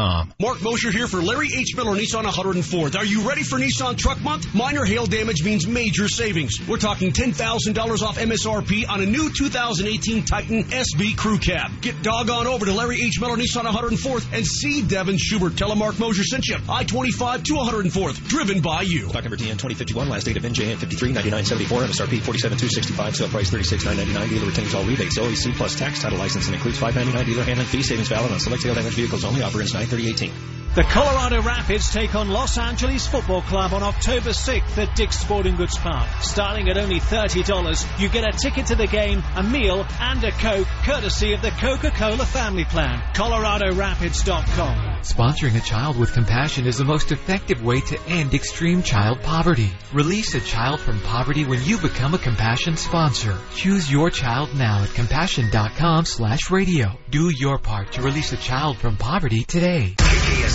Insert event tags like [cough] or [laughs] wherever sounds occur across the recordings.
Nissan.com. Mark Mosher here for Larry H. Miller Nissan 104th. Are you ready for Nissan Truck Month? Minor hail damage means major savings. We're talking $10,000 off MSRP on a new 2018 Titan SV Crew Cab. Get doggone over to Larry H. Miller Nissan 104th and see Devin Schubert. Tell him Mark Mosher sent you. I-25 to 104th. Driven by you. Stock number DN 2051, last date of NJN 539974, MSRP 47265, sale price 36999 Dealer retains all rebates. OEC plus tax title license and includes 599 dealer handling fee. Savings valid on select tail damage vehicles only. Offer ends 93018. The Colorado Rapids take on Los Angeles Football Club on October 6th at Dick's Sporting Goods Park. Starting at only $30, you get a ticket to the game, a meal, and a Coke, courtesy of the Coca-Cola Family Plan. ColoradoRapids.com. Sponsoring a child with compassion is the most effective way to end extreme child poverty. Release a child from poverty when you become a compassion sponsor. Choose your child now at compassion.com slash radio. Do your part to release a child from poverty today.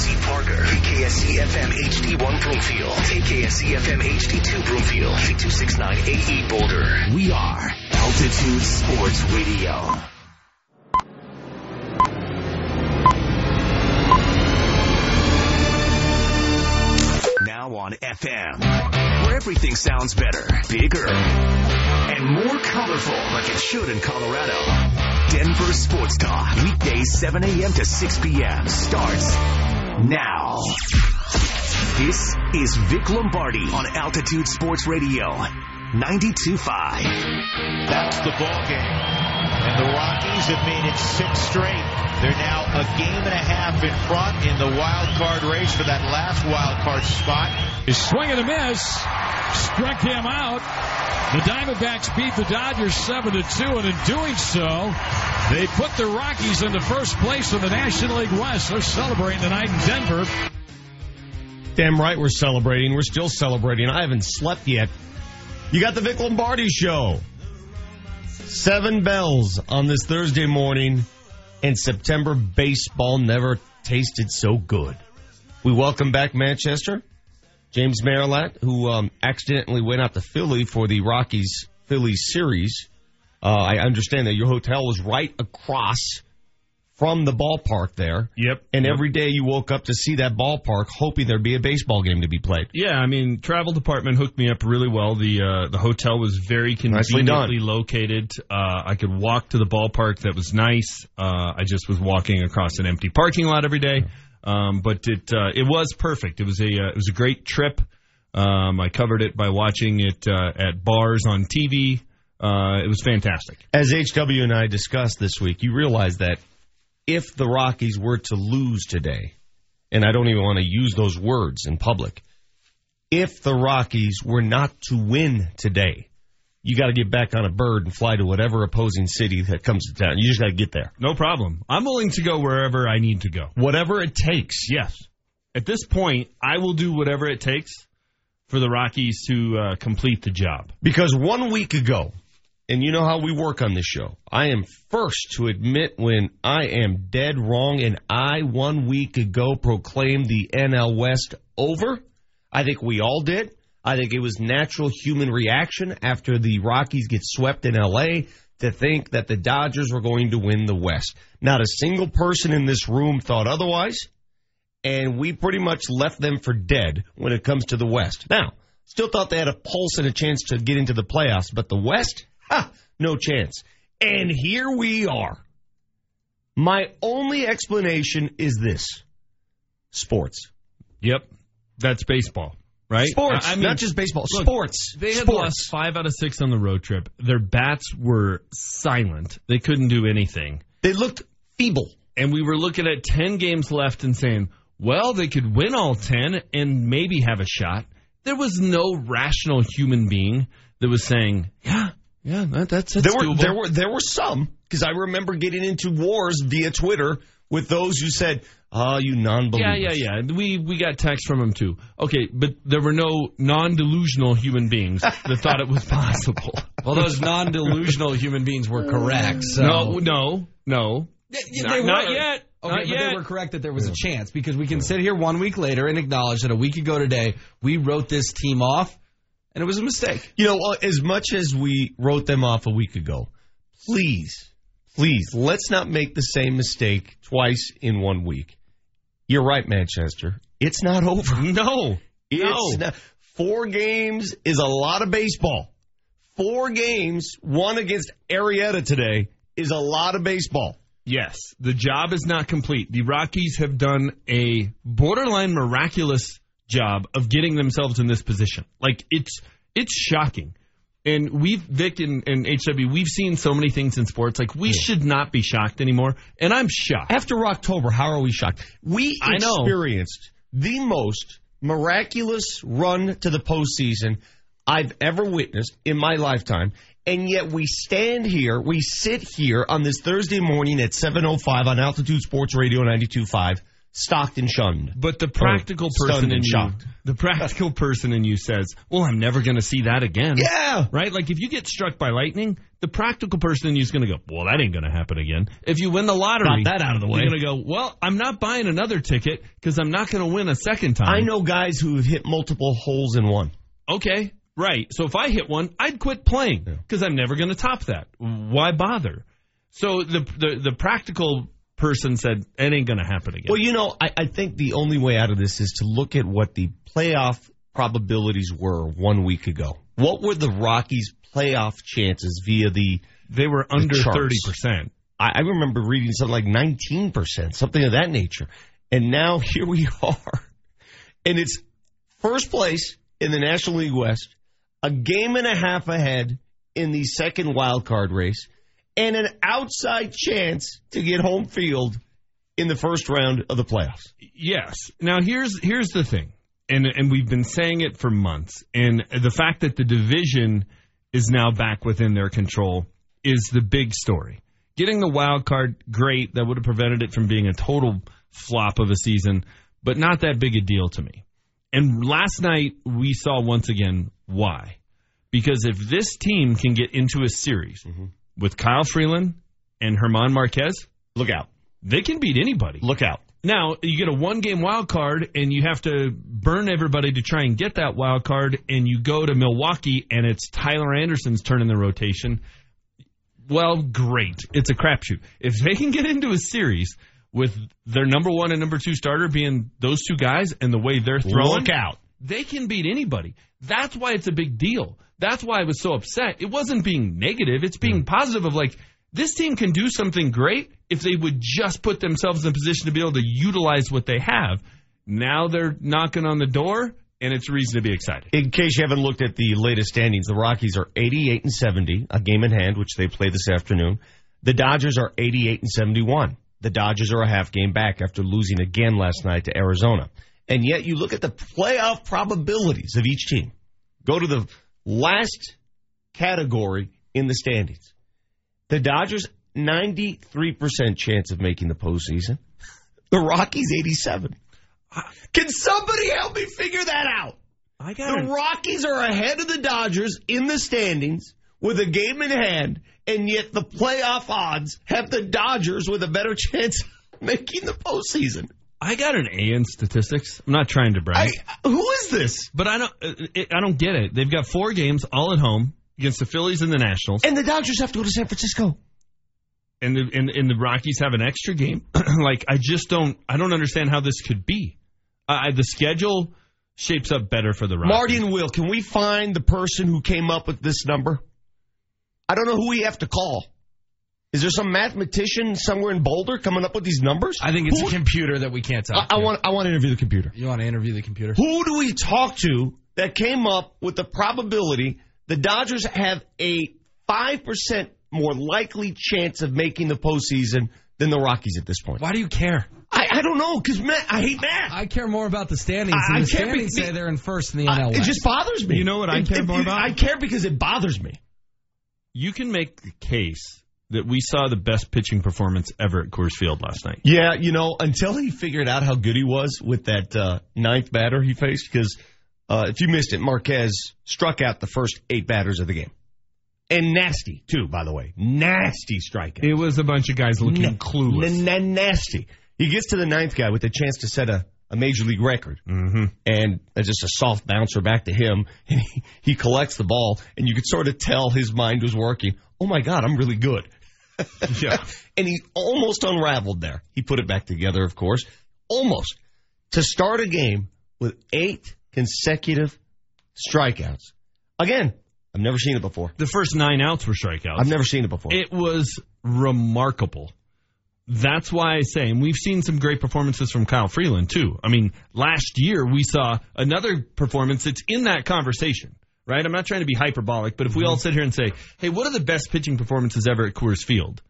KKSC Parker, KKSC FM HD1 Broomfield, KKSC FM HD2 Broomfield, K269AE Boulder. We are Altitude Sports Radio. Now on FM, where everything sounds better, bigger, and more colorful like it should in Colorado. Denver Sports Talk, weekdays 7 a.m. to 6 p.m. starts now. This is Vic Lombardi on Altitude Sports Radio, 92.5. That's the ball game. And the Rockies have made it six straight. They're now a game and a half in front in the wild card race for that last wild card spot. His swing and a miss struck him out. The Diamondbacks beat the Dodgers 7 to 2, and in doing so, they put the Rockies into first place in the National League West. They're celebrating tonight in Denver. Damn right we're celebrating. We're still celebrating. I haven't slept yet. You got the Vic Lombardi show. Seven bells on this Thursday morning, and September baseball never tasted so good. We welcome back Manchester, James Merilatt, who um, accidentally went out to Philly for the Rockies Phillies series. Uh, I understand that your hotel was right across from the ballpark there. Yep. And Yep. every day you woke up to see that ballpark, hoping there'd be a baseball game to be played. Yeah, I mean, travel department hooked me up really well. The uh, the hotel was very conveniently located. Uh, I could walk to the ballpark. That was nice. Uh, I just was walking across an empty parking lot every day, um, but it uh, it was perfect. It was a uh, it was a great trip. Um, I covered it by watching it uh, at bars on TV. Uh, it was fantastic. As HW and I discussed this week, you realize that if the Rockies were to lose today, and I don't even want to use those words in public, if the Rockies were not to win today, you got to get back on a bird and fly to whatever opposing city that comes to town. You just got to get there. No problem. I'm willing to go wherever I need to go. Whatever it takes. Yes. At this point, I will do whatever it takes for the Rockies to uh, complete the job. Because one week ago, and you know how we work on this show, I am first to admit when I am dead wrong, and I one week ago proclaimed the NL West over. I think we all did. I think it was natural human reaction after the Rockies get swept in LA to think that the Dodgers were going to win the West. Not a single person in this room thought otherwise, and we pretty much left them for dead when it comes to the West. Now, still thought they had a pulse and a chance to get into the playoffs, but the West, ha, no chance. And here we are. My only explanation is this sports. Yep. That's baseball, right? Sports, I- I mean, not just baseball. look, sports. They had sports. lost five out of six on the road trip. Their bats were silent. They couldn't do anything. They looked feeble. And we were looking at 10 games left and saying, well, they could win all 10 and maybe have a shot. There was no rational human being that was saying, yeah, yeah, that, that's, that's there were doable. there were there were some because I remember getting into wars via Twitter with those who said, "Ah, you non-believers." Yeah, yeah, yeah. We we got text from them too. Okay, but there were no non-delusional human beings that thought it was [laughs] possible. Well, those non-delusional human beings were correct. So. No, no, no. Yeah, Not- they not were. yet. Okay, Not but yet. they were correct that there was a chance because we can sit here one week later and acknowledge that a week ago today we wrote this team off and it was a mistake. You know, as much as we wrote them off a week ago, please, please, let's not make the same mistake twice in one week. You're right, Manchester. It's not over. [laughs] No. It's No. not. Four games is a lot of baseball. Four games, one against Arrieta today, is a lot of baseball. Yes, the job is not complete. The Rockies have done a borderline miraculous job of getting themselves in this position. Like it's it's shocking. And we've Vic and, and HW, we've seen so many things in sports. Like we should not be shocked anymore. And I'm shocked. After October, how are we shocked? We I know. experienced the most miraculous run to the postseason I've ever witnessed in my lifetime. And yet we stand here, we sit here on this Thursday morning at 7.05 on Altitude Sports Radio 92.5, stocked and shunned. But the practical person in you, the practical person in you says, "Well, I'm never going to see that again." Yeah. Right? Like if you get struck by lightning, the practical person in you is going to go, "Well, that ain't going to happen again." If you win the lottery, Got that out of the way. You're going to go, "Well, I'm not buying another ticket because I'm not going to win a second time." I know guys who have hit multiple holes in one. Okay, right. So if I hit one, I'd quit playing because I'm never going to top that. Why bother? So the the the practical person said, "It ain't going to happen again." Well, you know, I, I think the only way out of this is to look at what the playoff probabilities were one week ago. What were the Rockies' playoff chances via the? they were under charts. thirty percent. I, I remember reading something like nineteen percent, something of that nature, and now [laughs] here we are, and it's first place in the National League West, a game and a half ahead in the second wild card race, and an outside chance to get home field in the first round of the playoffs. Yes. Now here's here's the thing, and and we've been saying it for months, and the fact that the division is now back within their control is the big story. Getting the wild card, great. That would have prevented it from being a total flop of a season, but not that big a deal to me. And last night we saw once again why. Because if this team can get into a series mm-hmm. With Kyle Freeland and German Marquez, Look out! they can beat anybody. Look out! Now you get a one game wild card and you have to burn everybody to try and get that wild card and you go to Milwaukee and it's Tyler Anderson's turn in the rotation. Well, great. It's a crapshoot. If they can get into a series with their number one and number two starter being those two guys and the way they're throwing, Look out! they can beat anybody. That's why it's a big deal. That's why I was so upset. It wasn't being negative, it's being mm. positive of like, this team can do something great if they would just put themselves in a position to be able to utilize what they have. Now they're knocking on the door, and it's reason to be excited. In case you haven't looked at the latest standings, the Rockies are 88 and 70, a game in hand, which they play this afternoon. The Dodgers are 88 and 71. The Dodgers are a half game back after losing again last night to Arizona. And yet you look at the playoff probabilities of each team. Go to the last category in the standings. The Dodgers, 93% chance of making the postseason. The Rockies, 87. Can somebody help me figure that out? I got The Rockies are ahead of the Dodgers in the standings with a game in hand, and yet the playoff odds have the Dodgers with a better [laughs] chance of making the postseason. I got an A in statistics. I'm not trying to brag, I, who is this? but I don't. uh, It, I don't get it. They've got four games all at home against the Phillies and the Nationals, And the Dodgers have to go to San Francisco. and the and, and the Rockies have an extra game. [clears throat] like I just don't. I don't understand how this could be. Uh, the schedule shapes up better for the Rockies. Marty and Will, can we find the person who came up with this number? I don't know who we have to call. Is there some mathematician somewhere in Boulder coming up with these numbers? I think it's Who- a computer that we can't talk. I, I want. I want to interview the computer. You want to interview the computer? Who do we talk to that came up with the probability the Dodgers have a 5% more likely chance of making the postseason than the Rockies at this point? Why do you care? I, I don't know, because I hate math. I care more about the standings. I- and I the can't be- standings say they're in first in the I- NL it just bothers me. You know what I It- care it- more about? I care because it bothers me. You can make the case that we saw the best pitching performance ever at Coors Field last night. Yeah, you know, until he figured out how good he was with that uh, ninth batter he faced, because uh, if you missed it, Marquez struck out the first eight batters of the game. And nasty, too, by the way. Nasty strikeout. It was a bunch of guys looking Na- clueless. na- na- nasty. He gets to the ninth guy with a chance to set a, a major league record. mm-hmm. And it's just a soft bouncer back to him. And he, he collects the ball, and you could sort of tell his mind was working. Oh my God, I'm really good. [laughs] Yeah. [laughs] and he almost unraveled there. He put it back together, of course. almost to start a game with eight consecutive strikeouts. Again, I've never seen it before. The first nine outs were strikeouts. I've never seen it before. It was remarkable. That's why I say, and we've seen some great performances from Kyle Freeland too. I mean, last year we saw another performance that's in that conversation, right? I'm not trying to be hyperbolic, but if we all sit here and say, hey, what are the best pitching performances ever at Coors Field?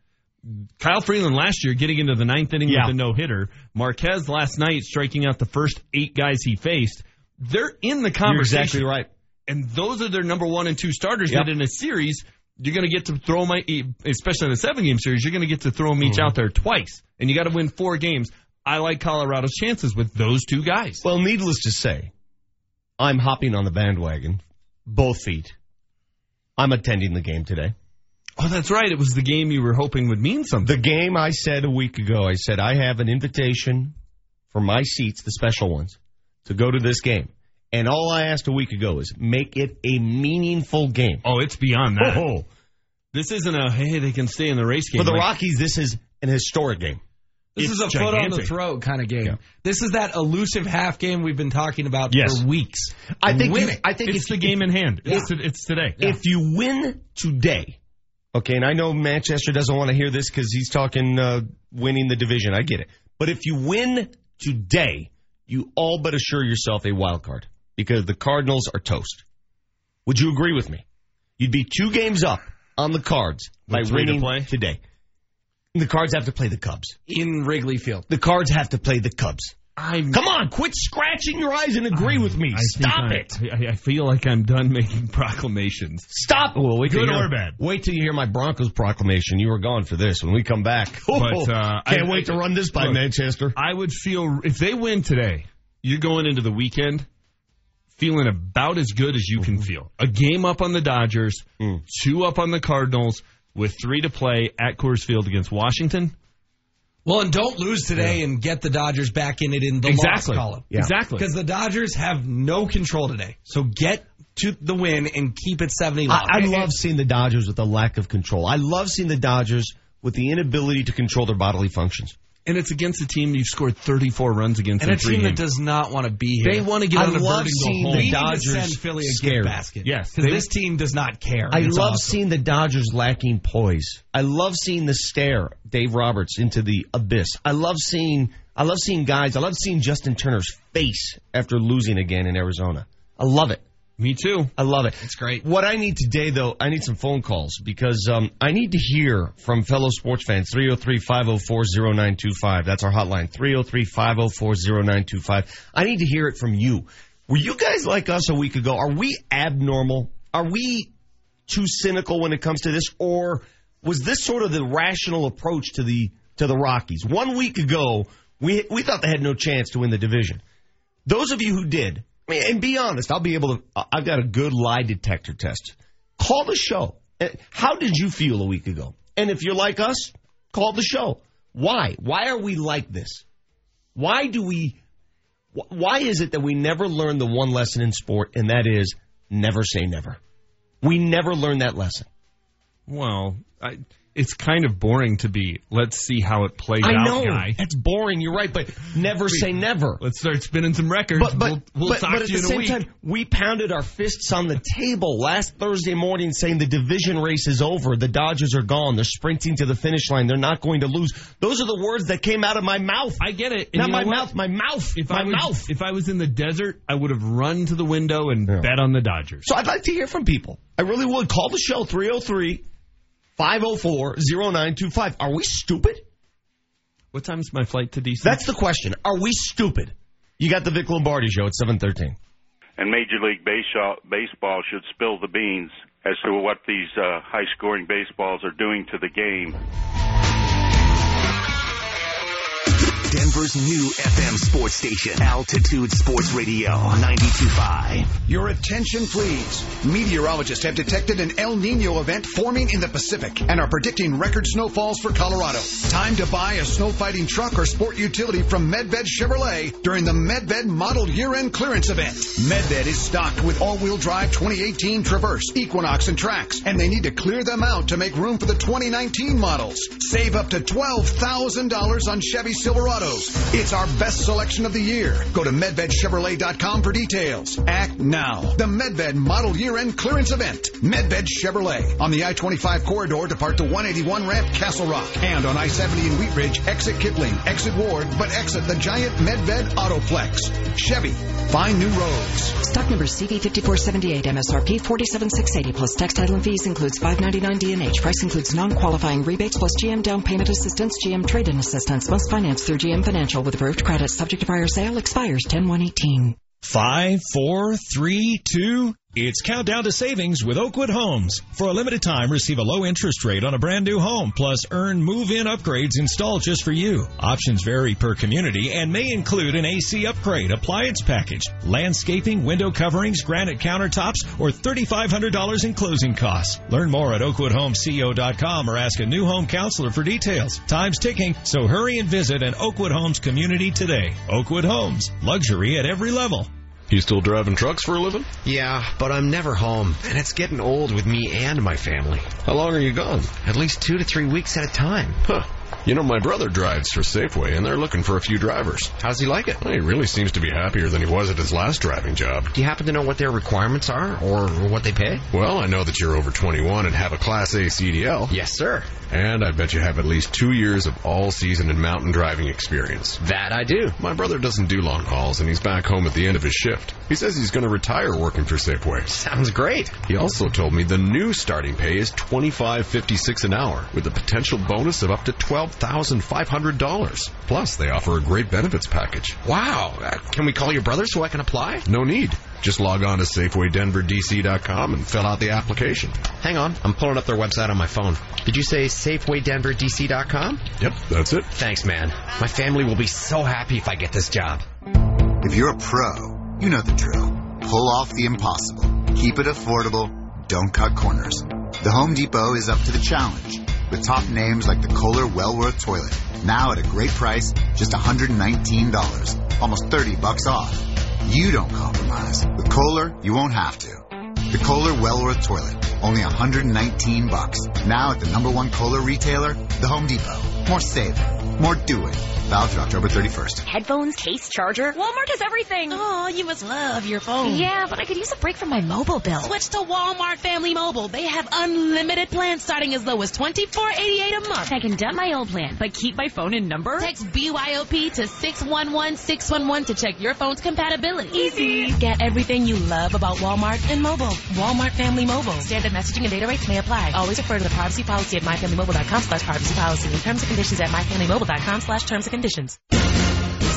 Kyle Freeland last year getting into the ninth inning Yeah. with a no hitter. Marquez last night striking out the first eight guys he faced. They're in the You're conversation exactly right. and those are their number one and two starters. Yep. That in a series, you're going to get to throw my, especially in a seven game series, you're going to get to throw them each Mm-hmm. out there twice, and you got to win four games. I like Colorado's chances with those two guys. Well, needless to say, I'm hopping on the bandwagon, both feet. I'm attending the game today. Oh, that's right. It was the game you were hoping would mean something. The game I said a week ago, I said I have an invitation for my seats, the special ones, to go to this game. And all I asked a week ago is make it a meaningful game. oh, it's beyond that. Oh, This isn't a hey, they can stay in the race game. for the Like, Rockies, this is an historic game. This It's is a foot on the throat kind of game. Yeah. This is that elusive half game we've been talking about Yes. for weeks. I think. You. I think It's if the game in hand. Yeah. It's, it's today. If you win today, okay, and I know Manchester doesn't want to hear this because he's talking uh, winning the division. I get it. But if you win today, you all but assure yourself a wild card because the Cardinals are toast. Would you agree with me? You'd be two games up on the Cards by With to winning play? today. The Cards have to play the Cubs. in Wrigley Field. The Cards have to play the Cubs. I'm, Come on, quit scratching your eyes and agree with me. I Stop it. I, I feel like I'm done making [laughs] proclamations. Stop. Well, wait till Good you hear, or bad? Wait till you hear my Broncos proclamation. You were gone for this when we come back. [laughs] But, uh, can't I- wait to run this by Look, Manchester. I would feel if they win today, you're going into the weekend feeling about as good as you can feel. A game up on the Dodgers, Mm. two up on the Cardinals, with three to play at Coors Field against Washington. Well, and don't lose today and get the Dodgers back in it in the Exactly. loss column. Yeah. Exactly. Because the Dodgers have no control today. So get to the win and keep it 70. I, I love seeing the Dodgers with a lack of control. I love seeing the Dodgers with the inability to control their bodily functions. And it's against a team you've scored 34 runs against and in a team that does not want to be here. They want to get I on a love bird and go seeing home. the to Dodgers send Philly a scared. basket. Yes, Because they- this team does not care. I It's love awesome. seeing the Dodgers lacking poise. I love seeing the stare, Dave Roberts, into the abyss. I love seeing I love seeing guys. I love seeing Justin Turner's face after losing again in Arizona. I love it. Me too. I love it. It's great. What I need today, though, I need some phone calls because um, I need to hear from fellow sports fans. 303 504 0925. That's our hotline. 303 504 0925. I need to hear it from you. Were you guys like us a week ago? Are we abnormal? Are we too cynical when it comes to this? Or was this sort of the rational approach to the to the Rockies? One week ago, we we thought they had no chance to win the division. Those of you who did, I mean, and be honest, I'll be able to. I've got a good lie detector test. Call the show. Uh, How did you feel a week ago? And if you're like us, call the show. Why? Why are we like this? Why do we? Why is it that we never learn the one lesson in sport, and that is never say never? We never learn that lesson. Well, I, it's kind of boring to be. Let's see how it plays I out, know guy. that's boring. You're right, but never say never. Let's start spinning some records. But but we'll we'll but, talk but at to you the in a same week. time, we pounded our fists on the table last Thursday morning, saying the division race is over. The Dodgers are gone. They're sprinting to the finish line. They're not going to lose. Those are the words that came out of my mouth. I get it. And Not you my what? mouth. My mouth. If my I was, mouth. If I was in the desert, I would have run to the window and Yeah. bet on the Dodgers. So I'd like to hear from people. I really would. Call the show 303 504 0925. Are we stupid? What time's my flight to DC? That's the question. Are we stupid? You got the Vic Lombardi show at 713. and Major League Baseball, baseball should spill the beans as to what these uh, high-scoring baseballs are doing to the game. Denver's new FM sports station, Altitude Sports Radio, 92.5. Your attention, please. Meteorologists have detected an El Nino event forming in the Pacific and are predicting record snowfalls for Colorado. Time to buy a snow fighting truck or sport utility from Medved Chevrolet during the Medved Model Year-End Clearance Event. Medved is stocked with all-wheel drive 2018 Traverse, Equinox, and Trax, and they need to clear them out to make room for the 2019 models. Save up to $12,000 on Chevy Silverado Colorados. It's our best selection of the year. Go to MedvedChevrolet.com for details. Act now. The Medved Model Year End Clearance Event. Medved Chevrolet on the I-25 corridor depart to 181 ramp Castle Rock and on I-70 in Wheat Ridge exit Kipling, exit Ward, but exit the giant Medved Autoplex. Chevy, find new roads. Stock number CV5478 MSRP 47680 plus tax title and fees includes 599 DNH. Price includes non-qualifying rebates plus GM down payment assistance, GM trade-in assistance. Must finance through GM Financial with approved credit. Subject to prior sale. Expires 10-118. Five, four, three, two. It's countdown to savings with Oakwood Homes. For a limited time, receive a low interest rate on a brand new home, plus earn move-in upgrades installed just for you. Options vary per community and may include an AC upgrade, appliance package, landscaping, window coverings, granite countertops, or $3,500 in closing costs. Learn more at oakwoodhomesco.com or ask a new home counselor for details. Time's ticking, so hurry and visit an Oakwood Homes community today. Oakwood Homes, luxury at every level. You still driving trucks for a living? Yeah, but I'm never home, and it's getting old with me and my family. How long are you gone? At least two to three weeks at a time. Huh. You know, my brother drives for Safeway, and they're looking for a few drivers. How's he like it? Well, he really seems to be happier than he was at his last driving job. Do you happen to know what their requirements are, or what they pay? Well, I know that you're over 21 and have a Class A CDL. Yes, sir. And I bet you have at least two years of all-season and mountain driving experience. That I do. My brother doesn't do long hauls, and he's back home at the end of his shift. He says he's going to retire working for Safeway. Sounds great. He also told me the new starting pay is $25.56 an hour, with a potential bonus of up to $12,500. Plus, they offer a great benefits package. Wow. Uh, can we call your brother so I can apply? No need. Just log on to SafewayDenverDC.com and fill out the application. Hang on, I'm pulling up their website on my phone. Did you say SafewayDenverDC.com? Yep, that's it. Thanks, man. My family will be so happy if I get this job. If you're a pro, you know the drill. Pull off the impossible. Keep it affordable. Don't cut corners. The Home Depot is up to the challenge with top names like the Kohler Wellworth toilet. Now at a great price, just $119. Almost 30 bucks off. You don't compromise. With Kohler, you won't have to. The Kohler Wellworth toilet, only 119 bucks. Now at the number one Kohler retailer, the Home Depot. More saving, more doing. Valid through October 31st. Headphones, case, charger. Walmart has everything. Oh, you must love your phone. Yeah, but I could use a break from my mobile bill. Switch to Walmart Family Mobile. They have unlimited plans starting as low as twenty four eighty eight a month. I can dump my old plan, but keep my phone and number. Text BYOP to 611-611 to check your phone's compatibility. Easy. Get everything you love about Walmart and mobile. Walmart Family Mobile. Standard messaging and data rates may apply. Always refer to the privacy policy at myfamilymobile.com slash privacy policy and terms and conditions at myfamilymobile.com slash terms and conditions.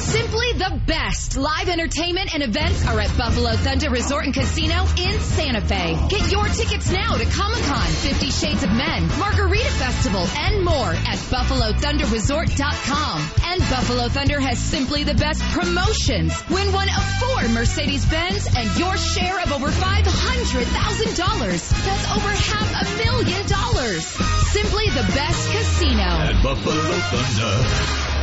Simply the best live entertainment and events are at Buffalo Thunder Resort and Casino in Santa Fe. Get your tickets now to Comic Con, Fifty Shades of Men, Margarita Festival, and more at BuffaloThunderResort.com. And Buffalo Thunder has simply the best promotions. Win one of four Mercedes Benz and your share of over $500,000. That's over half a million dollars. Simply the best casino. At Buffalo Thunder.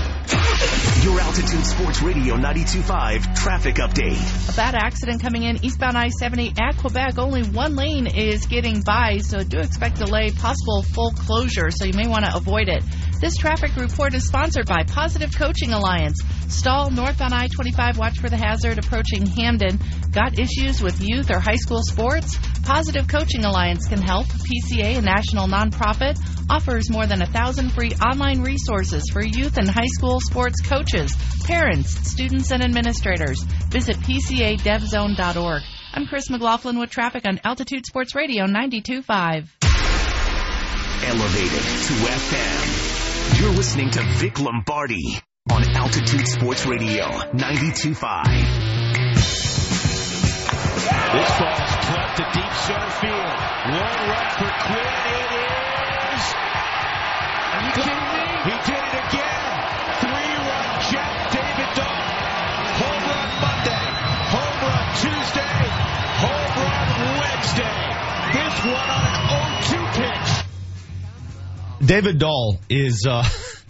Your Altitude Sports Radio 92.5 traffic update. A bad accident coming in eastbound I-70 at Quebec. Only one lane is getting by, so do expect delay, possible full closure, so you may want to avoid it. This traffic report is sponsored by Positive Coaching Alliance. Stall northbound I-25, watch for the hazard approaching Hampden. Got issues with youth or high school sports? Positive Coaching Alliance can help. PCA, a national nonprofit, offers more than a thousand free online resources for youth and high school sports coaches, parents, students, and administrators. Visit PCADevZone.org. I'm Chris McLaughlin with traffic on Altitude Sports Radio 92.5. Elevated to FM. You're listening to Vic Lombardi on Altitude Sports Radio 92.5. This ball's cleft to deep center field. One run for Quinn. It is. Are you kidding me? He did it again. David Dahl is uh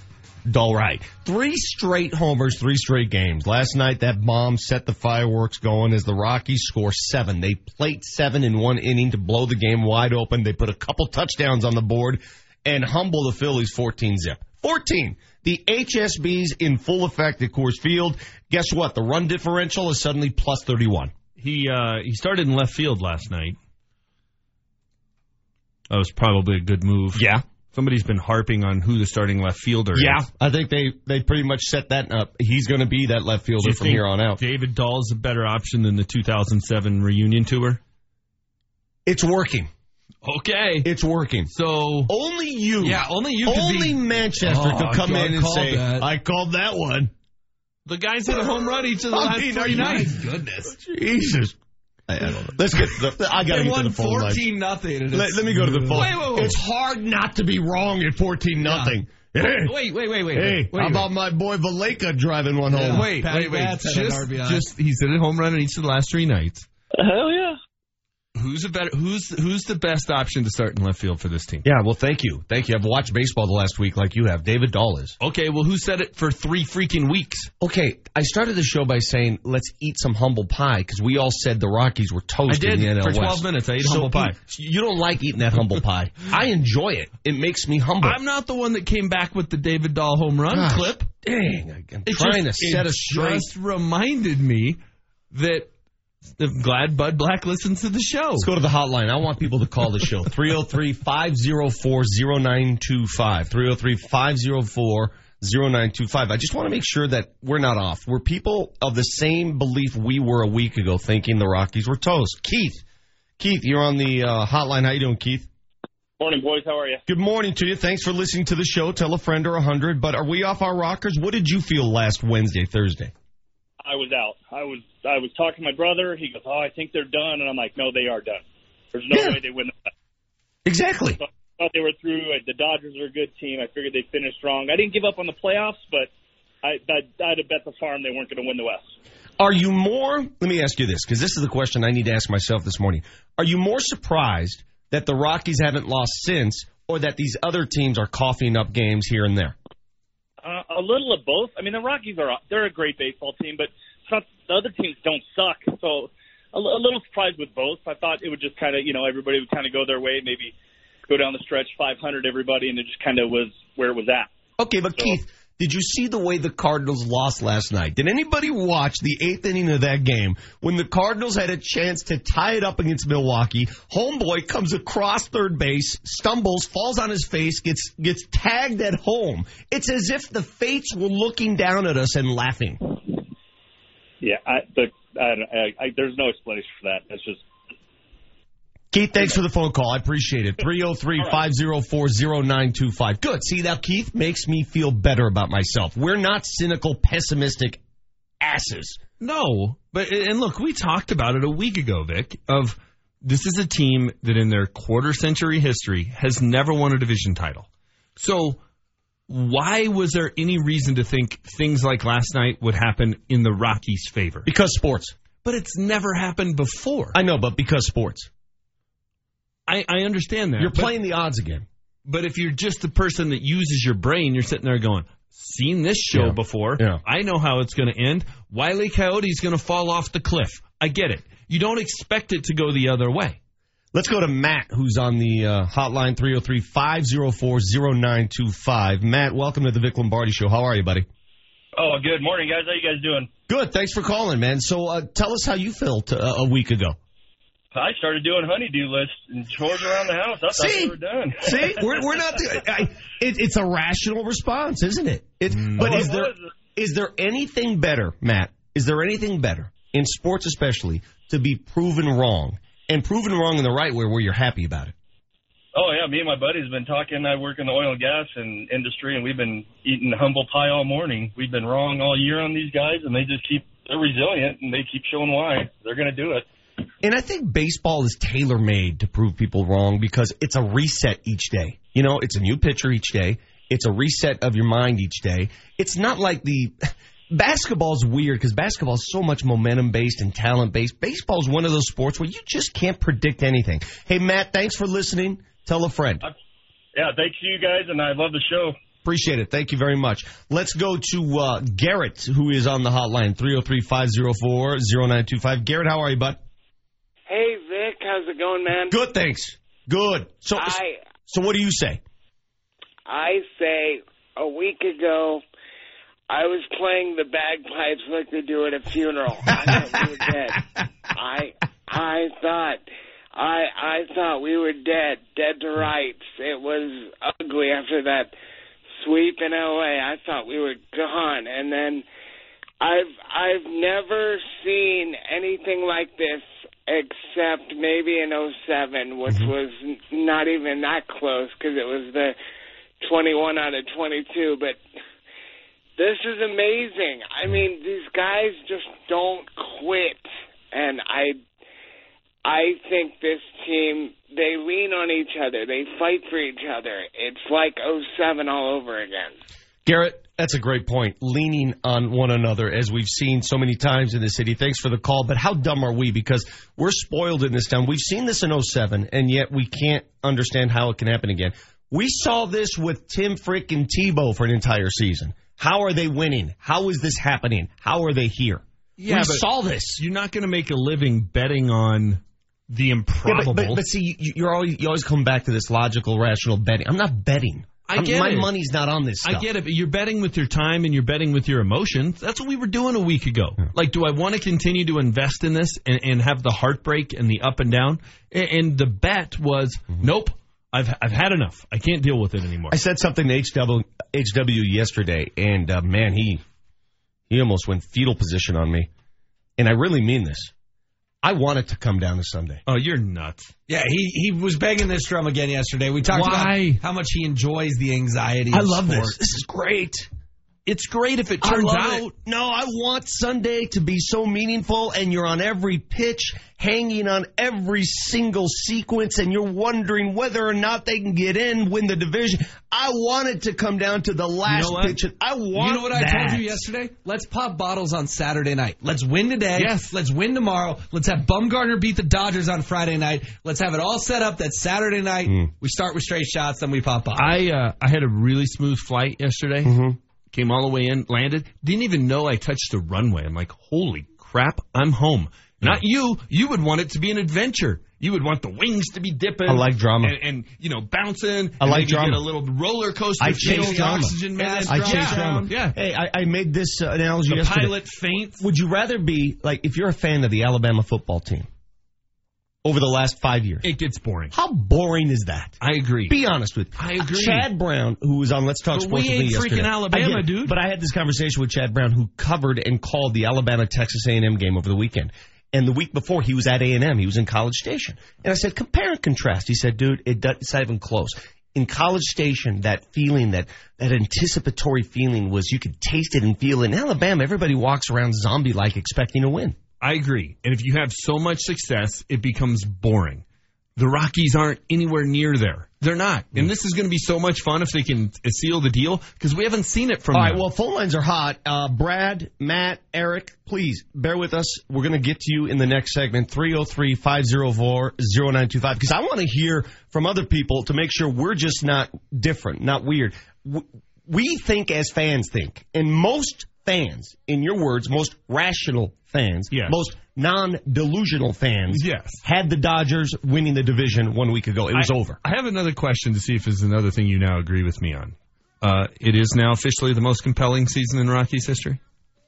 [laughs] Dahl right. Three straight homers, three straight games. Last night that bomb set the fireworks going as the Rockies score seven. They plate seven in one inning to blow the game wide open. They put a couple touchdowns on the board and humble the Phillies 14 zip. 14. The HSB's in full effect at Coors Field. Guess what? The run differential is suddenly plus 31. He uh, he started in left field last night. That was probably a good move. Yeah. Somebody's been harping on who the starting left fielder is. Yeah, is. I think they, they pretty much set that up. He's going to be that left fielder from here on out. David Dahl is a better option than the 2007 reunion tour. It's working. Okay. It's working. So only you. Yeah, only you Only be- Manchester Oh, could come God in and say, that. "I called that one." The guys hit a home run each of the [laughs] I last mean, three nights. Goodness. Jesus. I, I don't know. Let's get. The, [laughs] I got to They get to won the phone line. 14 nothing. Let, let me go to the phone. Wait, wait, wait. It's hard not to be wrong at fourteen nothing. Hey, Wait, wait, wait, wait. hey, wait, how about my boy Valaika driving one home? Wait, Patty wait, wait. Batts had an Just, just he's hit a home run in each of the last three nights. Hell yeah. Who's a better? Who's who's the best option to start in left field for this team? Yeah, well, thank you, thank you. I've watched baseball the last week like you have. David Dahl is. Okay, well, who said it for three freaking weeks? Okay, I started the show by saying let's eat some humble pie because we all said the Rockies were toast I did in the NL for 12 West. minutes. I ate So humble pie. you don't like eating that humble pie. [laughs] I enjoy it. It makes me humble. I'm not the one that came back with the David Dahl home run Gosh, clip. Dang, I'm It trying just, to set us straight. just reminded me that I'm glad Bud Black listens to the show. Let's go to the hotline. I want people to call the show. [laughs] 303 504 0925. 303 504 0925. I just want to make sure that we're not off. We're people of the same belief we were a week ago, thinking the Rockies were toast. Keith. Keith, you're on the uh, hotline. How you doing, Keith? Morning, boys. How are you? Good morning to you. Thanks for listening to the show. Tell a friend or a hundred. But are we off our rockers? What did you feel last Wednesday, Thursday? I was out. I was I was talking to my brother. He goes, "Oh, I think they're done," and I'm like, "No, they are done. There's no Yeah. way they win." The West. Exactly. I thought they were through. Uh, the Dodgers are a good team. I figured they'd finish strong. I didn't give up on the playoffs, but I I'd, I'd have bet the farm they weren't going to win the West. Are you more, let me ask you this, because this is the question I need to ask myself this morning. Are you more surprised that the Rockies haven't lost since, or that these other teams are coughing up games here and there? Uh, a little of both. I mean, the Rockies are they're a great baseball team, but not, the other teams don't suck. So a, a little surprised with both. I thought it would just kind of you know everybody would kind of go their way, maybe go down the stretch 500 everybody, and it just kind of was where it was at. Okay, but Keith, did you see the way the Cardinals lost last night? Did anybody watch the eighth inning of that game when the Cardinals had a chance to tie it up against Milwaukee? Homeboy comes across third base, stumbles, falls on his face, gets gets tagged at home. It's as if the fates were looking down at us and laughing. Yeah, I, the, I, I, I, there's no explanation for that. It's just Keith, thanks for the phone call. I appreciate it. 303-504-0925. Good. See, now Keith makes me feel better about myself. We're not cynical, pessimistic asses. No, but and look, we talked about it a week ago, Vic. Of this is a team that in their quarter century history has never won a division title. So why was there any reason to think things like last night would happen in the Rockies' favor? Because sports. But it's never happened before. I know, but because sports. I, I understand that. You're but- playing the odds again. But if you're just the person that uses your brain, you're sitting there going, seen this show Yeah. before. Yeah. I know how it's going to end. Wiley Coyote's going to fall off the cliff. I get it. You don't expect it to go the other way. Let's go to Matt, who's on the uh, hotline 303-504-0925. Matt, welcome to the Vic Lombardi Show. How are you, buddy? Oh, good morning, guys. How you guys doing? Good. Thanks for calling, man. So uh, tell us how you felt uh, a week ago. I started doing honeydew lists and chores around the house. I thought See? we were done. [laughs] See, we're, we're not. I, it, it's a rational response, isn't it? It. Mm. But Oh, is it there was. is there anything better, Matt? Is there anything better in sports, especially, to be proven wrong and proven wrong in the right way, where you're happy about it? Oh yeah, me and my buddies have been talking. I work in the oil and gas and industry, and we've been eating humble pie all morning. We've been wrong all year on these guys, and they just keep they're resilient and they keep showing why they're going to do it. And I think baseball is tailor made to prove people wrong because it's a reset each day. You know, it's a new pitcher each day. It's a reset of your mind each day. It's not like the [laughs] basketball's weird because basketball is so much momentum based and talent based. Baseball is one of those sports where you just can't predict anything. Hey, Matt, thanks for listening. Tell a friend. Yeah, thanks to you guys, and I love the show. Appreciate it. Thank you very much. Let's go to uh, Garrett, who is on the hotline 303 504 0925. Garrett, how are you, bud? Hey Vic, how's it going, man? Good, thanks. Good. So, I so what do you say? I say a week ago, I was playing the bagpipes like they do at a funeral. I thought we were dead. I I thought I I thought we were dead, dead to rights. It was ugly after that sweep in LA. I thought we were gone, and then I've I've never seen anything like this except maybe in '07, which mm-hmm. was not even that close because it was the 21 out of 22. But this is amazing. I mm-hmm. mean, these guys just don't quit, and I I think this team they lean on each other. They fight for each other. It's like '07 all over again. Garrett, that's a great point. Leaning on one another, as we've seen so many times in the city. Thanks for the call. But how dumb are we? Because we're spoiled in this town. We've seen this in 07, and yet we can't understand how it can happen again. We saw this with Tim frickin' Tebow for an entire season. How are they winning? How is this happening? How are they here? Yeah, we saw this. You're not going to make a living betting on the Yeah, improbable. but, but, but see, you're always you always come back to this logical, rational betting. I'm not betting. I get my it. money's not on this. Stuff. I get it, but you're betting with your time and you're betting with your emotions. That's what we were doing a week ago. Like, do I want to continue to invest in this and, and have the heartbreak and the up and down? And, and the bet was, nope, I've I've had enough. I can't deal with it anymore. I said something to HW, HW yesterday, and uh, man, he he almost went fetal position on me, and I really mean this. I want it to come down to Sunday. Oh, you're nuts. Yeah, he, he was banging this drum again yesterday. We talked Why? about how much he enjoys the anxiety. I of love this. This is great. It's great if it turns out. it. No, I want Sunday to be so meaningful, and you're on every pitch, hanging on every single sequence, and you're wondering whether or not they can get in, win the division. I want it to come down to the last You know pitch. I want. You know what I told you yesterday? Let's pop bottles on Saturday night. Let's win today. Yes. Let's win tomorrow. Let's have Bumgarner beat the Dodgers on Friday night. Let's have it all set up that Saturday night. We start with straight shots, then we pop bottles. I uh, I had a really smooth flight yesterday. Came all the way in, landed. Didn't even know I touched the runway. I'm like, holy crap, I'm home. Not you. You would want it to be an adventure. You would want the wings to be dipping. I like drama. and, and you know bouncing. I like drama. Get a little roller coaster. I chase drama. Oxygen mask. I chase drama. Yeah. Hey, I, I made this uh, analogy The yesterday. pilot faints. Would you rather be like if you're a fan of the Alabama football team over the last five years? It gets boring. How boring is that? I agree. Be honest with me. I agree. Chad Brown, who was on Let's Talk But Sports we with me ain't freaking yesterday. Alabama, I get it. dude. But I had this conversation with Chad Brown, who covered and called the Alabama Texas A&M game over the weekend. And the week before, he was at A&M. He was in College Station. And I said, compare and contrast. He said, dude, it does, it's not even close. In College Station, that feeling, that that anticipatory feeling was you could taste it and feel it. In Alabama, everybody walks around zombie-like expecting to win. I agree. And if you have so much success, it becomes boring. The Rockies aren't anywhere near there. They're not. And this is going to be so much fun if they can uh, seal the deal because we haven't seen it from All right, them. well, phone lines are hot. Uh, Brad, Matt, Eric, please bear with us. We're going to get to you in the next segment, 303 504 0925, because I want to hear from other people to make sure we're just not different, not weird. We think as fans think, and most fans, in your words, most rational fans, Yes. most non delusional fans, Yes. had the Dodgers winning the division one week ago. It was I- over. I have another question to see if there's another thing you now agree with me on. Uh, it is now officially the most compelling season in Rockies history.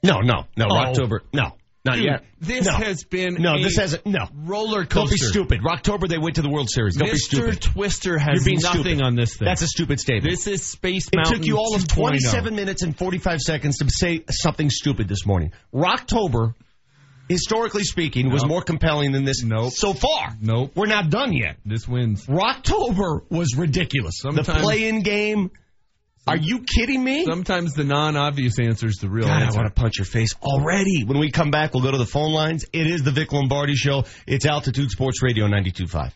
No, no, no. Oh. October. No, not Dude, yet. This No. has been No, a this hasn't. No. roller coaster. Don't be stupid. October they went to the World Series. Don't be Mr. stupid. Twister has You're being nothing stupid. on this thing. That's a stupid statement. This is Space it took you all of 2.0. 27 minutes and 45 seconds to say something stupid this morning. Rocktober, historically speaking, was Nope. more compelling than this Nope. so far. Nope. We're not done yet. This wins. Rocktober was ridiculous. the Sometimes- play-in game. Are you kidding me? Sometimes the non-obvious answer is the real God, I want to punch your face already. When we come back, we'll go to the phone lines. It is the Vic Lombardi Show. It's Altitude Sports Radio 92.5.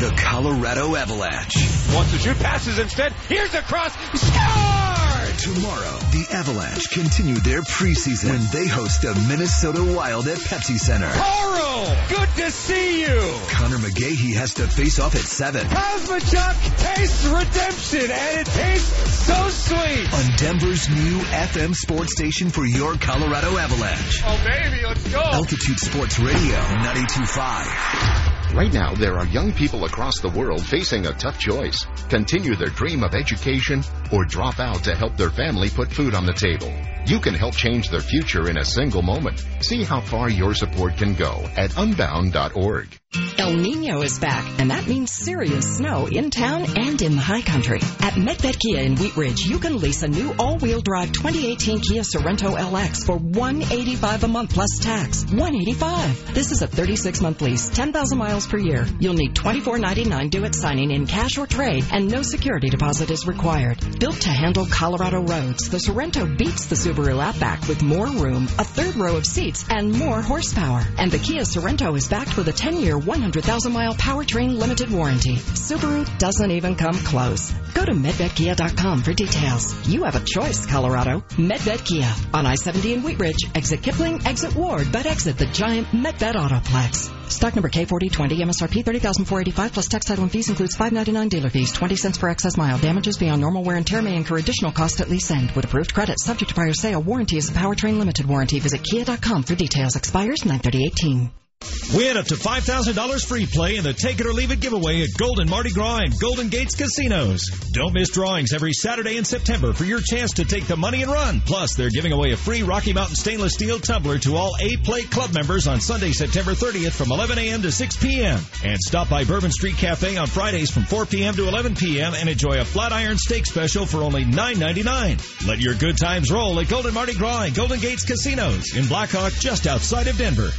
The Colorado Avalanche. Wants to shoot, passes instead. Here's a cross. Scored! Tomorrow, the Avalanche continue their preseason when they host the Minnesota Wild at Pepsi Center. Carl, good to see you. Connor McGahey has to face off at 7 Cosmochuck tastes redemption, and it tastes so sweet. on Denver's new FM sports station for your Colorado Avalanche. Oh, baby, let's go. Altitude Sports Radio 925. Right now, there are young people across the world facing a tough choice. Continue their dream of education or drop out to help their family put food on the table. You can help change their future in a single moment. See how far your support can go at unbound.org. El Nino is back, and that means serious snow in town and in the high country. At Medved Kia in Wheat Ridge, you can lease a new all-wheel drive 2018 Kia Sorento LX for 185 a month plus tax. 185. This is a 36-month lease, 10,000 miles per year. You'll need 24.99 due at signing in cash or trade, and no security deposit is required. Built to handle Colorado roads, the Sorento beats the Subaru Outback with more room, a third row of seats, and more horsepower. And the Kia Sorento is backed with a 10-year 100,000 mile powertrain limited warranty. Subaru doesn't even come close. Go to MedvedKia.com for details. You have a choice, Colorado. Medved Kia on I-70 in Wheat Ridge. Exit Kipling, exit Ward, but exit the giant Medved Autoplex. Stock number K4020, MSRP 30485 plus tax title and fees includes 599 dealer fees, 20 cents per excess mile. Damages beyond normal wear and tear may incur additional cost at lease end. With approved credit, subject to prior sale, warranty is a powertrain limited warranty. Visit Kia.com for details. Expires 93018. Win up to $5,000 free play in the Take It or Leave It giveaway at Golden Mardi Gras and Golden Gates Casinos. Don't miss drawings every Saturday in September for your chance to take the money and run. Plus, they're giving away a free Rocky Mountain stainless steel tumbler to all A-Play Club members on Sunday, September 30th from 11 a.m. to 6 p.m. And stop by Bourbon Street Cafe on Fridays from 4 p.m. to 11 p.m. and enjoy a flat iron steak special for only $9.99. Let your good times roll at Golden Mardi Gras and Golden Gates Casinos in Blackhawk just outside of Denver.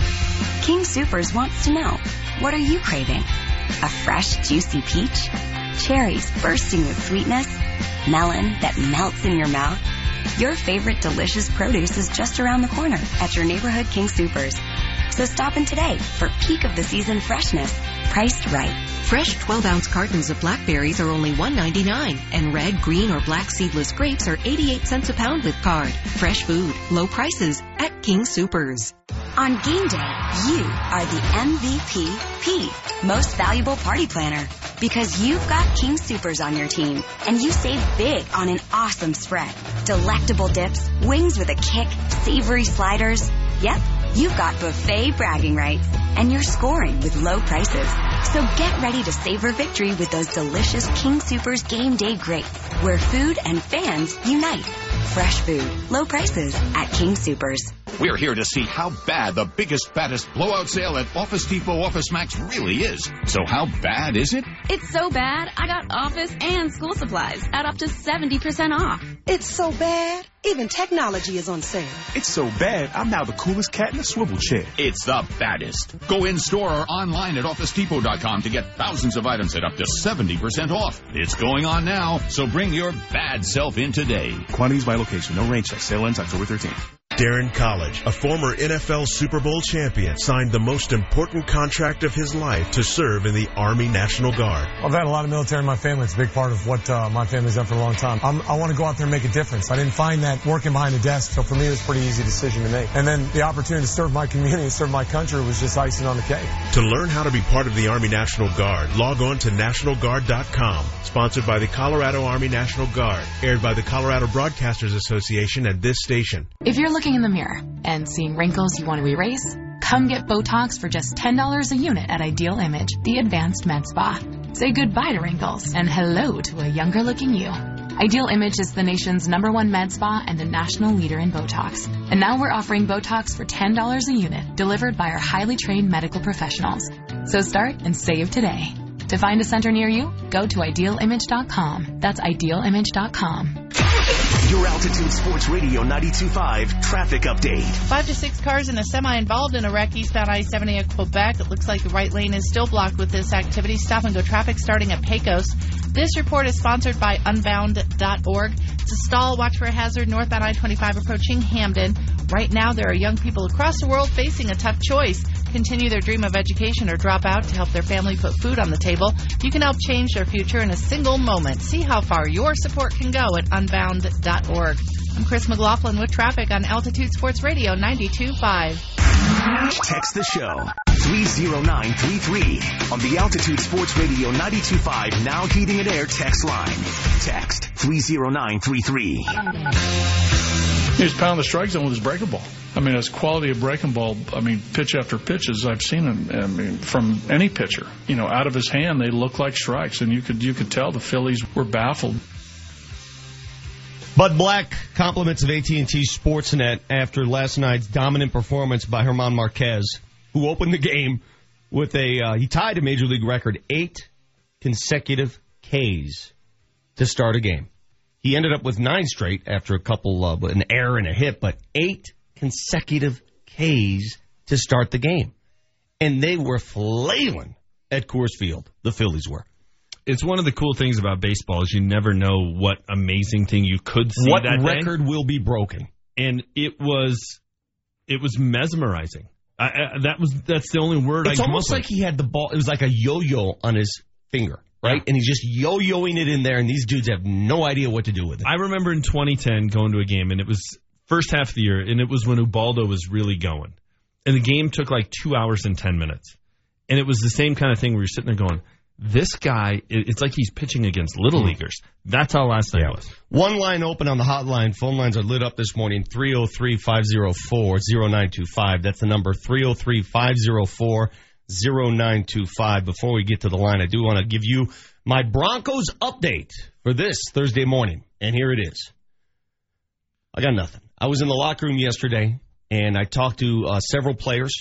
King Supers wants to know, what are you craving? A fresh, juicy peach? Cherries bursting with sweetness? Melon that melts in your mouth? Your favorite delicious produce is just around the corner at your neighborhood King Supers. So stop in today for peak of the season freshness, priced right. Fresh 12 ounce cartons of blackberries are only $1.99 and red, green, or black seedless grapes are 88 cents a pound with card. Fresh food, low prices at King Supers. On game day, you are the MVP P, most valuable party planner. Because you've got King Supers on your team, and you save big on an awesome spread. Delectable dips, wings with a kick, savory sliders. Yep, you've got buffet bragging rights, and you're scoring with low prices. So get ready to savor victory with those delicious King Supers game day greats, where food and fans unite. Fresh food, low prices at King Supers. We're here to see how bad the biggest, baddest blowout sale at Office Depot Office Max really is. So how bad is it? It's so bad, I got office and school supplies at up to 70% off. It's so bad, even technology is on sale. It's so bad, I'm now the coolest cat in a swivel chair. It's the baddest. Go in store or online at OfficeDepot.com to get thousands of items at up to 70% off. It's going on now, so bring your bad self in today. Quantities by location, no range check. Sale ends October 13th. Darren College, a former NFL Super Bowl champion, signed the most important contract of his life to serve in the Army National Guard. I've had a lot of military in my family. It's a big part of what uh, my family's done for a long time. I'm, i want to go out there and make a difference. I didn't find that working behind a desk, so for me it was a pretty easy decision to make. And then the opportunity to serve my community and serve my country was just icing on the cake. To learn how to be part of the Army National Guard, log on to nationalguard.com. Sponsored by the Colorado Army National Guard. Aired by the Colorado Broadcasters Association at this station. If you're looking in the mirror and seeing wrinkles you want to erase, come get Botox for just $10 a unit at Ideal Image, the advanced med spa. Say goodbye to wrinkles and hello to a younger looking you. Ideal Image is the nation's number one med spa and the national leader in Botox. And now we're offering Botox for $10 a unit, delivered by our highly trained medical professionals. So start and save today. To find a center near you, go to idealimage.com. That's idealimage.com. Your Altitude Sports Radio 92.5 traffic update. Five to six cars in a semi involved in a wreck eastbound I-70 at Quebec. It looks like the right lane is still blocked with this activity. Stop and go traffic starting at Pecos. This report is sponsored by Unbound.org. It's a stall. Watch for a hazard northbound I-25 approaching Hampden. Right now, there are young people across the world facing a tough choice. Continue their dream of education or drop out to help their family put food on the table. You can help change their future in a single moment. See how far your support can go at Unbound.org. I'm Chris McLaughlin with traffic on Altitude Sports Radio 92.5. Text the show 30933 on the Altitude Sports Radio 92.5 Now Heating and Air text line. Text 30933. He's pounding the strike zone with his breaking ball. I mean, his quality of breaking ball, I mean, pitch after pitch as I've seen him. I mean, from any pitcher, you know, out of his hand, they look like strikes, and you could you could tell the Phillies were baffled. Bud Black compliments of AT&T Sportsnet after last night's dominant performance by German Marquez, who opened the game with a uh, he tied a major league record eight consecutive Ks to start a game. He ended up with nine straight after a couple of an error and a hit, but eight consecutive Ks to start the game, and they were flailing at Coors Field. The Phillies were. It's one of the cool things about baseball is you never know what amazing thing you could see What that day. record will be broken? and it was it was mesmerizing. I, I, that was that's the only word It's can come almost like he had the ball. It was like a yo-yo on his finger, right? And he's just yo-yoing it in there, and these dudes have no idea what to do with it. I remember in 2010 going to a game, and it was first half of the year, and it was when Ubaldo was really going, and the game took like two hours and ten minutes, and it was the same kind of thing where you're sitting there going, "This guy, it's like he's pitching against little hmm. leaguers." That's how last night was. One line open on the hotline. Phone lines are lit up this morning 303 504 0925. That's the number 303 504 0925. Before we get to the line, I do want to give you my Broncos update for this Thursday morning. And here it is. I got nothing. I was in the locker room yesterday and I talked to uh, several players.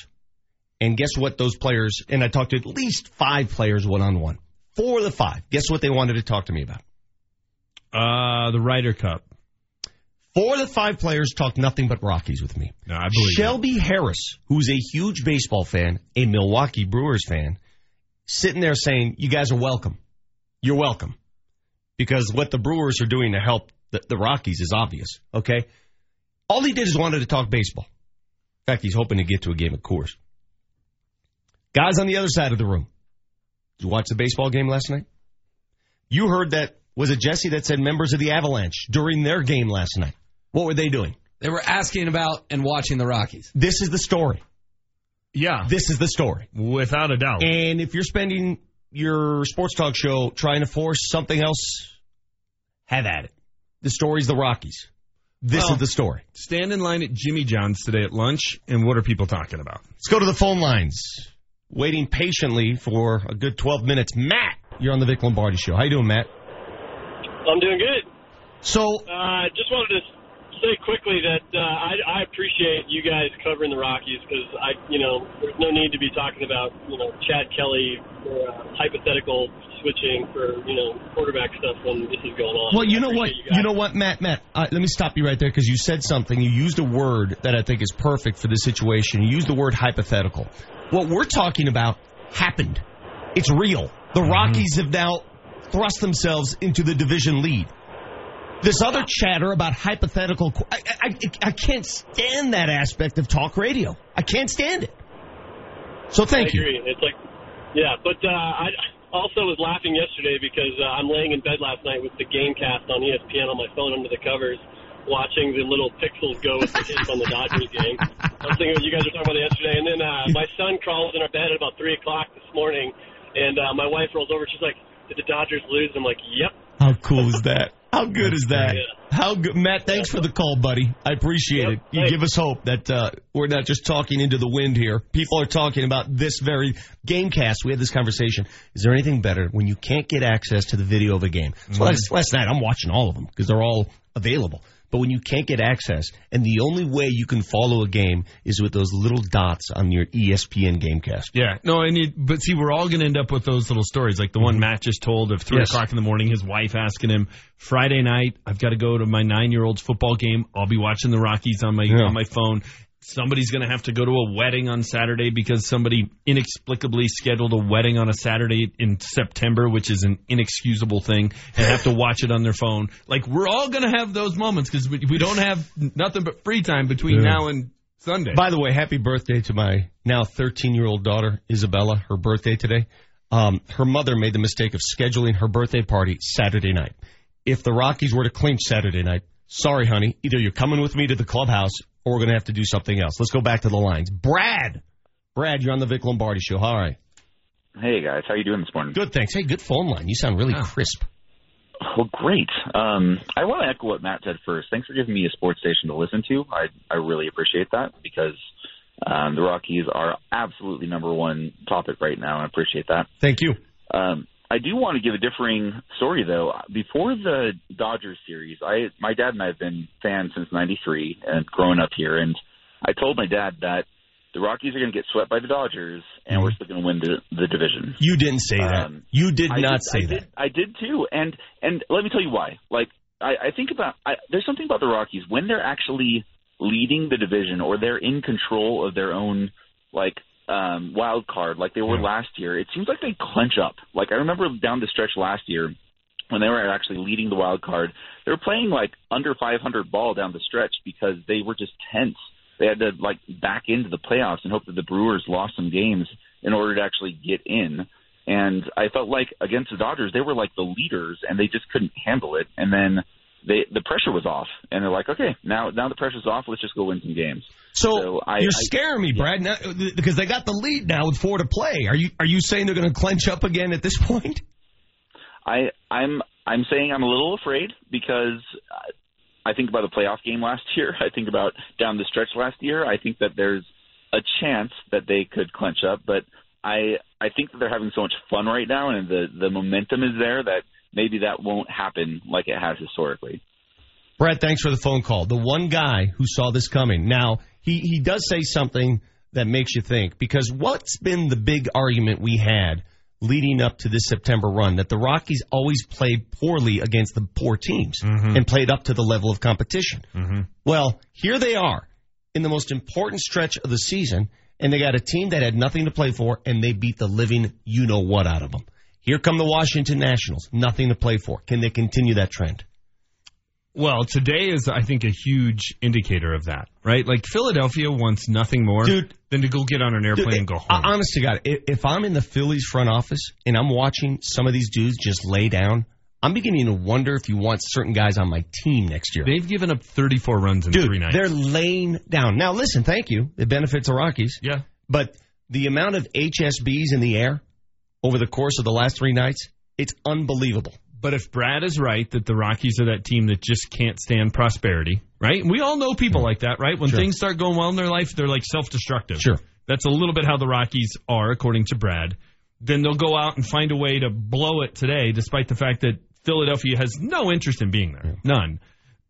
And guess what? Those players, and I talked to at least five players one on one. Four of the five. Guess what they wanted to talk to me about? Uh, the Ryder Cup. Four of the five players talked nothing but Rockies with me. No, I believe Shelby Harris, who's a huge baseball fan, a Milwaukee Brewers fan, sitting there saying, "You guys are welcome. You're welcome," because what the Brewers are doing to help the, the Rockies is obvious. Okay, all he did is wanted to talk baseball. In fact, he's hoping to get to a game of course. Guys on the other side of the room, did you watch the baseball game last night? You heard that was it Jesse that said members of the Avalanche during their game last night? What were they doing? They were asking about and watching the Rockies. This is the story. Yeah. This is the story. Without a doubt. And if you're spending your sports talk show trying to force something else, have at it. The story's the Rockies. This Well, is the story. Stand in line at Jimmy John's today at lunch, and what are people talking about? Let's go to the phone lines. Waiting patiently for a good 12 minutes. Matt, you're on the Vic Lombardi show. How you doing, Matt? I'm doing good. So, uh, just wanted to say quickly that uh, I, I appreciate you guys covering the Rockies because I, you know, there's no need to be talking about, you know, Chad Kelly or uh, hypothetical switching for, you know, quarterback stuff when this is going on. Well, you I know what? appreciate guys. You know what, Matt? Matt, uh, let me stop you right there because you said something. You used a word that I think is perfect for this situation. You used the word hypothetical. What we're talking about happened. It's real. The Rockies have now thrust themselves into the division lead. This other chatter about hypothetical, I, I, I- can't stand that aspect of talk radio. I can't stand it. So thank I you. agree. It's like, yeah, but uh, I also was laughing yesterday because uh, I'm laying in bed last night with the GameCast on ESPN on my phone under the covers, watching the little pixels go with the hits on the Dodgers game. I was thinking what you guys were talking about yesterday, and then uh, my son crawls in our bed at about three o'clock this morning, and uh, my wife rolls over. She's like, "Did the Dodgers lose?" I'm like, "Yep." How cool is that? How good is that? How good, Matt? Thanks for the call, buddy. I appreciate it. You give us hope that uh, we're not just talking into the wind here. People are talking about this very GameCast. We had this conversation. Is there anything better when you can't get access to the video of a game? So Mhm. last, last night, I'm watching all of them because they're all available. But when you can't get access, and the only way you can follow a game is with those little dots on your ESPN GameCast. Yeah, no, and it, but see, we're all going to end up with those little stories, like the one Matt just told of three Mm-hmm. Yes. o'clock in the morning. His wife asking him, "Friday night, I've got to go to my nine-year-old's football game. I'll be watching the Rockies on my Yeah. on my phone." Somebody's going to have to go to a wedding on Saturday because somebody inexplicably scheduled a wedding on a Saturday in September, which is an inexcusable thing, and have to watch it on their phone. Like we're all going to have those moments because we, we don't have nothing but free time between Yeah. now and Sunday. By the way, happy birthday to my now 13 year old daughter, Isabella. Her birthday today. Um, her mother made the mistake of scheduling her birthday party Saturday night. If the Rockies were to clinch Saturday night, sorry, honey, either you're coming with me to the clubhouse or we're going to have to do something else. Let's go back to the lines. Brad, Brad, you're on the Vic Lombardi show. All right. Hey guys, how you doing this morning? Good, thanks. Hey, good phone line. You sound really crisp. Well, great. Um, I want to echo what Matt said first. Thanks for giving me a sports station to listen to. I I really appreciate that because um, the Rockies are absolutely number one topic right now. I appreciate that. Thank you. Um, I do want to give a differing story though. Before the Dodgers series, I my dad and I have been fans since '93 and growing up here, and I told my dad that the Rockies are going to get swept by the Dodgers, and we're still going to win the, the division. You didn't say that. Um, You did I not did- say I that. Did, I did too, and and let me tell you why. Like I, I think about I, there's something about the Rockies when they're actually leading the division or they're in control of their own like um, wild card, like they were last year. It seems like they clench up. Like I remember down the stretch last year when they were actually leading the wild card, they were playing like under 500 ball down the stretch because they were just tense. They had to like back into the playoffs and hope that the Brewers lost some games in order to actually get in. And I felt like against the Dodgers, they were like the leaders and they just couldn't handle it. And then they the pressure was off, and they're like, okay, now now the pressure's off. Let's just go win some games. So, I, you're scaring me, Brad, now, because they got the lead now with four to play. Are you are you saying they're going to clench up again at this point? I I'm I'm saying I'm a little afraid because I think about the playoff game last [laughs] year. I think about down the stretch last year. I think that there's a chance that they could clench up, but I I think that they're having so much fun right now, and the the momentum is there that maybe that won't happen like it has historically. Brad, thanks for the phone call. The one guy who saw this coming. Now, he, he does say something that makes you think because what's been the big argument we had leading up to this September run that the Rockies always played poorly against the poor teams mm-hmm. and played up to the level of competition. Mm-hmm. Well, here they are in the most important stretch of the season, and they got a team that had nothing to play for, and they beat the living you know what out of them. Here come the Washington Nationals, nothing to play for. Can they continue that trend? Well, today is, I think, a huge indicator of that, right? Like Philadelphia wants nothing more Dude. than to go get on an airplane Dude, and go home. I- Honest to God, if I'm in the Phillies front office and I'm watching some of these dudes just lay down, I'm beginning to wonder if you want certain guys on my team next year. They've given up 34 runs in Dude, three nights. they're laying down. Now, listen, thank you. It benefits the Rockies. Yeah. But the amount of HSBs in the air over the course of the last three nights, it's unbelievable. But if Brad is right that the Rockies are that team that just can't stand prosperity, right? We all know people like that, right? When Sure. things start going well in their life, they're like self-destructive. Sure. That's a little bit how the Rockies are, according to Brad. Then they'll go out and find a way to blow it today, despite the fact that Philadelphia has no interest in being there. None.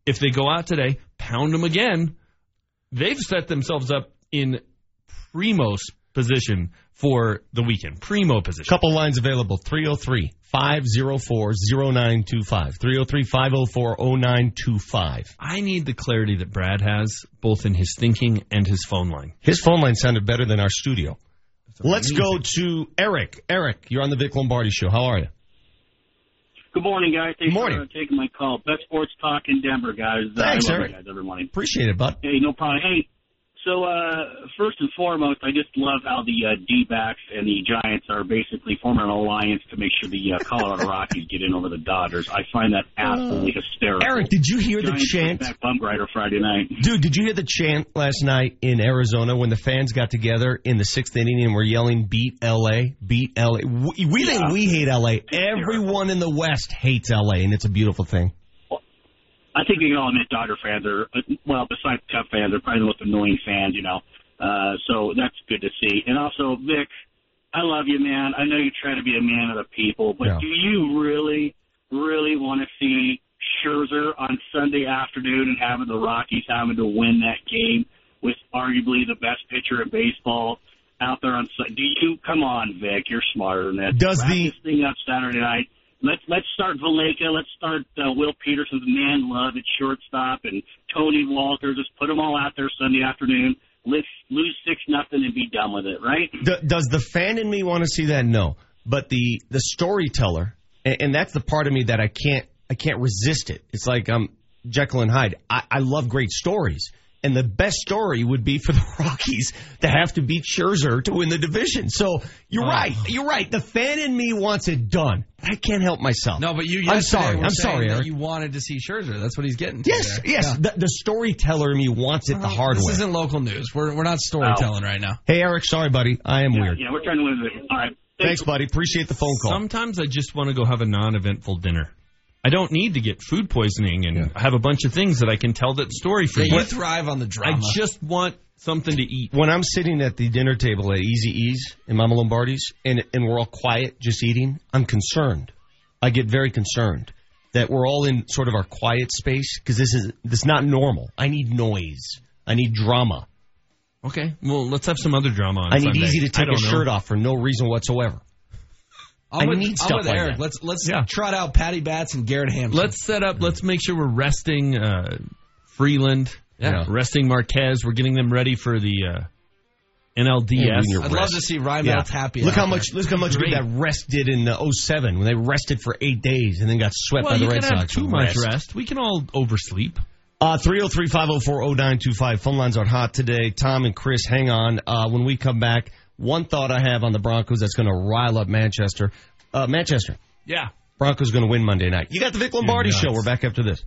If they go out today, pound them again, they've set themselves up in primo's position for the weekend. Primo position. Couple lines available 303 504 0925. 303 504 0925. I need the clarity that Brad has, both in his thinking and his phone line. His phone line sounded better than our studio. Let's go to Eric. Eric, you're on the Vic Lombardi show. How are you? Good morning, guys. Thanks Good morning. for taking my call. Best sports talk in Denver, guys. Uh, Thanks, I love Eric. you guys every morning. Appreciate it, bud. Hey, no problem. Hey, so uh, first and foremost, I just love how the uh, D-backs and the Giants are basically forming an alliance to make sure the uh, Colorado [laughs] Rockies get in over the Dodgers. I find that absolutely hysterical. Eric, did you hear the chant? Back bum rider Friday night. Dude, did you hear the chant last night in Arizona when the fans got together in the sixth inning and were yelling, beat LA, beat LA? We, we think we hate LA. Everyone in the West hates LA, and it's a beautiful thing. I think we can all admit Dodger fans are, uh, well, besides Cub fans, they're probably the most annoying fans, you know. Uh, so that's good to see. And also, Vic, I love you, man. I know you try to be a man of the people, but Yeah. do you really, really want to see Scherzer on Sunday afternoon and having the Rockies having to win that game with arguably the best pitcher in baseball out there on Sunday? Do you? Come on, Vic. You're smarter than that. Does Wrap the- thing up Saturday night? Let's let's start Valaika. Let's start uh, Will Peterson's man love at shortstop and Tony Wolters. Just put them all out there Sunday afternoon. Let's lose six nothing and be done with it, right? Does the fan in me want to see that? No, but the the storyteller, and, and that's the part of me that I can't I can't resist it. It's like I'm Jekyll and Hyde. I, I love great stories, and the best story would be for the [laughs] Rockies to have to beat Scherzer to win the division. So you're oh. right, you're right. The fan in me wants it done. I can't help myself. No, but you. I'm sorry. I'm sorry, Eric. You wanted to see Scherzer. That's what he's getting. To Yes, there. yes. Yeah. The, the storyteller in me wants it the hard this way. isn't local news. We're we're not storytelling right now. Hey, Eric. Sorry, buddy. I am yeah, weird. Yeah, we're trying to win it. All right. Thanks, buddy. Appreciate the phone call. Sometimes I just want to go have a non-eventful dinner. I don't need to get food poisoning and have a bunch of things that I can tell that story for Yeah, you. you thrive on the drama. I just want something to eat. When I'm sitting at the dinner table at Easy E's in Mama Lombardi's and and we're all quiet, just eating, I'm concerned. I get very concerned that we're all in sort of our quiet space because this is this is not normal. I need noise. I need drama. Okay, well, let's have some other drama on I need Sunday. easy to take a know. shirt off for no reason whatsoever. I'm I with, need I'm stuff with like Eric. that. Let's let's trot out Patty Bats and Garrett Hampson. Let's set up. Let's make sure we're resting uh, Freeland. Yeah. resting Marquez. We're getting them ready for the uh, NLDS. I'd love to see Ryan Yeah. Happy. Look out how there. much look how much good that rest did in uh, 07 when they rested for eight days and then got swept Well, by the you Red can Sox. too much rest. We can all oversleep. Uh, 303-504-0925. Phone lines are hot today. Tom and Chris, hang on. Uh, when we come back, one thought I have on the Broncos that's going to rile up Manchester. Uh, Manchester. Yeah. Broncos going to win Monday night. You got the Vic Lombardi show. We're back after this.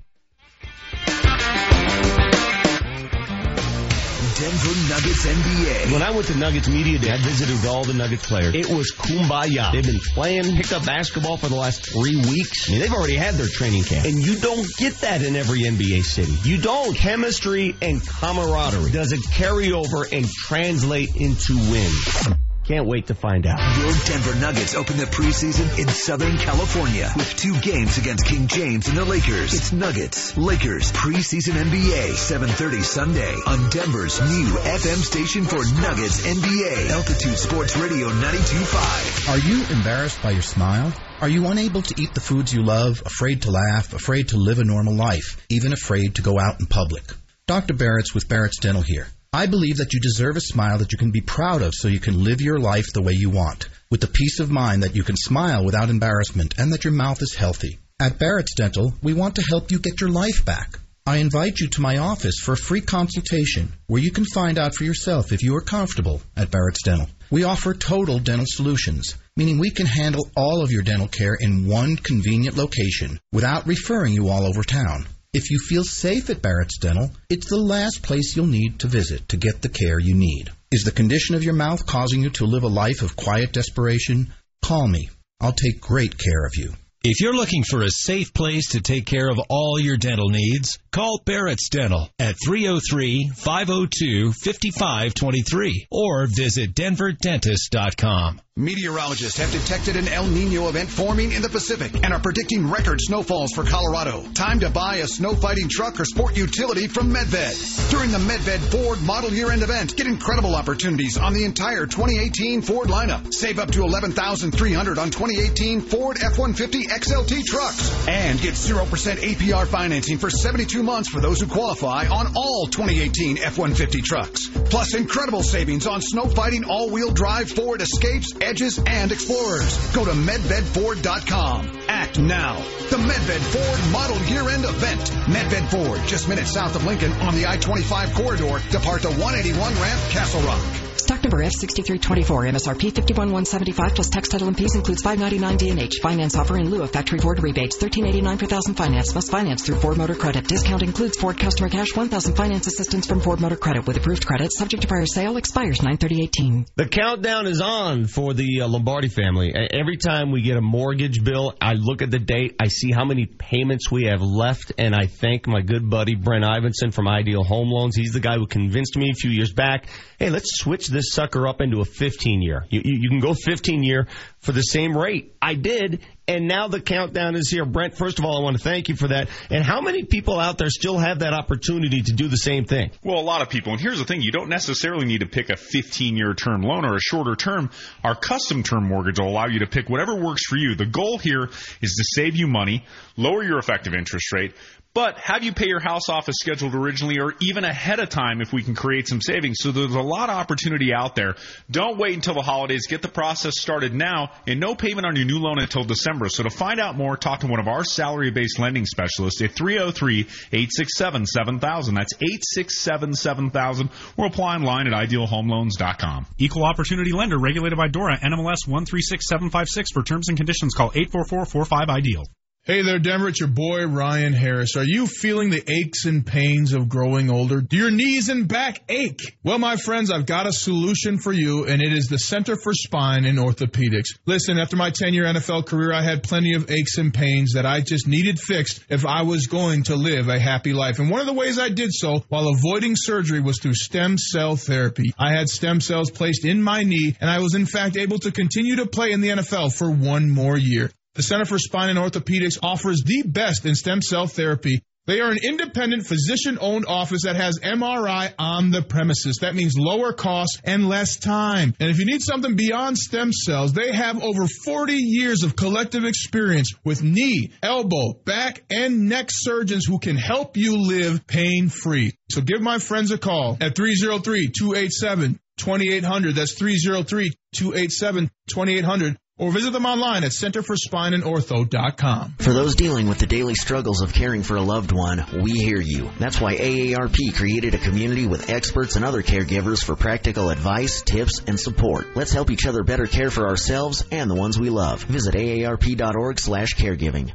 Denver Nuggets NBA. When I went to Nuggets Media Day, I visited with all the Nuggets players. It was kumbaya. They've been playing pickup basketball for the last three weeks. I mean, they've already had their training camp. And you don't get that in every NBA city. You don't. Chemistry and camaraderie. Does it carry over and translate into wins? Can't wait to find out. Your Denver Nuggets open the preseason in Southern California with two games against King James and the Lakers. It's Nuggets, Lakers, preseason NBA, 7.30 Sunday on Denver's new FM station for Nuggets NBA. Altitude Sports Radio 92.5. Are you embarrassed by your smile? Are you unable to eat the foods you love, afraid to laugh, afraid to live a normal life, even afraid to go out in public? Dr. Barrett's with Barrett's Dental here. I believe that you deserve a smile that you can be proud of so you can live your life the way you want, with the peace of mind that you can smile without embarrassment and that your mouth is healthy. At Barrett's Dental, we want to help you get your life back. I invite you to my office for a free consultation where you can find out for yourself if you are comfortable at Barrett's Dental. We offer total dental solutions, meaning we can handle all of your dental care in one convenient location without referring you all over town. If you feel safe at Barrett's Dental, it's the last place you'll need to visit to get the care you need. Is the condition of your mouth causing you to live a life of quiet desperation? Call me. I'll take great care of you. If you're looking for a safe place to take care of all your dental needs, call Barrett's Dental at 303-502-5523 or visit denverdentist.com. Meteorologists have detected an El Nino event forming in the Pacific and are predicting record snowfalls for Colorado. Time to buy a snow fighting truck or sport utility from Medved. During the Medved Ford model year end event, get incredible opportunities on the entire 2018 Ford lineup. Save up to 11300 on 2018 Ford F-150 XLT trucks. And get 0% APR financing for 72 months for those who qualify on all 2018 F-150 trucks. Plus incredible savings on snow fighting all-wheel drive Ford Escapes, Edges, and Explorers. Go to MedvedFord.com. Act now. The Medved Ford Model Year End Event. Medved Ford, just minutes south of Lincoln on the I-25 corridor. Depart the 181 ramp, Castle Rock. Stock number F6324, MSRP 51175 plus tax title and fees includes 599 DNH. Finance offer in lieu of factory Ford rebates, 1389 per thousand finance. Must finance through Ford Motor Credit. Discount includes Ford customer cash, 1000 finance assistance from Ford Motor Credit with approved credit. Subject to prior sale. Expires 93018. The countdown is on for the uh, Lombardi family. Every time we get a mortgage bill, I look at the date, I see how many payments we have left, and I thank my good buddy Brent Ivinson from Ideal Home Loans. He's the guy who convinced me a few years back, hey, let's switch this sucker up into a 15 year. You, you, you can go 15 year for the same rate. I did, and now the countdown is here. Brent, first of all, I want to thank you for that. And how many people out there still have that opportunity to do the same thing? Well, a lot of people. And here's the thing you don't necessarily need to pick a 15 year term loan or a shorter term. Our custom term mortgage will allow you to pick whatever works for you. The goal here is to save you money, lower your effective interest rate, but have you pay your house off as scheduled originally or even ahead of time if we can create some savings. So there's a lot of opportunity out there. Don't wait until the holidays. Get the process started now and no payment on your new loan until December. So to find out more, talk to one of our salary based lending specialists at 303 867 7000. That's 867 7000 or apply online at idealhomeloans.com. Equal opportunity lender regulated by DORA NMLS 136756 for terms and conditions call 84445 ideal. Hey there, Denver. It's your boy, Ryan Harris. Are you feeling the aches and pains of growing older? Do your knees and back ache? Well, my friends, I've got a solution for you, and it is the Center for Spine and Orthopedics. Listen, after my 10 year NFL career, I had plenty of aches and pains that I just needed fixed if I was going to live a happy life. And one of the ways I did so while avoiding surgery was through stem cell therapy. I had stem cells placed in my knee, and I was in fact able to continue to play in the NFL for one more year. The Center for Spine and Orthopedics offers the best in stem cell therapy. They are an independent physician owned office that has MRI on the premises. That means lower cost and less time. And if you need something beyond stem cells, they have over 40 years of collective experience with knee, elbow, back, and neck surgeons who can help you live pain free. So give my friends a call at 303 287 2800. That's 303 287 2800 or visit them online at centerforspineandortho.com. For those dealing with the daily struggles of caring for a loved one, we hear you. That's why AARP created a community with experts and other caregivers for practical advice, tips, and support. Let's help each other better care for ourselves and the ones we love. Visit aarp.org slash caregiving.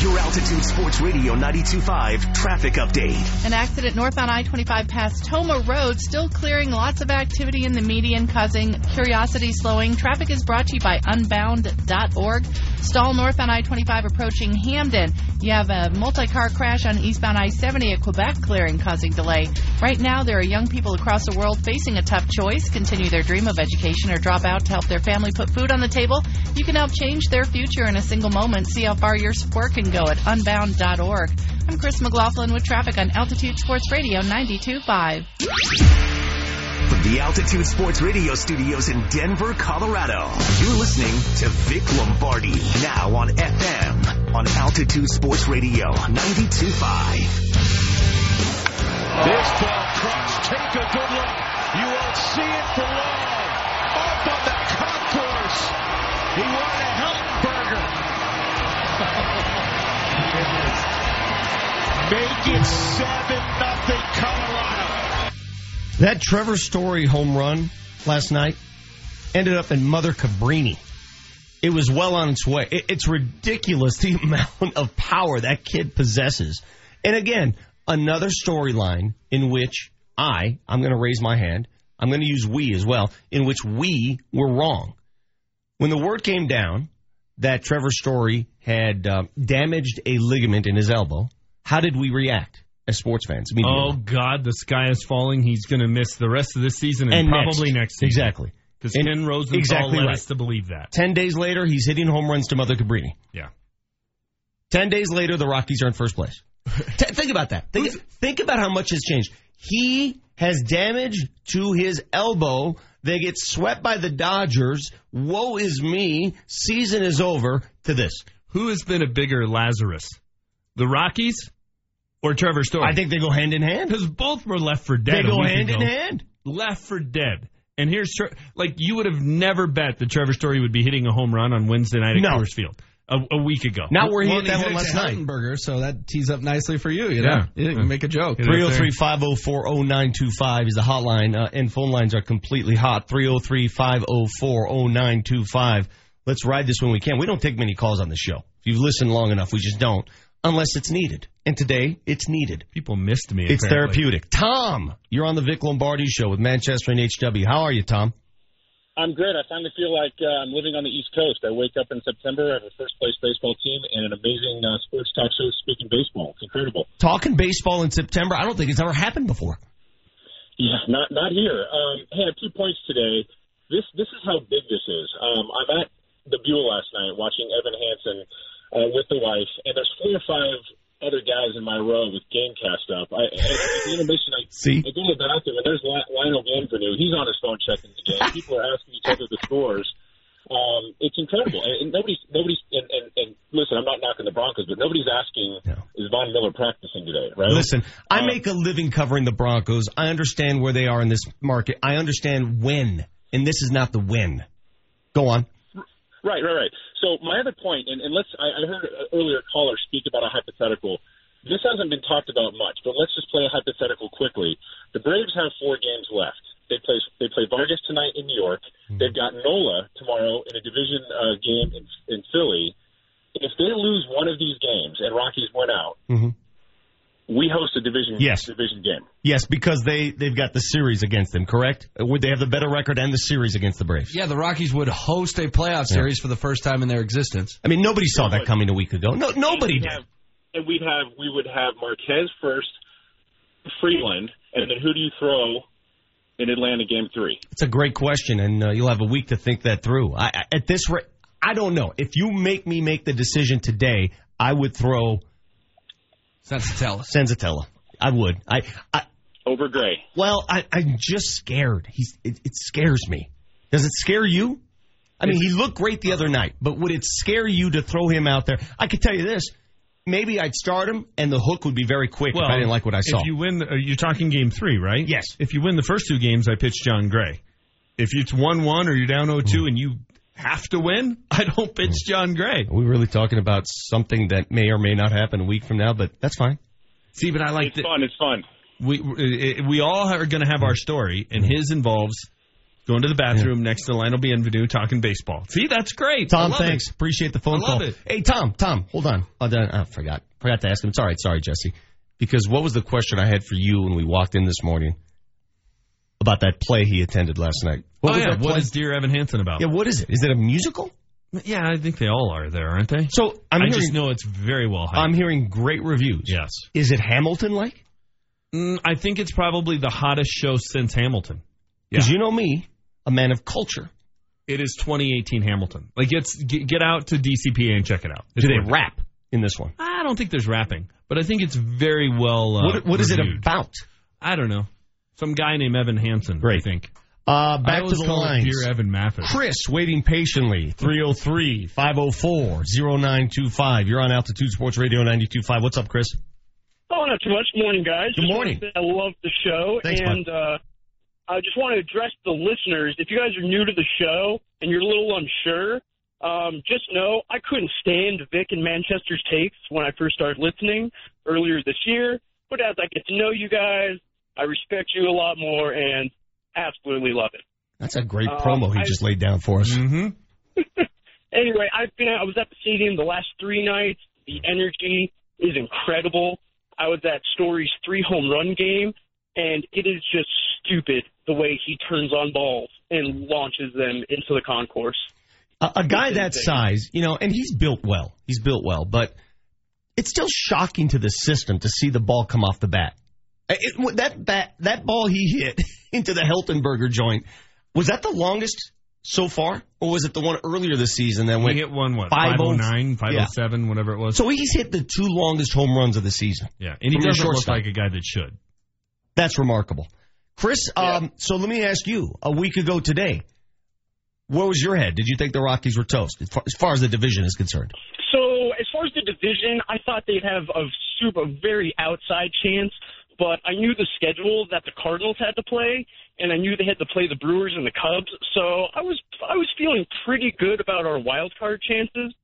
Your Altitude Sports Radio 92.5 traffic update. An accident northbound I-25 past Tomah Road, still clearing lots of activity in the median, causing curiosity slowing. Traffic is brought to you by unbound.org. Stall northbound I-25 approaching Hampden. You have a multi-car crash on eastbound I-70 at Quebec clearing, causing delay. Right now, there are young people across the world facing a tough choice, continue their dream of education or drop out to help their family put food on the table. You can help change their future in a single moment. See how far your support can go at unbound.org. I'm Chris McLaughlin with traffic on Altitude Sports Radio 92.5. From the Altitude Sports Radio studios in Denver, Colorado, you're listening to Vic Lombardi, now on FM, on Altitude Sports Radio 92.5. This ball cross, take a good look. You won't see it for long. Make it 7 nothing Colorado. That Trevor Story home run last night ended up in Mother Cabrini. It was well on its way. It, it's ridiculous the [laughs] amount of power that kid possesses. And again, another storyline in which I, I'm going to raise my hand, I'm going to use we as well, in which we were wrong. When the word came down that Trevor Story had uh, damaged a ligament in his elbow, how did we react as sports fans? immediately? Oh God, the sky is falling. He's going to miss the rest of this season and, And probably next. next, season. Exactly. Because Ken Rosenthal exactly led right. us to believe that. Ten days later, he's hitting home runs to Mother Cabrini. Yeah. Ten days later, the Rockies are in first place. [laughs] T- think about that. Think, think about how much has changed. He has damage to his elbow. They get swept by the Dodgers. Woe is me. Season is over. To this. Who has been a bigger Lazarus? The Rockies or Trevor Story? I think they go hand in hand. Because both were left for dead. They go week hand in hand. Left for dead. And here's like you would have never bet that Trevor Story would be hitting a home run on Wednesday night at No. Coors Field a, a week ago. Now we're Well, hit that one last it to night. Heltenberger, so that tees up nicely for you. You know, Yeah. you can make a joke. 303 504 0925 is the hotline, uh, and phone lines are completely hot. 303 504 0925. Let's ride this when we can. We don't take many calls on the show. If you've listened long enough, we just don't, unless it's needed. And today, it's needed. People missed me. It's apparently. therapeutic. Tom, you're on the Vic Lombardi show with Manchester and HW. How are you, Tom? I'm good. I finally feel like uh, I'm living on the East Coast. I wake up in September, I have a first place baseball team, and an amazing uh, sports talk show speaking baseball. It's incredible. Talking baseball in September, I don't think it's ever happened before. Yeah, not not here. Um, hey, I have two points today. This this is how big this is. Um, I'm at the Buell last night watching Evan Hansen uh, with the wife, and there's four or five other guys in my row with GameCast up. I, and at the intermission, I, See? I go to the bathroom, and there's Lionel Bienvenu. He's on his phone checking the game. People are asking each other the scores. Um, it's incredible, and, and nobody's nobody's and, and, and listen. I'm not knocking the Broncos, but nobody's asking is Von Miller practicing today, right? Listen, I make a living covering the Broncos. I understand where they are in this market. I understand when, and this is not the when. Go on. Right, right, right. So my other point, and, and let's, I, I heard an earlier caller speak about a hypothetical. This hasn't been talked about much, but let's just play a hypothetical quickly. The Braves have four games left. They play they play Vargas tonight in New York. They've got Nola tomorrow in a division uh, game in, in Philly, if they lose one of these games and Rockies win out, Mhm. We host a division Yes. division game. Yes, because they they've got the series against them. Correct? Would they have the better record and the series against the Braves? Yeah, the Rockies would host a playoff series for the first time in their existence. I mean, nobody saw that coming a week ago. No, nobody We'd did. have- and we'd have we would have Marquez first, Freeland, and then who do you throw in Atlanta game three? It's a great question, and uh, you'll have a week to think that through. I, I- at this rate, I don't know. If you make me make the decision today, I would throw Sensatella. Senzatella. I would. I, I over Gray. Well, I, I'm just scared. He's it, it scares me. Does it scare you? I mean, he looked great the other night, but would it scare you to throw him out there? I could tell you this. Maybe I'd start him, and the hook would be very quick if I didn't like what I saw. If you win, uh, you're talking game three, right? Yes. If you win the first two games, I pitch Jon Gray. If it's one one or you're down 0-2 and you have to win, [laughs] I don't pitch hmm. Jon Gray. We're we really talking about something that may or may not happen a week from now? But that's fine. See, but I like it's fun. It's fun. we we- we all are going to have our story, and his involves going to the bathroom next to Lionel Bienvenu talking baseball. See, that's great. Tom, thanks. it. Appreciate the phone I love call. it. Hey, Tom, Tom, hold on. Oh, done. I oh, forgot. Forgot to ask him. It's all right. Sorry, Jesse. Because what was the question I had for you when we walked in this morning about that play he attended last night? What oh yeah, what is Dear Evan Hansen about? Yeah, what is it? Is it a musical? Yeah, I think they all are there, aren't they? So I'm I hearing, just know it's very well hyped. I'm hearing great reviews. yes, Is it Hamilton like? mm, I think it's probably the hottest show since Hamilton. Because you know me, a man of culture. It is 2018 Hamilton. Like, it's get, get out to DCPA and check it out. It's Do they rap in this one? I don't think there's rapping, but I think it's very well. Uh, what what is it about? I don't know. Some guy named Evan Hansen. I think. Uh, I back to the call it lines. Dear Evan Mathis. Chris waiting patiently. 303 504 0925. You're on Altitude Sports Radio 925. What's up, Chris? Oh, not too much. Morning, guys. Good Just morning. I love the show, Thanks, and uh, I just want to address the listeners. If you guys are new to the show and you're a little unsure, um, just know I couldn't stand Vic and Manchester's takes when I first started listening earlier this year. But as I get to know you guys, I respect you a lot more and absolutely love it. That's a great Um, promo he I- just laid down for us. Mm-hmm. [laughs] anyway, I've been. I was at the stadium the last three nights. The energy is incredible. I was at Story's three home run game, and it is just stupid the way he turns on balls and launches them into the concourse. A, a guy that size, you know, and he's built well. He's built well, but it's still shocking to the system to see the ball come off the bat. It, that bat, that ball he hit [laughs] into the Heltenberger joint was that the longest so far, or was it the one earlier this season that We went hit one what 509, 509, 507, whatever it was. So he's hit the two longest home runs of the season. yeah, and he doesn't look like a guy that should. That's remarkable. Chris, um, so let me ask you, a week ago today, where was your head? Did you think the Rockies were toast as far as, far as the division is concerned? So as far as the division, I thought they'd have a super very outside chance, but I knew the schedule that the Cardinals had to play, and I knew they had to play the Brewers and the Cubs. So I was I was feeling pretty good about our wild card chances.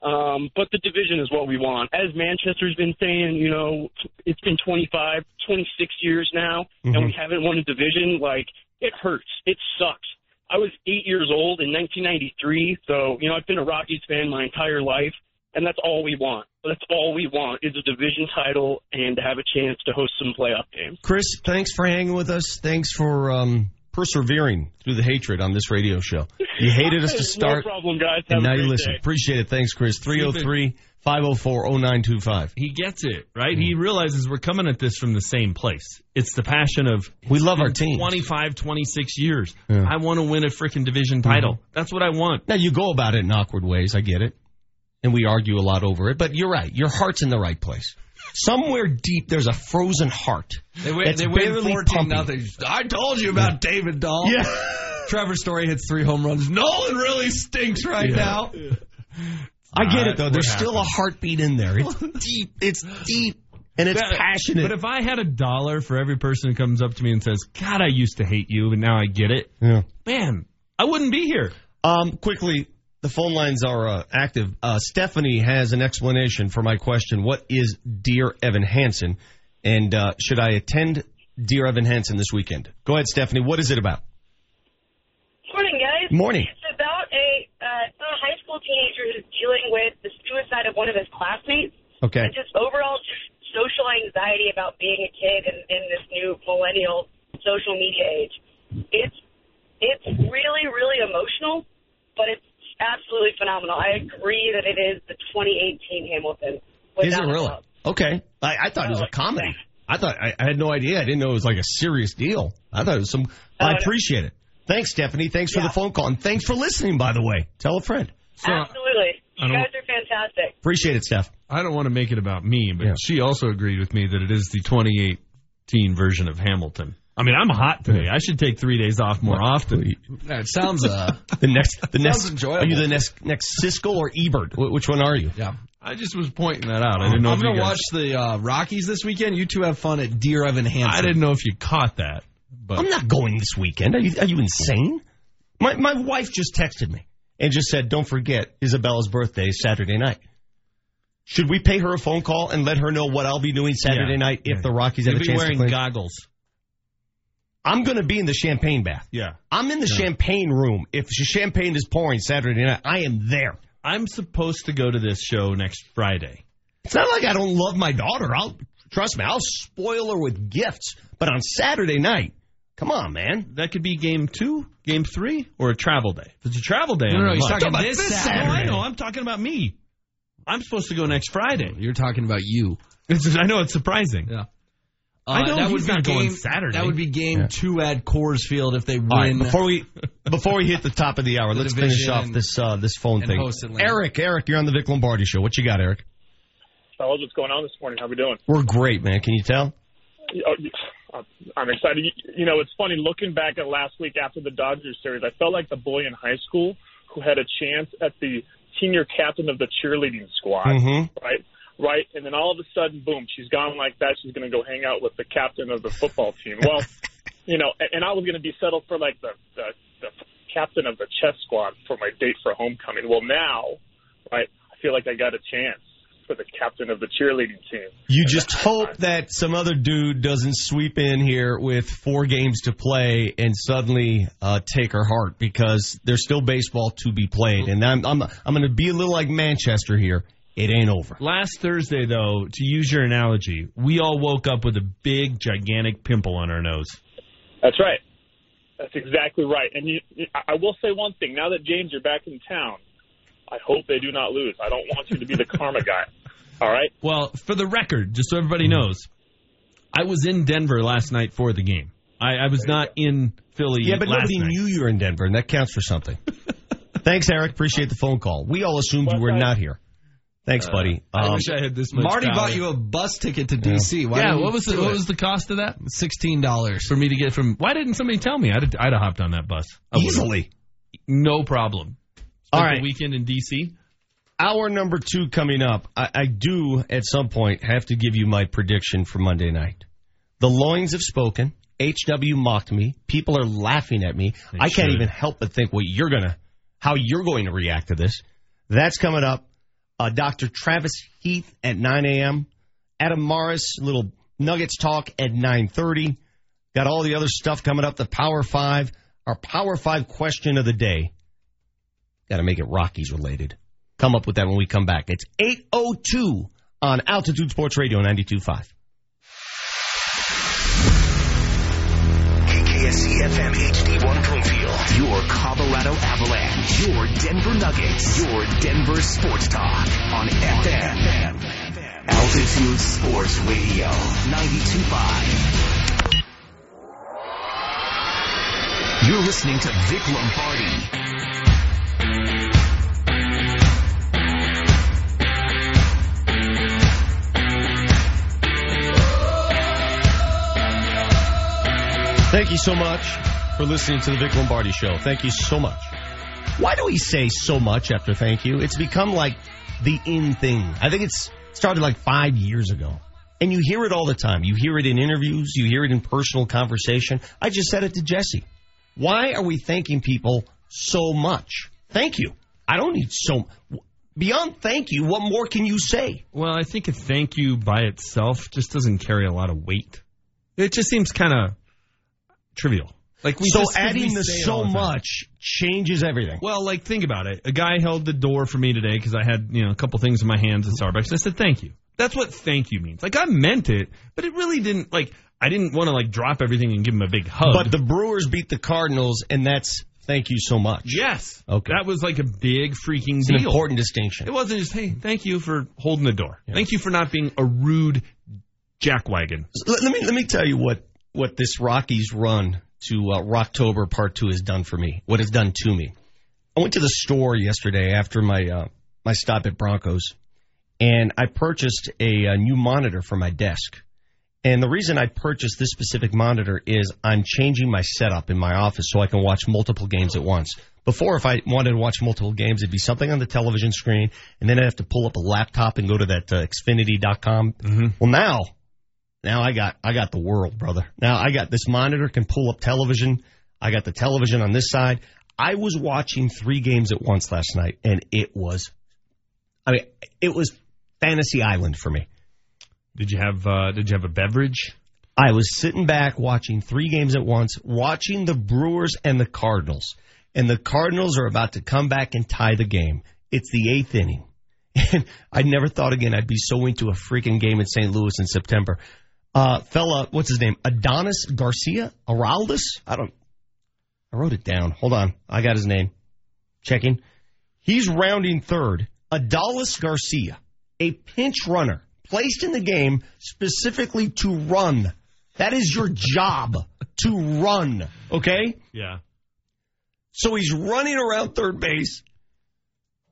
Um, but the division is what we want. As Manchester's been saying, you know, it's been 25, 26 years now, and we haven't won a division. Like, it hurts. It sucks. I was eight years old in 1993, so, you know, I've been a Rockies fan my entire life, and that's all we want. That's all we want is a division title and to have a chance to host some playoff games. Chris, thanks for hanging with us. Thanks for um, persevering through the hatred on this radio show. You hated us to [laughs] start. No problem, guys. Have And a now great you listen. day. Appreciate it. Thanks, Chris. 303 504 0925. He gets it, right? He realizes we're coming at this from the same place. It's the passion of We love our team. teams. 25, 26 years. Yeah. I want to win a freaking division title. That's what I want. Now, you go about it in awkward ways. I get it. And we argue a lot over it. But you're right. Your heart's in the right place. Somewhere deep, there's a frozen heart. They win, they win barely 14 pumping. nothing. I told you about David Dahl. Yeah. Trevor Story hits three home runs. Nolan really stinks right Yeah. now. I get Uh, it, though. There's still a heartbeat in there. It's [laughs] deep. It's deep. And it's passionate. But if I had a dollar for every person who comes up to me and says, God, I used to hate you, and now I get it, yeah. man, I wouldn't be here. Um, quickly, the phone lines are uh, active. Uh, Stephanie has an explanation for my question. What is Dear Evan Hansen? And uh, should I attend Dear Evan Hansen this weekend? Go ahead, Stephanie. What is it about? Morning, guys. Morning. It's about a, uh, a high school teenager who's dealing with the suicide of one of his classmates. Okay. And just overall just social anxiety about being a kid in, in this new millennial social media age. It's it's really, really emotional, but it's absolutely phenomenal. I agree that it is the 2018 Hamilton. Is it really? doubt. Okay. I, I thought it was a oh, comedy. I thought I, I had no idea. I didn't know it was like a serious deal. I thought it was some. I oh, appreciate it. Thanks, Stephanie. Thanks for the phone call and thanks for listening. By the way, tell a friend. Absolutely. You guys are fantastic. Appreciate it, Steph. I don't want to make it about me, but she also agreed with me that it is the 2018 version of Hamilton. I mean, I'm hot today. I should take three days off more often. Yeah, it sounds uh [laughs] The next, the Sounds next. enjoyable. Are you the next next Siskel or Ebert? Wh- Which one are you? Yeah. I just was pointing that out. I didn't know I'm if you gonna guys- watch the uh, Rockies this weekend. You two have fun at Dear Evan Hansen. I didn't know if you caught that. But I'm not going this weekend. Are you, are you insane? My my wife just texted me and just said, "Don't forget Isabella's birthday is Saturday night." Should we pay her a phone call and let her know what I'll be doing Saturday Yeah. night if Yeah. the Rockies have You'll a be chance wearing to play? goggles. I'm going to be in the champagne bath. Yeah. I'm in the Yeah. champagne room. If champagne is pouring Saturday night, I am there. I'm supposed to go to this show next Friday. It's not like I don't love my daughter. I'll trust me. I'll spoil her with gifts. But on Saturday night, come on, man. That could be game two, game three, or a travel day. If it's a travel day, No, I'm no, he's in luck. talking I'm this Saturday. Saturday. No, I know. I'm talking about me. I'm supposed to go next Friday. You're talking about you. It's, [laughs] I know it's surprising. Yeah. I know Uh, that he's would be not game, going Saturday. That would be game Yeah. two at Coors Field if they win. All right, before we before we hit the top of the hour, [laughs] The let's finish off and- this uh, this phone thing. Eric, Eric, you're on the Vic Lombardi show. What you got, Eric? Fellas, what's going on this morning? How we doing? We're great, man. Can you tell? Oh, I'm excited. You- You know, it's funny looking back at last week after the Dodgers series. I felt like the boy in high school who had a chance at the senior captain of the cheerleading squad, Mhm. right? Right, and then all of a sudden, boom, she's gone like that. She's going to go hang out with the captain of the football team. Well, [laughs] you know, and, and I was going to be settled for like the, the the captain of the chess squad for my date for homecoming. Well, now, right, I feel like I got a chance for the captain of the cheerleading team. You just hope that some other dude doesn't sweep in here with four games to play and suddenly uh, take her heart because there's still baseball to be played. And I'm I'm I'm going to be a little like Manchester here. It ain't over. Last Thursday, though, to use your analogy, we all woke up with a big, gigantic pimple on our nose. That's right. That's exactly right. And you, I I will say one thing. Now that James, you're back in town, I hope they do not lose. I don't want you to be the [laughs] karma guy. All right. Well, for the record, just so everybody knows, I was in Denver last night for the game. I, I was not in Philly. Yeah, but last nobody night. knew you were in Denver, and that counts for something. [laughs] Thanks, Eric. Appreciate the phone call. We all assumed you were not here. Thanks, buddy. I Um, wish I had this much. Marty power. bought you a bus ticket to DC. Why yeah, what was the what it? was the cost of that? Sixteen dollars for me to get from. Why didn't somebody tell me? I'd have, I'd have hopped on that bus I. Easily. no problem. All Spent right. the weekend in DC. Hour number two coming up. I, I do, at some point, have to give you my prediction for Monday night. The loins have spoken. HW mocked me. People are laughing at me. They I can't even help but think what you're gonna, how you're going to react to this. That's coming up. Uh, Dr. Travis Heath at 9 a.m. Adam Morris, little Nuggets talk at 9:30. Got all the other stuff coming up. The Power Five, our Power Five question of the day. Got to make it Rockies related. Come up with that when we come back. It's 802 on Altitude Sports Radio 92.5. KKSE FM HD1 Broomfield. Your Colorado Avalanche. Your Denver Nuggets. Your Denver Sports Talk on FM. Altitude Sports Radio 92.5. You're listening to Vic Lombardi. Thank you so much for listening to the Vic Lombardi Show. Thank you so much. Why do we say so much after thank you? It's become like the in thing. I think it's started like five years ago. And you hear it all the time. You hear it in interviews. You hear it in personal conversation. I just said it to Jesse. Why are we thanking people so much? Thank you. I don't need so beyond thank you. What more can you say? Well, I think a thank you by itself just doesn't carry a lot of weight. It just seems kind of trivial. Like we so just- adding the so the much changes everything. Well, like think about it. A guy held the door for me today because I had you know a couple things in my hands at Starbucks. I said thank you. That's what thank you means. Like I meant it, but it really didn't. Like I didn't want to like drop everything and give him a big hug. But the Brewers beat the Cardinals, and that's thank you so much. yes, Okay. that was like a big freaking It's an important distinction. It wasn't just hey, thank you for holding the door. Thank you for not being a rude jackwagon. Let, let me let me tell you what what this Rockies run to uh, Rocktober Part Two has done for me. What it's done to me. I went to the store yesterday after my uh, my stop at Broncos, and I purchased a, a new monitor for my desk. And the reason I purchased this specific monitor is I'm changing my setup in my office so I can watch multiple games at once. Before, if I wanted to watch multiple games, it'd be something on the television screen, and then I'd have to pull up a laptop and go to that uh, Xfinity.com. Well, now now I got I got the world, brother. Now I got this monitor can pull up television. I got the television on this side. I was watching three games at once last night, and it was, I mean, it was fantasy island for me. Did you have uh, Did you have a beverage? I was sitting back watching three games at once, watching the Brewers and the Cardinals, and the Cardinals are about to come back and tie the game. It's the eighth inning, [laughs] and I never thought again I'd be so into a freaking game in St. Louis in September. Uh, fella, what's his name? Adonis Garcia? Araldus? I don't. I wrote it down. Hold on, I got his name. Checking. He's rounding third. Adolis Garcia, a pinch runner, placed in the game specifically to run. That is your job to run. Okay? Yeah. So he's running around third base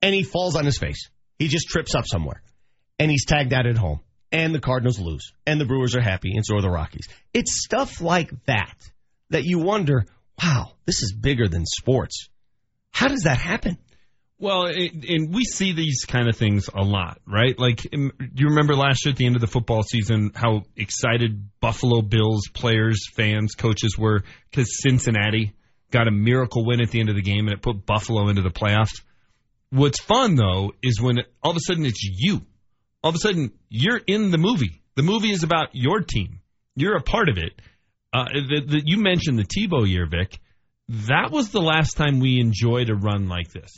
and he falls on his face. He just trips up somewhere and he's tagged out at home. And the Cardinals lose. And the Brewers are happy and so are the Rockies. It's stuff like that that you wonder, wow, this is bigger than sports. How does that happen? Well, and we see these kind of things a lot, right? Like, um, do you remember last year at the end of the football season how excited Buffalo Bills players, fans, coaches were because Cincinnati got a miracle win at the end of the game and it put Buffalo into the playoffs? What's fun though is when all of a sudden it's you. All of a sudden you're in the movie. The movie is about your team. You're a part of it. Uh, the, the, you mentioned the Tebow year, Vic. That was the last time we enjoyed a run like this.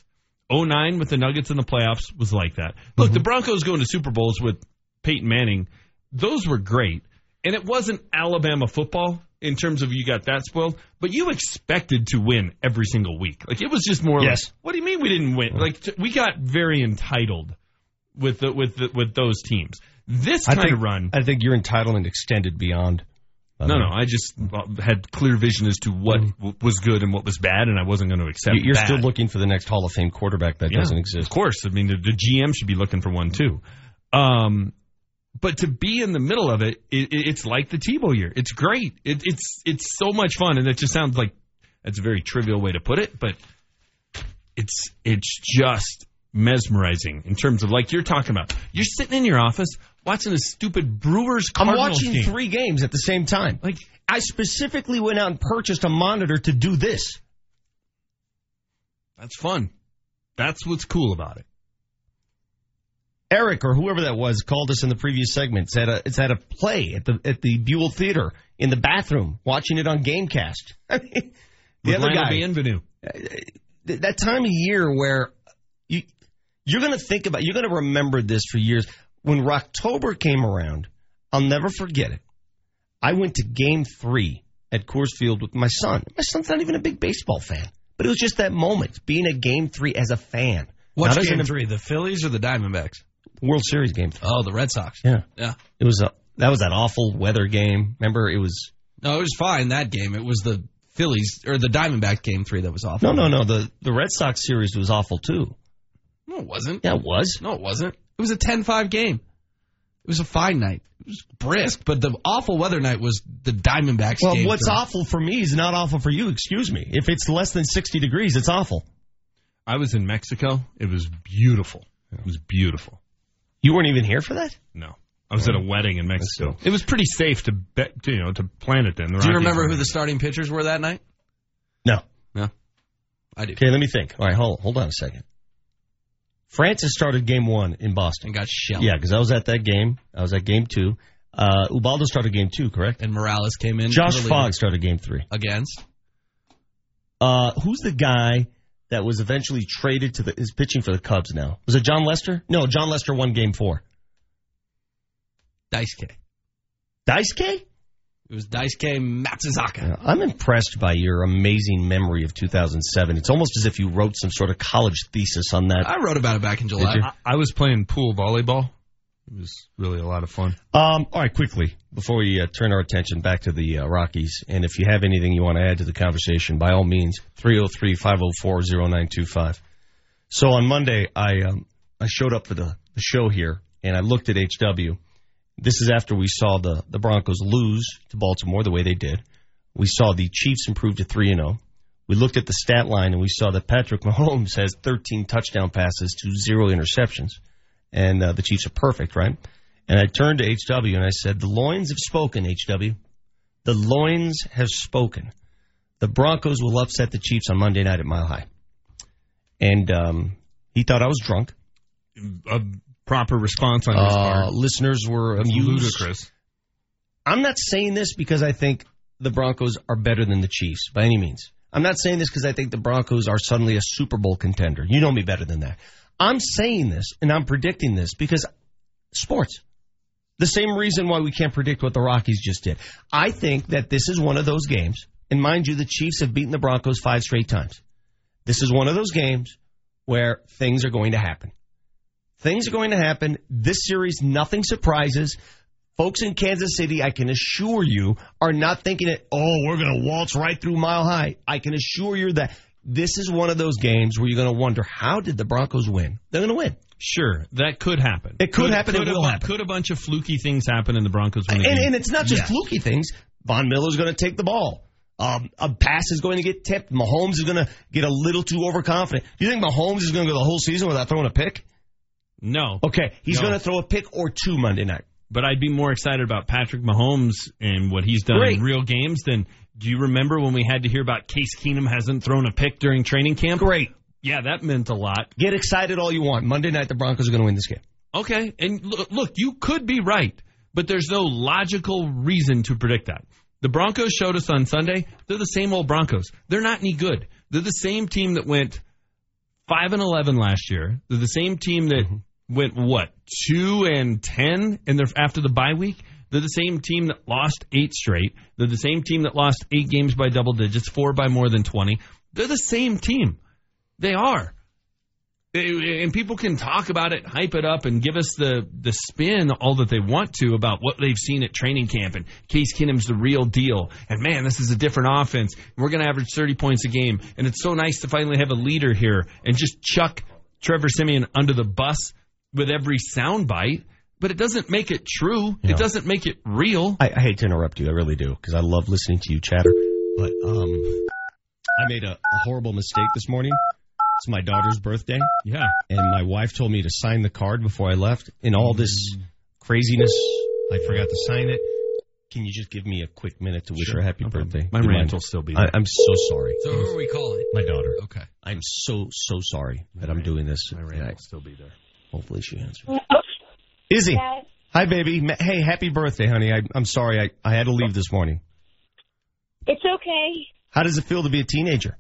09 with the Nuggets in the playoffs was like that. Look, the Broncos going to Super Bowls with Peyton Manning, those were great. And it wasn't Alabama football in terms of you got that spoiled, but you expected to win every single week. Like it was just more Yes. like, what do you mean we didn't win? Like t- we got very entitled with the, with the, with those teams. This I kind think, of run, I think your entitlement extended beyond. uh, no, no, I just had clear vision as to what w- was good and what was bad, and I wasn't going to accept. You- You're bad. still looking for the next Hall of Fame quarterback that Yeah, doesn't exist. Of course. I mean, the, the GM should be looking for one too. Um, but to be in the middle of it, it, it it's like the Tebow year. It's great. It, it's it's so much fun, and it just sounds like that's a very trivial way to put it, but it's it's just mesmerizing in terms of like you're talking about. You're sitting in your office watching a stupid Brewers I'm watching game. three games at the same time. Like I specifically went out and purchased a monitor to do this. That's fun. That's what's cool about it. Eric or whoever that was called us in the previous segment. It's at a it's at a play at the at the Buell Theater in the bathroom, watching it on GameCast. [laughs] I mean, the With other Lionel guy, Bienvenu. Uh, uh, th- that time of year where you you're going to think about you're going to remember this for years when Rocktober came around I'll never forget it I went to game 3 at Coors Field with my son my son's not even a big baseball fan but it was just that moment being at game 3 as a fan What's Not game an- three? The Phillies or the Diamondbacks? World Series game three. Oh, the Red Sox. yeah Yeah. it was a that was that awful weather game remember it was No, it was fine that game. It was the Phillies or the Diamondback game three that was awful. no no no the the Red Sox series was awful too No, it wasn't. yeah it was No, it wasn't. It was a 10-5 game. It was a fine night. It was brisk, but the awful weather night was the Diamondbacks well game. what's three. awful for me is not awful for you excuse me if it's less than 60 degrees it's awful I was in Mexico. It was beautiful. It was beautiful. You weren't even here for that? No. I was at a wedding in Mexico. It was pretty safe to bet, to, you know, to plan it then. The Do you remember who the starting pitchers were that night? No. No. I do. Okay, let me think. All right, hold hold on a second. Francis started game one in Boston. And got shelled. Yeah, because I was at that game. I was at game two. Uh, Ubaldo started game two, correct? And Morales came in. Josh Fogg started game three. Against? Uh, who's the guy that was eventually traded to the is pitching for the Cubs now? Was it Jon Lester? No, Jon Lester won Game Four. Daisuke. Daisuke? It was Daisuke Matsuzaka. I'm impressed by your amazing memory of 2007. It's almost as if you wrote some sort of college thesis on that. I wrote about it back in July. I, I was playing pool volleyball. It was really a lot of fun. Um, all right, quickly before we uh, turn our attention back to the uh, Rockies, and if you have anything you want to add to the conversation, by all means, 303-504-0925. So on Monday, I um, I showed up for the, the show here, and I looked at HW. This is after we saw the the Broncos lose to Baltimore the way they did. We saw the Chiefs improve to three and zero. We looked at the stat line and we saw that Patrick Mahomes [laughs] has 13 touchdown passes to zero interceptions and uh, the Chiefs are perfect, right? And I turned to HW and I said, "The loins have spoken, HW. The loins have spoken. The Broncos will upset the Chiefs on Monday night at Mile High." And um, he thought I was drunk. A proper response on his Uh, part. listeners were That's amused. ludicrous. I'm not saying this because I think the Broncos are better than the Chiefs by any means. I'm not saying this because I think the Broncos are suddenly a Super Bowl contender. You know me better than that. I'm saying this and I'm predicting this because sports. The same reason why we can't predict what the Rockies just did. I think that this is one of those games, and mind you, the Chiefs have beaten the Broncos five straight times. This is one of those games where things are going to happen. Things are going to happen. This series, nothing surprises. Folks in Kansas City, I can assure you, are not thinking it, oh, we're going to waltz right through mile high. I can assure you that this is one of those games where you're going to wonder, how did the Broncos win? They're going to win. Sure, that could happen. It could happen, it will bu- happen. Could a bunch of fluky things happen and the Broncos win And, game? and it's not just Yes. fluky things. Von Miller's going to take the ball. Um, a pass is going to get tipped. Mahomes is going to get a little too overconfident. Do you think Mahomes is going to go the whole season without throwing a pick? No. Okay, he's No. going to throw a pick or two Monday night. But I'd be more excited about Patrick Mahomes and what he's done Great. in real games than. Do you remember when we had to hear about Case Keenum hasn't thrown a pick during training camp? Great. Yeah, that meant a lot. Get excited all you want. Monday night, the Broncos are going to win this game. Okay, and look, look, you could be right, but there's no logical reason to predict that. The Broncos showed us on Sunday they're the same old Broncos. They're not any good. They're the same team that went five and eleven last year. They're the same team that mm-hmm. Went what two and ten in their after the bye week. They're the same team that lost eight straight. They're the same team that lost eight games by double digits, four by more than twenty. They're the same team. They are. And people can talk about it, hype it up, and give us the, the spin all that they want to about what they've seen at training camp. And Case Keenum's the real deal. And man, this is a different offense. We're going to average 30 points a game. And it's so nice to finally have a leader here and just chuck Trevor Siemian under the bus with every soundbite. But it doesn't make it true. Yeah. It doesn't make it real. I, I hate to interrupt you. I really do because I love listening to you chatter. But um, I made a, a horrible mistake this morning. It's my daughter's birthday. Yeah. And my wife told me to sign the card before I left. In all this craziness, I forgot to sign it. Can you just give me a quick minute to wish Sure, her a happy no birthday? My Do rant mind? will still be I, there. I'm so sorry. So who are we calling? My daughter. Okay. I'm so so sorry that I'm doing this. My rant will still be there. Hopefully she answers. Izzy. Hi, baby. Hey, happy birthday, honey. I, I'm sorry. I, I had to leave this morning. It's okay. How does it feel to be a teenager?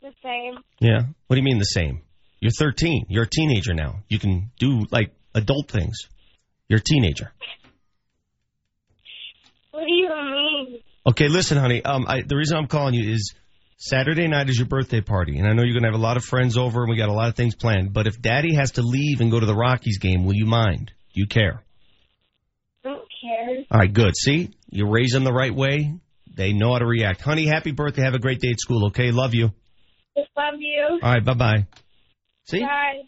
The same. Yeah. What do you mean the same? You're 13. You're a teenager now. You can do like adult things. You're a teenager. What do you mean? Okay, listen, honey. Um, I, the reason I'm calling you is Saturday night is your birthday party, and I know you're gonna have a lot of friends over, and we got a lot of things planned. But if Daddy has to leave and go to the Rockies game, will you mind? Do you care? Don't care. All right, good. See, you raise them the right way. They know how to react. Honey, happy birthday. Have a great day at school. Okay, love you. Just love you. All right, bye bye. See, Bye.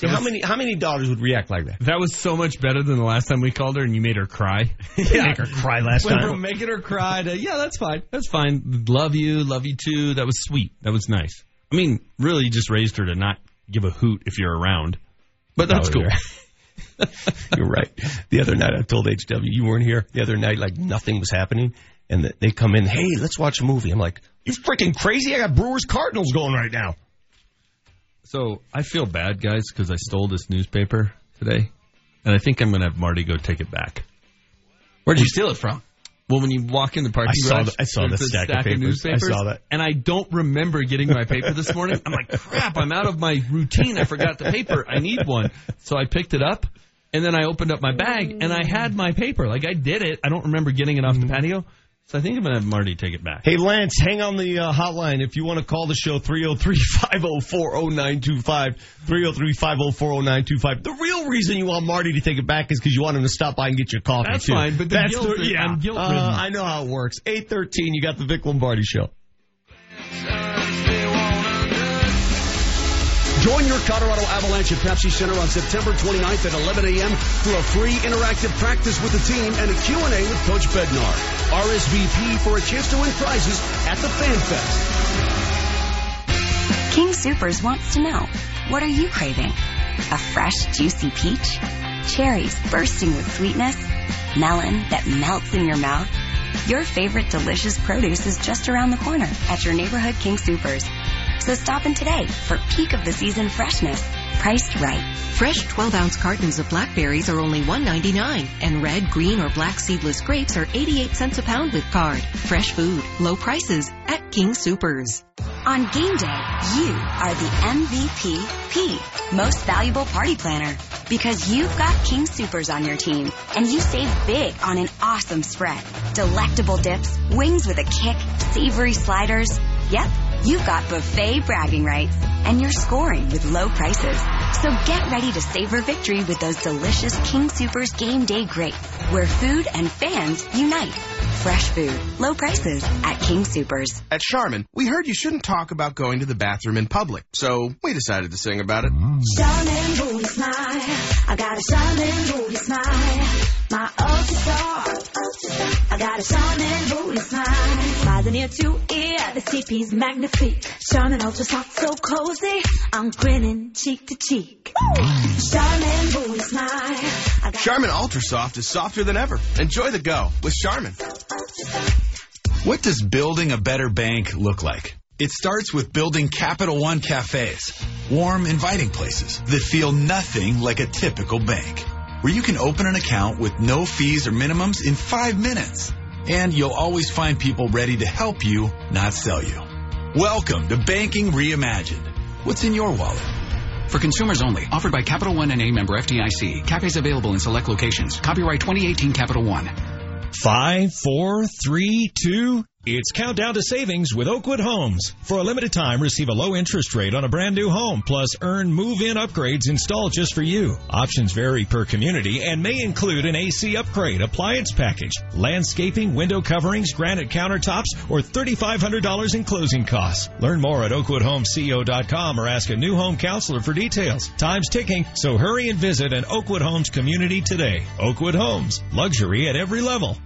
See how many how many daughters would react like that? That was so much better than the last time we called her and you made her cry. [laughs] Yeah. Make her cry last Went time. from making her cry to, yeah, that's fine. That's fine. Love you. Love you too. That was sweet. That was nice. I mean, really just raised her to not give a hoot if you're around. But that's Oh, cool. you're- [laughs] You're right. The other night I told HW you weren't here. The other night, like nothing was happening, and they come in. Hey, let's watch a movie. I'm like, you freaking crazy? I got Brewers Cardinals going right now. So I feel bad, guys, because I stole this newspaper today. And I think I'm going to have Marty go take it back. Where'd you steal it from? Well, when you walk in the parking I saw garage, the- I saw the a stack of papers. I newspapers, saw that. and I don't remember getting my paper this morning. I'm like, crap! I'm out of my routine. I forgot the paper. I need one, so I picked it up, and then I opened up my bag, and I had my paper. Like I did it. I don't remember getting it off the mm. patio, so I think I'm gonna have Marty take it back. Hey, Lance, hang on the uh, hotline if you want to call the show 303 504 0925. 303 504 0925. The real reason you want Marty to take it back is because you want him to stop by and get your coffee, That's too. fine, but the That's guilt- the, yeah. I'm guilt-ridden. Uh, I know how it works. 813, you got the Vic Lombardi show. Join your Colorado Avalanche at Pepsi Center on September 29th at 11 a.m. for a free interactive practice with the team and a Q&A with Coach Bednar. RSVP for a chance to win prizes at the Fan Fest. King Supers wants to know, what are you craving? A fresh, juicy peach? Cherries bursting with sweetness? Melon that melts in your mouth? Your favorite delicious produce is just around the corner at your neighborhood King Supers. So stop in today for peak of the season freshness, priced right. Fresh 12 ounce cartons of blackberries are only $1.99, and red, green, or black seedless grapes are 88 cents a pound with card. Fresh food, low prices at King Supers. On game day, you are the MVP, P most valuable party planner, because you've got King Supers on your team, and you save big on an awesome spread. Delectable dips, wings with a kick, savory sliders. Yep, you've got buffet bragging rights, and you're scoring with low prices. So get ready to savor victory with those delicious King Supers game day greats, where food and fans unite. Fresh food, low prices at King Supers. At Charmin, we heard you shouldn't talk about going to the bathroom in public, so we decided to sing about it. Charmin booty smile. I got a Charmin booty smile. My ultra. I got a Charmin booty smile. By the near to ear, the CP's magnifique. Charmin ultra soft, so cozy. I'm grinning cheek to cheek. Charmin booty smile. Charmin Ultra Soft is softer than ever. Enjoy the go with Charmin. What does building a better bank look like? It starts with building Capital One cafes, warm, inviting places that feel nothing like a typical bank, where you can open an account with no fees or minimums in five minutes. And you'll always find people ready to help you, not sell you. Welcome to Banking Reimagined. What's in your wallet? For consumers only. Offered by Capital One and a member FDIC. Cafes available in select locations. Copyright 2018 Capital One. Five, four, three, two. It's countdown to savings with Oakwood Homes. For a limited time, receive a low interest rate on a brand new home, plus earn move-in upgrades installed just for you. Options vary per community and may include an AC upgrade, appliance package, landscaping, window coverings, granite countertops, or $3,500 in closing costs. Learn more at oakwoodhomesco.com or ask a new home counselor for details. Time's ticking, so hurry and visit an Oakwood Homes community today. Oakwood Homes, luxury at every level.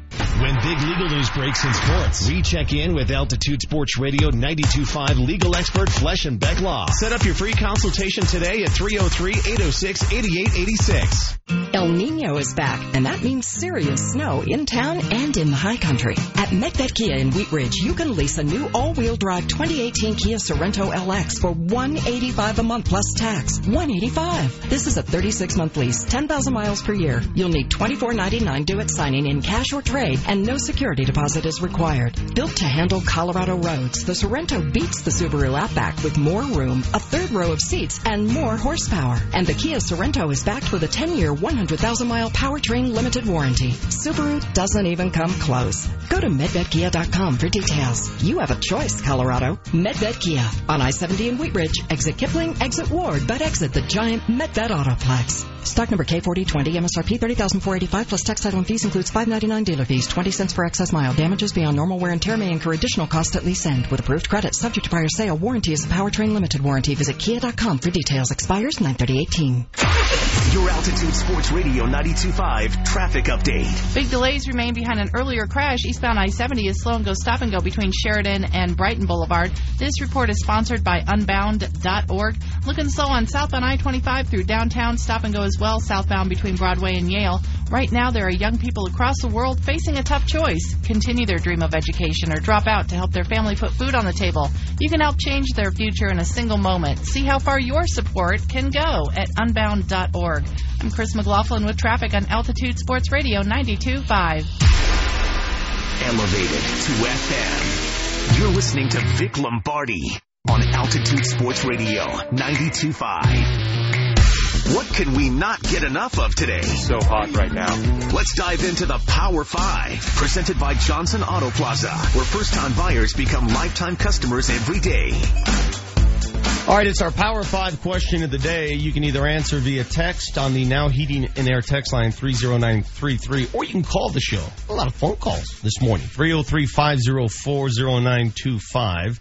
When big legal news breaks in sports, we check in with Altitude Sports Radio 92.5 legal expert Flesh and Beck Law. Set up your free consultation today at 303-806-8886. El Nino is back, and that means serious snow in town and in the high country. At Medved Kia in Wheat Ridge, you can lease a new all-wheel drive 2018 Kia Sorento LX for 185 a month plus tax. 185. This is a 36-month lease, 10,000 miles per year. You'll need 24.99 due at signing in cash or trade, and no security deposit is required. Built to handle Colorado roads, the Sorento beats the Subaru Outback with more room, a third row of seats, and more horsepower. And the Kia Sorento is backed with a 10-year, 100,000 mile powertrain limited warranty. Subaru doesn't even come close. Go to MedvedKia.com for details. You have a choice, Colorado. Medved Kia on I-70 in Wheat Ridge. Exit Kipling, exit Ward, but exit the giant Medved Autoplex. Stock number K4020, MSRP 30485 plus tax title and fees includes 599 dealer fees, 20 cents per excess mile. Damages beyond normal wear and tear may incur additional cost at lease end. With approved credit, subject to prior sale, warranty is a powertrain limited warranty. Visit kia.com for details. Expires 93018. Your Altitude Sports Radio 92.5 traffic update. Big delays remain behind an earlier crash. Eastbound I-70 is slow and go stop and go between Sheridan and Brighton Boulevard. This report is sponsored by Unbound.org. Looking slow on southbound I-25 through downtown. Stop and go as well southbound between Broadway and Yale. Right now, there are young people across the world facing a tough choice. Continue their dream of education or drop out to help their family put food on the table. You can help change their future in a single moment. See how far your support can go at unbound.org. I'm Chris McLaughlin with traffic on Altitude Sports Radio 92.5. elevated to FM. You're listening to Vic Lombardi on Altitude Sports Radio 92.5. What can we not get enough of today? So hot right now. Let's dive into the Power Five, presented by Johnson Auto Plaza, where first-time buyers become lifetime customers every day. All right, it's our Power 5 question of the day. You can either answer via text on the Now Heating and Air text line 30933, or you can call the show. A lot of phone calls this morning. 303-504-0925.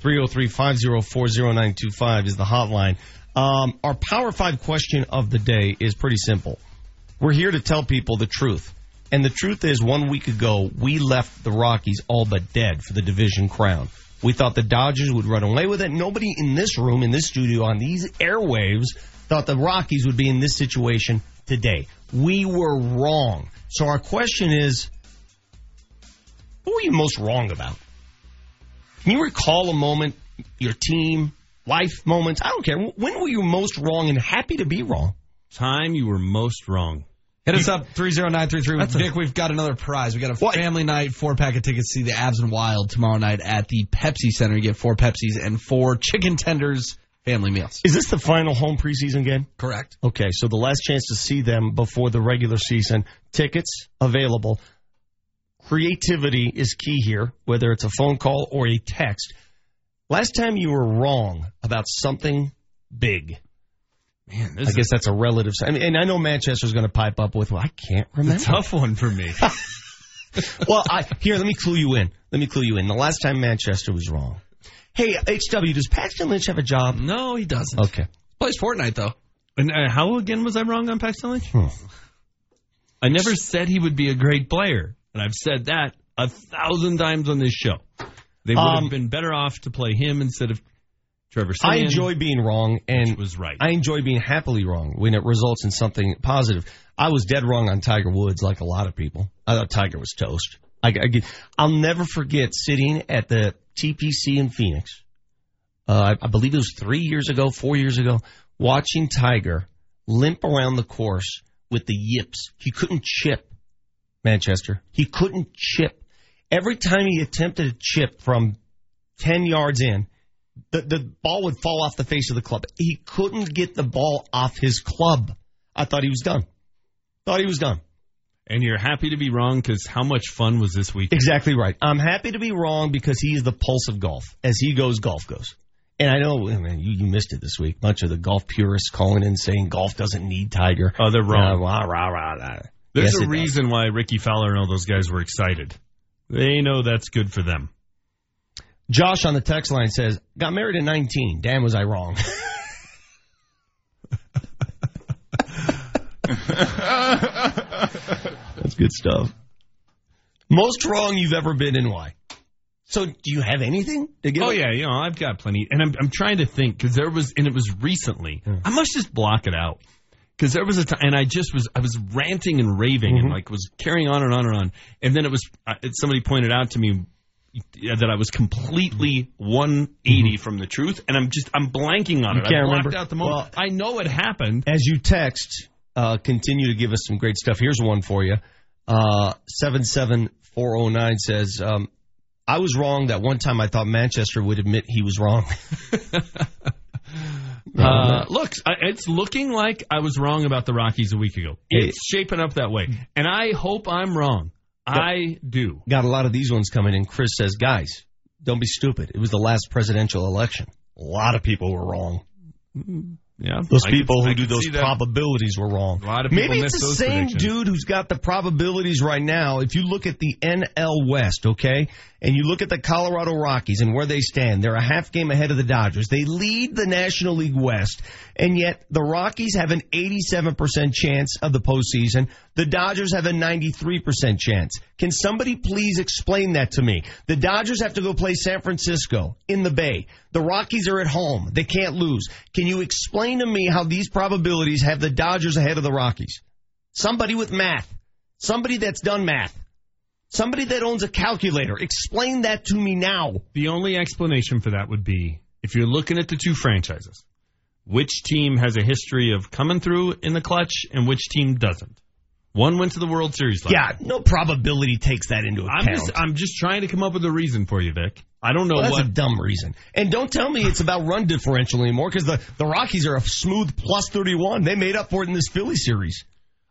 303-504-0925 is the hotline. Um, our Power 5 question of the day is pretty simple. We're here to tell people the truth. And the truth is, one week ago, we left the Rockies all but dead for the division crown. We thought the Dodgers would run away with it. Nobody in this room, in this studio, on these airwaves, thought the Rockies would be in this situation today. We were wrong. So our question is, what were you most wrong about? Can you recall a moment, your team, life moments? I don't care. When were you most wrong and happy to be wrong? Time you were most wrong. Hit us up 30933. That's a- we've got another prize. We got a family night, four pack of tickets to see the Avs and Wild tomorrow night at the Pepsi Center. You get four Pepsis and four chicken tenders family meals. Is this the final home preseason game? Correct. Okay, so the last chance to see them before the regular season. Tickets available. Creativity is key here, whether it's a phone call or a text. Last time you were wrong about something big. Man, I guess that's a relative. I mean, and I know Manchester's going to pipe up with, well, I can't remember. It's a tough one for me. [laughs] well, I, here, let me clue you in. Let me clue you in. The last time Manchester was wrong. Hey, HW, does Paxton Lynch have a job? No, he doesn't. Okay. Plays Fortnite, though. And uh, how again was I wrong on Paxton Lynch? Hmm. I never said he would be a great player, and I've said that a thousand times on this show. They would Um, have been better off to play him instead of Trevor I enjoy being wrong, and was right. I enjoy being happily wrong when it results in something positive. I was dead wrong on Tiger Woods, like a lot of people. I thought Tiger was toast. I, I, will never forget sitting at the TPC in Phoenix. Uh, I, I believe it was three years ago, four years ago, watching Tiger limp around the course with the yips. He couldn't chip Manchester. He couldn't chip. Every time he attempted a chip from 10 yards in, the, the ball would fall off the face of the club. He couldn't get the ball off his club. I thought he was done. Thought he was done. And you're happy to be wrong because how much fun was this week? Exactly right. I'm happy to be wrong because he is the pulse of golf. As he goes, golf goes. And I know, I mean, you, you missed it this week. Bunch of the golf purists calling in saying golf doesn't need Tiger. Oh, they're wrong. Uh, rah, rah, rah. There's Yes, a does. reason why Rickie Fowler and all those guys were excited. They know that's good for them. Josh on the text line says, got married at 19. Damn, was I wrong. [laughs] That's good stuff. Most wrong you've ever been and why? So, do you have anything to give? Oh yeah, you know I've got plenty, and I'm I'm trying to think because there was, and it was recently. Hmm. I must just block it out because there was a time, and I just was I was ranting and raving and like was carrying on and on and on, and then it was uh, somebody pointed out to me that I was completely 180 from the truth, and I'm just I'm blanking on You it. I blocked remember? out the moment. I know it happened. As you text, uh, continue to give us some great stuff. Here's one for you. Uh, 77409 says, um, I was wrong that one time I thought Manchester would admit he was wrong. [laughs] [laughs] Uh, look, it's looking like I was wrong about the Rockies a week ago. It's shaping up that way, and I hope I'm wrong. I do. Got a lot of these ones coming in. Chris says, guys, don't be stupid. It was the last presidential election. A lot of people were wrong. Yeah, Those I people I who do those that. probabilities were wrong. A lot of people Maybe missed it's the same dude who's got the probabilities right now. If you look at the NL West, okay, and you look at the Colorado Rockies and where they stand, they're a half game ahead of the Dodgers. They lead the National League West, and yet the Rockies have an 87% chance of the postseason. The Dodgers have a 93% chance. Can somebody please explain that to me? The Dodgers have to go play San Francisco in the Bay. The Rockies are at home. They can't lose. Can you explain to me how these probabilities have the Dodgers ahead of the Rockies? Somebody with math. Somebody that's done math. Somebody that owns a calculator. Explain that to me now. The only explanation for that would be if you're looking at the two franchises, which team has a history of coming through in the clutch and which team doesn't. One went to the World Series. Last Yeah, no probability takes that into account. I'm just I'm just trying to come up with a reason for you, Vic. I don't know Well, that's what a dumb reason. And don't tell me it's about run differential anymore because the, the Rockies are a smooth plus 31. They made up for it in this Philly series.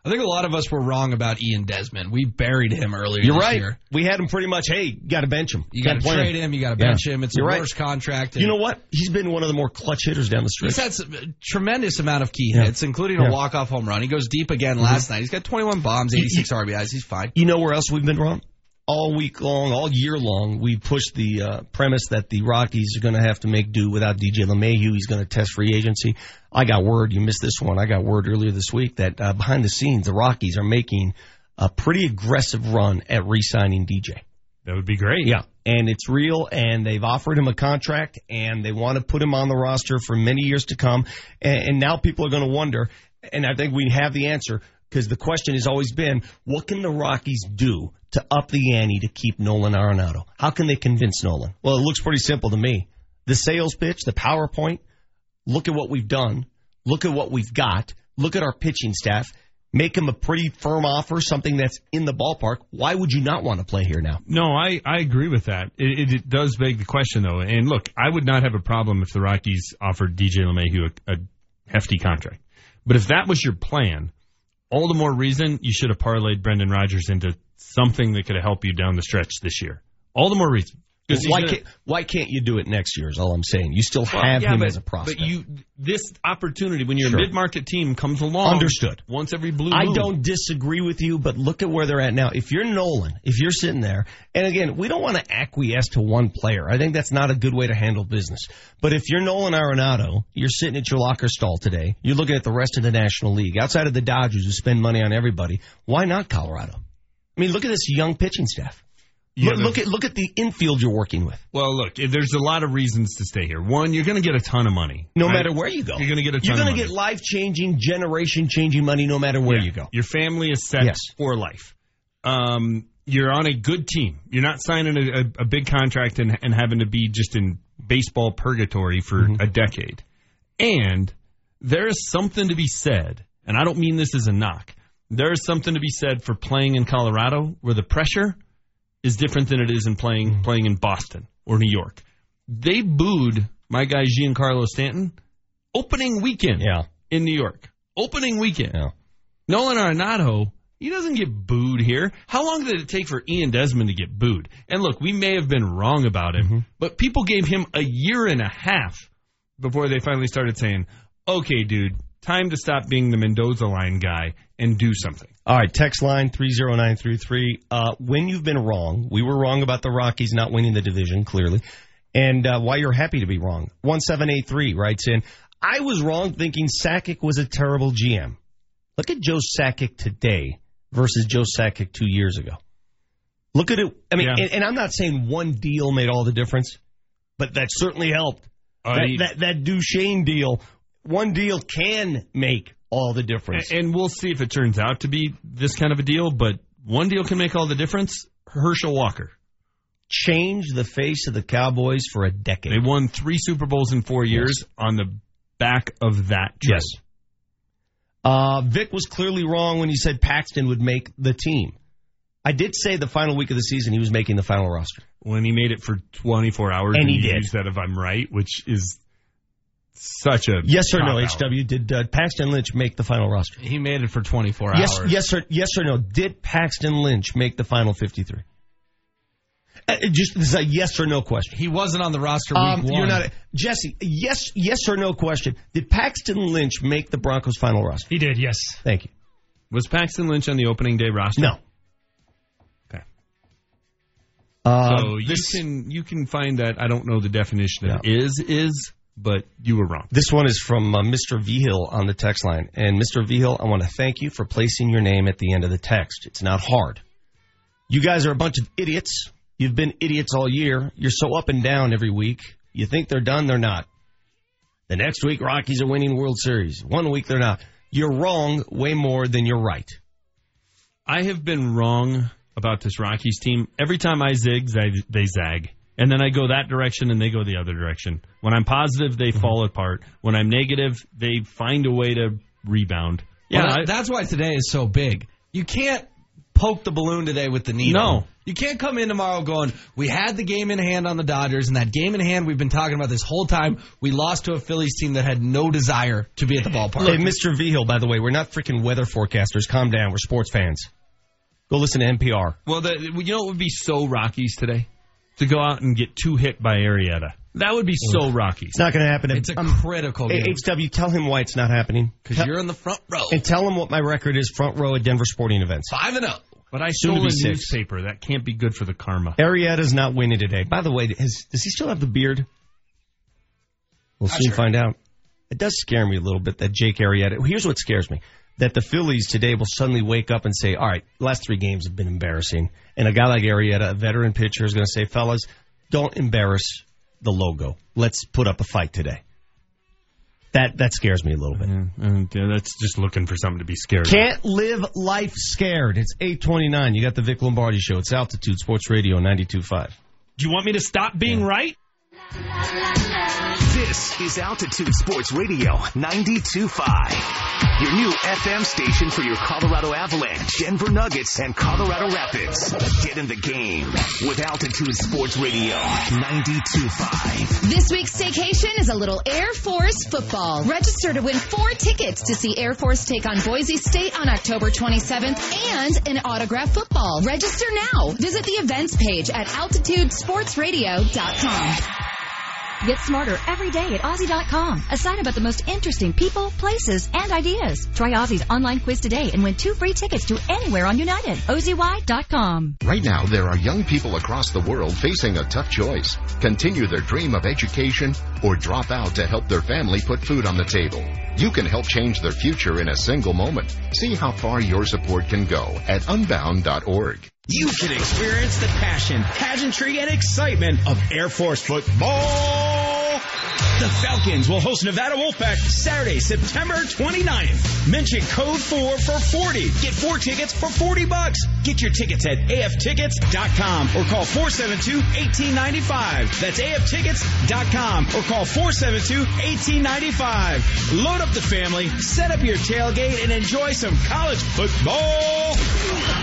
I think a lot of us were wrong about Ian Desmond. We buried him earlier You're this right. year. We had him pretty much, hey, got to bench him. You got to trade him. You got to bench him. It's You're a right. worse contract. You know what? He's been one of the more clutch hitters down the stretch. He's had some, a tremendous amount of key Yeah. hits, including Yeah. Mm-hmm. a walk-off home run. He goes deep again last night. He's got 21 bombs, 86 RBIs. He's fine. You know where else we've been wrong? All week long, all year long, we pushed the uh, premise that the Rockies are going to have to make do without DJ LeMahieu. He's going to test free agency. I got word, you missed this one, I got word earlier this week that uh, behind the scenes, the Rockies are making a pretty aggressive run at re-signing DJ. that would be great. Yeah, and it's real, and they've offered him a contract, and they want to put him on the roster for many years to come. And, and now people are going to wonder, and I think we have the answer because the question has always been, what can the Rockies do to up the ante to keep Nolan Arenado? How can they convince Nolan? Well, it looks pretty simple to me. The sales pitch, the PowerPoint. Look at what we've done. Look at what we've got. Look at our pitching staff. Make him a pretty firm offer, something that's in the ballpark. Why would you not want to play here now? No, I, I agree with that. It, it, it does beg the question, though. And look, I would not have a problem if the Rockies offered DJ LeMahieu a, a hefty contract. But if that was your plan, all the more reason you should have parlayed Brendan Rodgers into something that could have helped you down the stretch this year. All the more reason. Why gonna- can't why can't you do it next year? Is all I'm saying. You still Well, have yeah, him but, as a prospect. But you, this opportunity when your Sure. mid-market team comes along, Understood. Once every blue, I moon. don't disagree with you, but look at where they're at now. If you're Nolan, if you're sitting there, and again, we don't want to acquiesce to one player. I think that's not a good way to handle business. But if you're Nolan Arenado, you're sitting at your locker stall today. You're looking at the rest of the National League outside of the Dodgers who spend money on everybody. Why not Colorado? I mean, look at this young pitching staff. Yeah, look, at look at the infield you're working with. Well, look, there's a lot of reasons to stay here. One, you're going to get a ton of money. No right? matter where you go, You're going to get a ton You're going to get life changing, generation changing money no matter where Yeah. you go. Your family is set Yes. for life. Um, you're on a good team. You're not signing a, a, a big contract and, and having to be just in baseball purgatory for Mm-hmm. a decade. And there is something to be said, and I don't mean this as a knock. There is something to be said for playing in Colorado where the pressure is different than it is in playing Mm-hmm. playing in Boston or New York. They booed my guy Giancarlo Stanton opening weekend Yeah. in New York. Opening weekend. Yeah. Nolan Arenado, he doesn't get booed here. How long did it take for Ian Desmond to get booed? And look, we may have been wrong about him, Mm-hmm. but people gave him a year and a half before they finally started saying, okay, dude, time to stop being the Mendoza line guy and do something. All right, text line 30933. Uh, when you've been wrong, we were wrong about the Rockies not winning the division, clearly, and uh, why you're happy to be wrong. 1783 writes in, I was wrong thinking Sakic was a terrible GM. Look at Joe Sakic today versus Joe Sakic two years ago. Look at it. I mean, Yeah. and, and I'm not saying one deal made all the difference, but that certainly helped. Uh, that, he- that, that Duchene deal, one deal can make all the difference. And we'll see if it turns out to be this kind of a deal, but one deal can make all the difference. Herschel Walker. Change the face of the Cowboys for a decade. They won three Super Bowls in four years on the back of that trade. Yes. Uh, Vic was clearly wrong when he said Paxton would make the team. I did say the final week of the season he was making the final roster. When he made it for 24 hours, And he you did. that if I'm right, which is such a Yes or no, cop-out. HW? Did uh, Paxton Lynch make the final roster? He made it for 24 Yes, hours. yes or yes or no? Did Paxton Lynch make the final fifty-three? Uh, just this is a yes or no question. He wasn't on the roster week Um, one. you're not Jesse. Yes, yes or no question. Did Paxton Lynch make the Broncos final roster? He did, yes. Thank you. Was Paxton Lynch on the opening day roster? No. Okay. Uh, so you this- can you can find that. I don't know the definition of is is, but you were wrong. This one is from uh, Mr. Vigil on the text line. And Mr. Vigil, I want to thank you for placing your name at the end of the text. It's not hard. You guys are a bunch of idiots. You've been idiots all year. You're so up and down every week. You think they're done, they're not. The next week, Rockies are winning World Series. One week, they're not. You're wrong way more than you're right. I have been wrong about this Rockies team. Every time I zig, they, they zag. And then I go that direction and they go the other direction. When I'm positive, they mm-hmm. fall apart. When I'm negative, they find a way to rebound. Yeah, Well, I- that's why today is so big. You can't poke the balloon today with the needle. No. You can't come in tomorrow going, we had the game in hand on the Dodgers, and that game in hand we've been talking about this whole time. We lost to a Phillies team that had no desire to be at the ballpark. Hey, Mr. Vigil, by the way, we're not freaking weather forecasters. Calm down. We're sports fans. Go listen to NPR. Well, the, you know what would be so Rockies today? To go out and get two hit by Arrieta. That would be so Rockies. It's not going to happen. It's a Um, critical game. HW, tell him why it's not happening. Because you're in the front row. and tell him what my record is front row at Denver sporting events. 5 and oh. 0. But I Soon to stole a be six. newspaper. That can't be good for the karma. Arrieta's not winning today. By the way, has, does he still have the beard? We'll Not soon sure. find out. It does scare me a little bit that Jake Arrieta. Here's what scares me: that the Phillies today will suddenly wake up and say, "All right, last three games have been embarrassing," and a guy like Arrieta, a veteran pitcher, is going to say, "Fellas, don't embarrass the logo. Let's put up a fight today." That that scares me a little bit. And yeah, that's just looking for something to be scared. of. Can't live life scared. It's 829. You got the Vic Lombardi Show. It's Altitude Sports Radio 92.5. Do you want me to stop being right? This is Altitude Sports Radio 92.5. Your new FM station for your Colorado Avalanche, Denver Nuggets, and Colorado Rapids. Get in the game with Altitude Sports Radio 92.5. This week's staycation is a little Air Force football. Register to win four tickets to see Air Force take on Boise State on October 27th and an autograph football. Register now. Visit the events page at altitudesportsradio.com. Get smarter every day at OZY.com. A site about the most interesting people, places, and ideas. Try OZY's online quiz today and win two free tickets to anywhere on United. OZY.com. Right now, there are young people across the world facing a tough choice. Continue their dream of education or drop out to help their family put food on the table. You can help change their future in a single moment. See how far your support can go at unbound.org. You can experience the passion, pageantry, and excitement of Air Force football. The Falcons will host Nevada Wolfpack Saturday, September 29th. Mention code 4 for 40. Get four tickets for 40 bucks. Get your tickets at aftickets.com or call 472-1895. That's aftickets.com or call 472-1895. Load up the family, set up your tailgate, and enjoy some college football.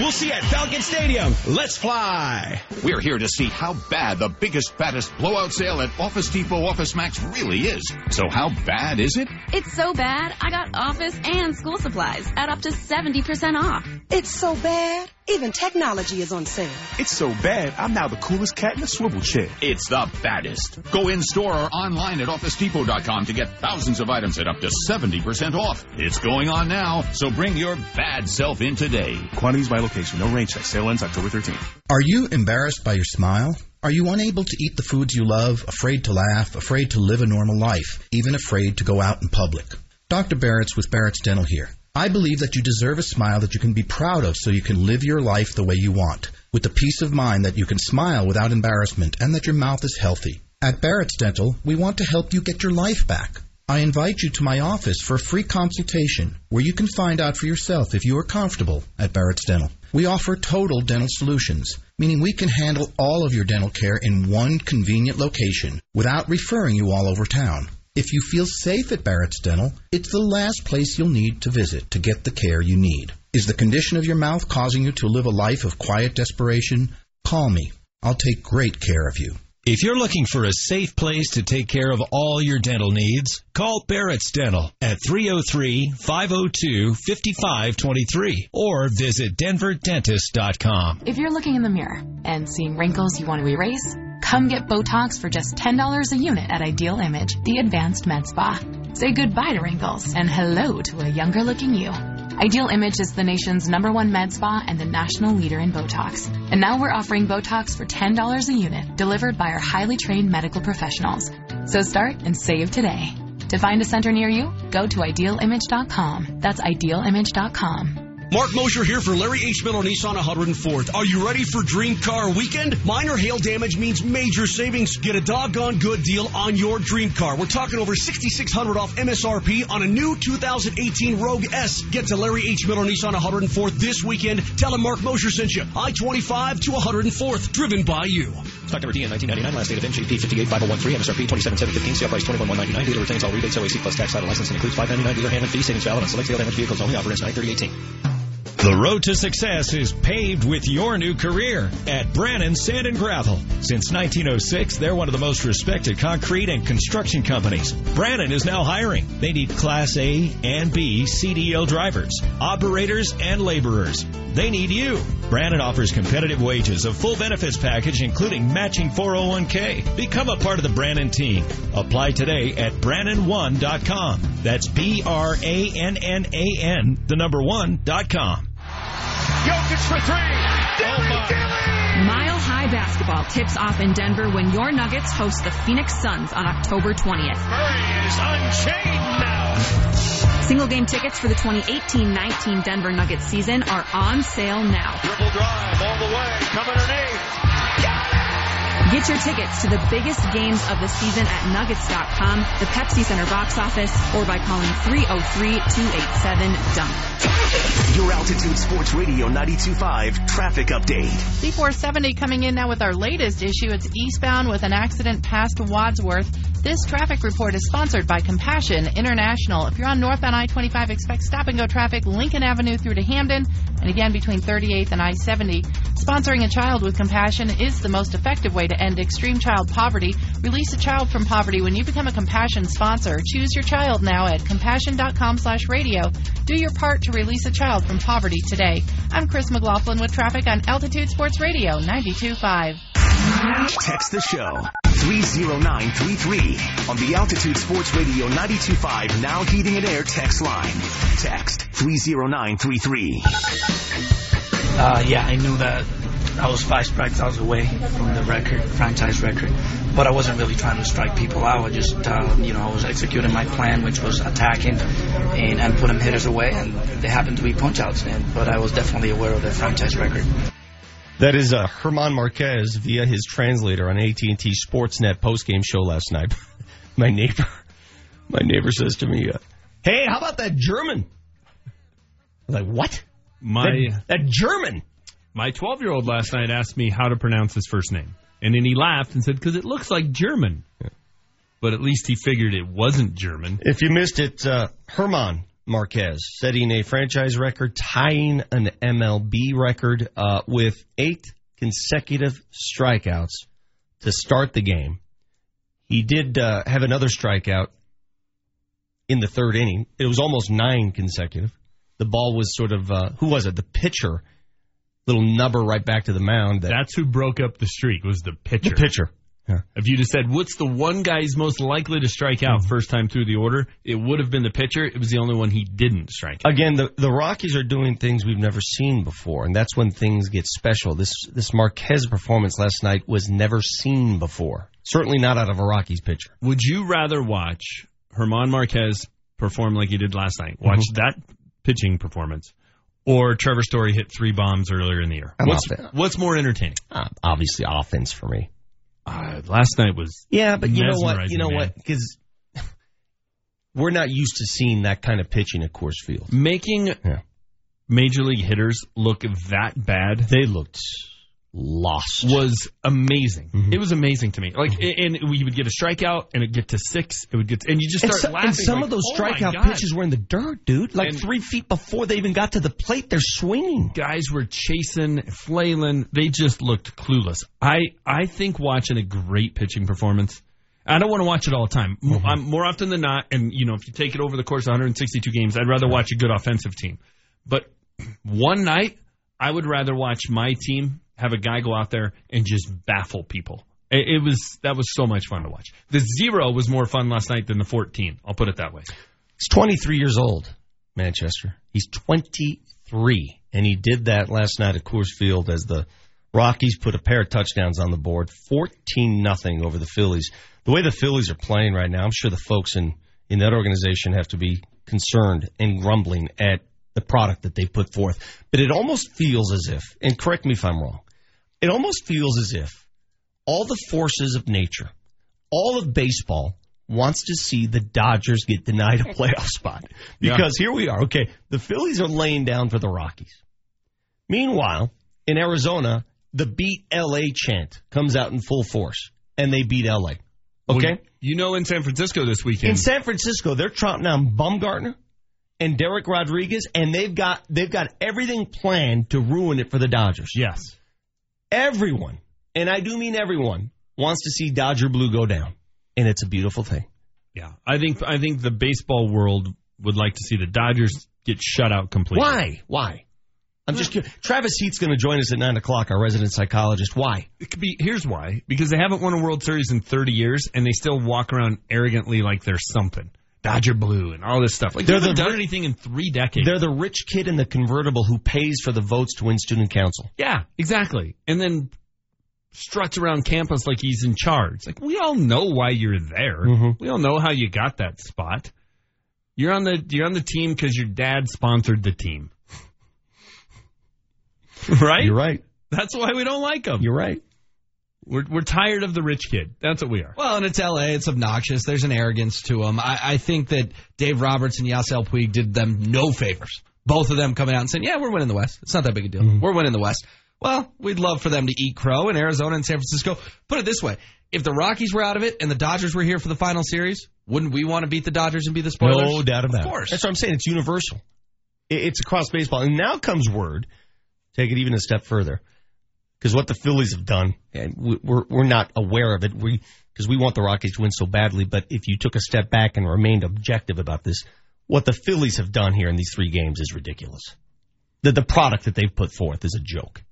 We'll see you at Falcon Stadium. Let's fly. We're here to see how bad the biggest, baddest blowout sale at Office Depot Office Max really is. So how bad is it? It's so bad, I got office and school supplies at up to 70% off. It's so bad, even technology is on sale. It's so bad, I'm now the coolest cat in the swivel chair. It's the baddest. Go in store or online at OfficeDepot.com to get thousands of items at up to 70% off. It's going on now, so bring your bad self in today. Quantities by location. No rain check. Sale ends October 13th. Are you embarrassed by your smile? Are you unable to eat the foods you love, afraid to laugh, afraid to live a normal life, even afraid to go out in public? Dr. Barrett's with Barrett's Dental here. I believe that you deserve a smile that you can be proud of so you can live your life the way you want, with the peace of mind that you can smile without embarrassment and that your mouth is healthy. At Barrett's Dental, we want to help you get your life back. I invite you to my office for a free consultation where you can find out for yourself if you are comfortable at Barrett's Dental. We offer total dental solutions, meaning we can handle all of your dental care in one convenient location without referring you all over town. If you feel safe at Barrett's Dental, it's the last place you'll need to visit to get the care you need. Is the condition of your mouth causing you to live a life of quiet desperation? Call me. I'll take great care of you. If you're looking for a safe place to take care of all your dental needs, call Barrett's Dental at 303-502-5523 or visit denverdentist.com. If you're looking in the mirror and seeing wrinkles you want to erase, come get Botox for just $10 a unit at Ideal Image, the advanced med spa. Say goodbye to wrinkles and hello to a younger looking you. Ideal Image is the nation's number one med spa and the national leader in Botox. And now we're offering Botox for $10 a unit, delivered by our highly trained medical professionals. So start and save today. To find a center near you, go to idealimage.com. That's idealimage.com. Mark Mosher here for Larry H. Miller Nissan 104th. Are you ready for Dream Car Weekend? Minor hail damage means major savings. Get a doggone good deal on your dream car. We're talking over 6600 off MSRP on a new 2018 Rogue S. Get to Larry H. Miller Nissan 104th this weekend. Tell him Mark Mosher sent you. I-25 to 104th, driven by you. Stock number DN 1999, last date of MGP 58513, MSRP 27715, sale price 21199 Dealer retains all rebates, OAC plus tax title license and includes 599 dealer handling fee. Savings valid on select sale damage vehicles only. Offer ends 93018. The road to success is paved with your new career at Brannan Sand and Gravel. Since 1906, they're one of the most respected concrete and construction companies. Brannan is now hiring. They need Class A and B CDL drivers, operators, and laborers. They need you. Brannan offers competitive wages, a full benefits package, including matching 401k. Become a part of the Brannan team. Apply today at Brannan1.com. That's B R A N N A N, the number one.com. Jokic for three. Dilly, Mile High Basketball tips off in Denver when your Nuggets host the Phoenix Suns on October 20th. Murray is unchained now. Single game tickets for the 2018-19 Denver Nuggets season are on sale now. Dribble drive all the way. Coming underneath. Get your tickets to the biggest games of the season at nuggets.com, the Pepsi Center box office, or by calling 303-287-DUNK. Your Altitude Sports Radio 92.5 traffic update. C470 coming in now with our latest issue. It's eastbound with an accident past Wadsworth. This traffic report is sponsored by Compassion International. If you're on northbound I-25, expect stop and go traffic Lincoln Avenue through to Hampden, and again between 38th and I-70. Sponsoring a child with compassion is the most effective way to end extreme child poverty. Release a child from poverty when you become a Compassion sponsor. Choose your child now at compassion.com/radio. Do your part to release a child from poverty today. I'm Chris McLaughlin with traffic on Altitude Sports Radio 92.5. Text the show 30933 on the Altitude Sports Radio 92.5 Now Heating and Air text line. Text 30933. Uh, yeah, I knew that I was five was away from the record, franchise record. But I wasn't really trying to strike people out. I just, uh, you know, I was executing my plan, which was attacking and, and putting hitters away, and they happened to be punch-outs. And, but I was definitely aware of the franchise record. That is uh, German Marquez via his translator on AT&T Sportsnet postgame show last night. [laughs] my neighbor, my neighbor says to me, uh, "Hey, how about that German?" I'm like, "What? My that, that German?" My 12 year old last night asked me how to pronounce his first name. And then he laughed and said, because it looks like German. But at least he figured it wasn't German. If you missed it, uh, German Marquez setting a franchise record, tying an MLB record uh, with eight consecutive strikeouts to start the game. He did uh, have another strikeout in the third inning. It was almost nine consecutive. The ball was sort of, uh, who was it? The pitcher little nubber right back to the mound. That, That's who broke up the streak was the pitcher. The pitcher. Yeah. If you'd have said, what's the one guy who's most likely to strike out first time through the order, it would have been the pitcher. It was the only one he didn't strike out. Again, the, the Rockies are doing things we've never seen before, and that's when things get special. This this Marquez performance last night was never seen before. Certainly not out of a Rockies pitcher. Would you rather watch German Marquez perform like he did last night? Watch mm-hmm. that pitching performance or Trevor Story hit three bombs earlier in the year? What's, what's more entertaining? Uh, obviously, offense for me. Uh, last night was yeah, but you know what? You know man. what? Because [laughs] we're not used to seeing that kind of pitching at Coors Field. Making yeah. major league hitters look that bad. They looked lost was amazing. Mm-hmm. It was amazing to me. Like, mm-hmm. and we would get a strikeout, and it'd get to six. It would get, to, and you just start and so, laughing. And some like, of those oh strikeout pitches were in the dirt, dude. Like and three feet before they even got to the plate, they're swinging. Guys were chasing, flailing. They just looked clueless. I I think watching a great pitching performance. I don't want to watch it all the time. Mm-hmm. I'm, more often than not, and you know, if you take it over the course of 162 games, I'd rather watch a good offensive team. But [clears throat] one night, I would rather watch my team have a guy go out there and just baffle people. It, it, was that was so much fun to watch. The zero was more fun last night than the 14. I'll put it that way. He's 23 years old, Manchester. He's 23, and he did that last night at Coors Field as the Rockies put a pair of touchdowns on the board, 14 nothing over the Phillies. The way the Phillies are playing right now, I'm sure the folks in in that organization have to be concerned and grumbling at the product that they put forth. But it almost feels as if, and correct me if I'm wrong, it almost feels as if all the forces of nature, all of baseball wants to see the Dodgers get denied a playoff [laughs] spot. Because yeah. here we are. Okay, the Phillies are laying down for the Rockies. Meanwhile, in Arizona, the beat LA chant comes out in full force, and they beat LA. Okay? Well, you know, in San Francisco this weekend. In San Francisco, they're trotting down Bumgarner and Dereck Rodriguez, and they've got they've got everything planned to ruin it for the Dodgers. Yes. Everyone, and I do mean everyone, wants to see Dodger blue go down, and it's a beautiful thing. Yeah, I think I think the baseball world would like to see the Dodgers get shut out completely. Why? Why? I'm just curious. Travis Heath's going to join us at nine o'clock. Our resident psychologist. Why? It could be. Here's why: because they haven't won a World Series in 30 years, and they still walk around arrogantly like they're something. Dodger blue and all this stuff. Like They're they haven't the- done anything in three decades. They're the rich kid in the convertible who pays for the votes to win student council. Yeah, exactly. And then struts around campus like he's in charge. Like we all know why you're there. Mm-hmm. We all know how you got that spot. You're on the you're on the team because your dad sponsored the team. [laughs] right? You're right. That's why we don't like him. You're right. We're we're tired of the rich kid. That's what we are. Well, and it's LA. It's obnoxious. There's an arrogance to them. I, I think that Dave Roberts and Yasiel Puig did them no favors. Both of them coming out and saying, "Yeah, we're winning the West. It's not that big a deal. Mm-hmm. We're winning the West." Well, we'd love for them to eat crow in Arizona and San Francisco. Put it this way: if the Rockies were out of it and the Dodgers were here for the final series, wouldn't we want to beat the Dodgers and be the spoilers? No doubt about of course. That's what I'm saying. It's universal. It's across baseball. And now comes word, take it even a step further, because what the Phillies have done, and we- we're, we're not aware of it, we because we want the Rockies to win so badly, but if you took a step back and remained objective about this, what the Phillies have done here in these three games is ridiculous. The, the product that they've put forth is a joke.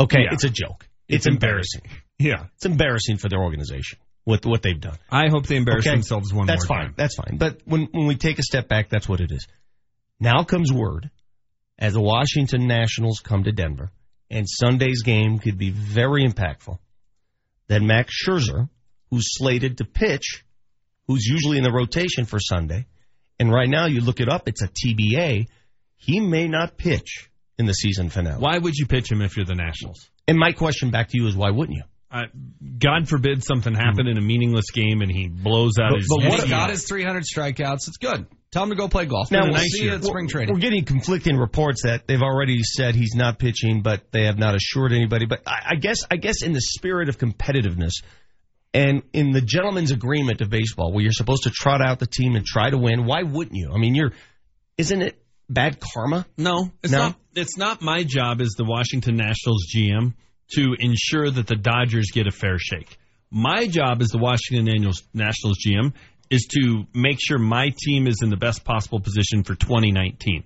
Okay, Yeah. it's a joke. It's, It's embarrassing. Yeah. It's embarrassing for their organization, what, what they've done. I hope they embarrass Okay. themselves one That's more fine. time. That's fine. But when when we take a step back, that's what it is. Now comes word as the Washington Nationals come to Denver, and Sunday's game could be very impactful. then Max Scherzer, who's slated to pitch, who's usually in the rotation for Sunday, and right now you look it up, it's a TBA. He may not pitch in the season finale. Why would you pitch him if you're the Nationals? And my question back to you is, why wouldn't you? Uh, God forbid something happen in a meaningless game and he blows out But, his. but what his if knee. got his 300 strikeouts? It's good. Tell him to go play golf. Now, we'll we'll see you at spring We're- training. We're getting conflicting reports that they've already said he's not pitching, but they have not assured anybody. But I, I guess, I guess, in the spirit of competitiveness and in the gentleman's agreement of baseball, where you're supposed to trot out the team and try to win, why wouldn't you? I mean, you're, isn't it bad karma? No, it's No? not. It's not my job as the Washington Nationals GM to ensure that the Dodgers get a fair shake. My job as the Washington Nationals Nationals GM is to make sure my team is in the best possible position for 2019.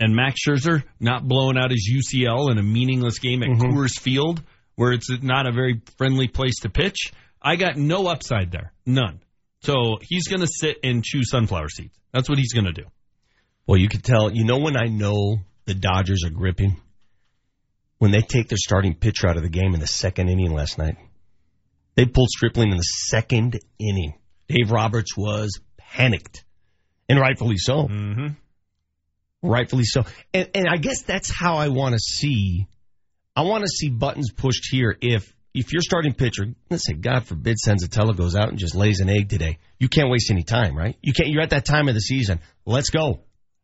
And Max Scherzer not blowing out his UCL in a meaningless game at mm-hmm. Coors Field, where it's not a very friendly place to pitch. I got no upside there, none. So he's going to sit and chew sunflower seeds. That's what he's going to do. Well, you could tell, you know, when I know the Dodgers are gripping? When they take their starting pitcher out of the game in the second inning last night. They pulled Stripling in the second inning. Dave Roberts was panicked. And rightfully so. Mm-hmm. Rightfully so. And, and I guess that's how I want to see. I want to see buttons pushed here if if your starting pitcher, let's say God forbid Senzatella goes out and just lays an egg today. You can't waste any time, right? You can't you're at that time of the season. Let's go.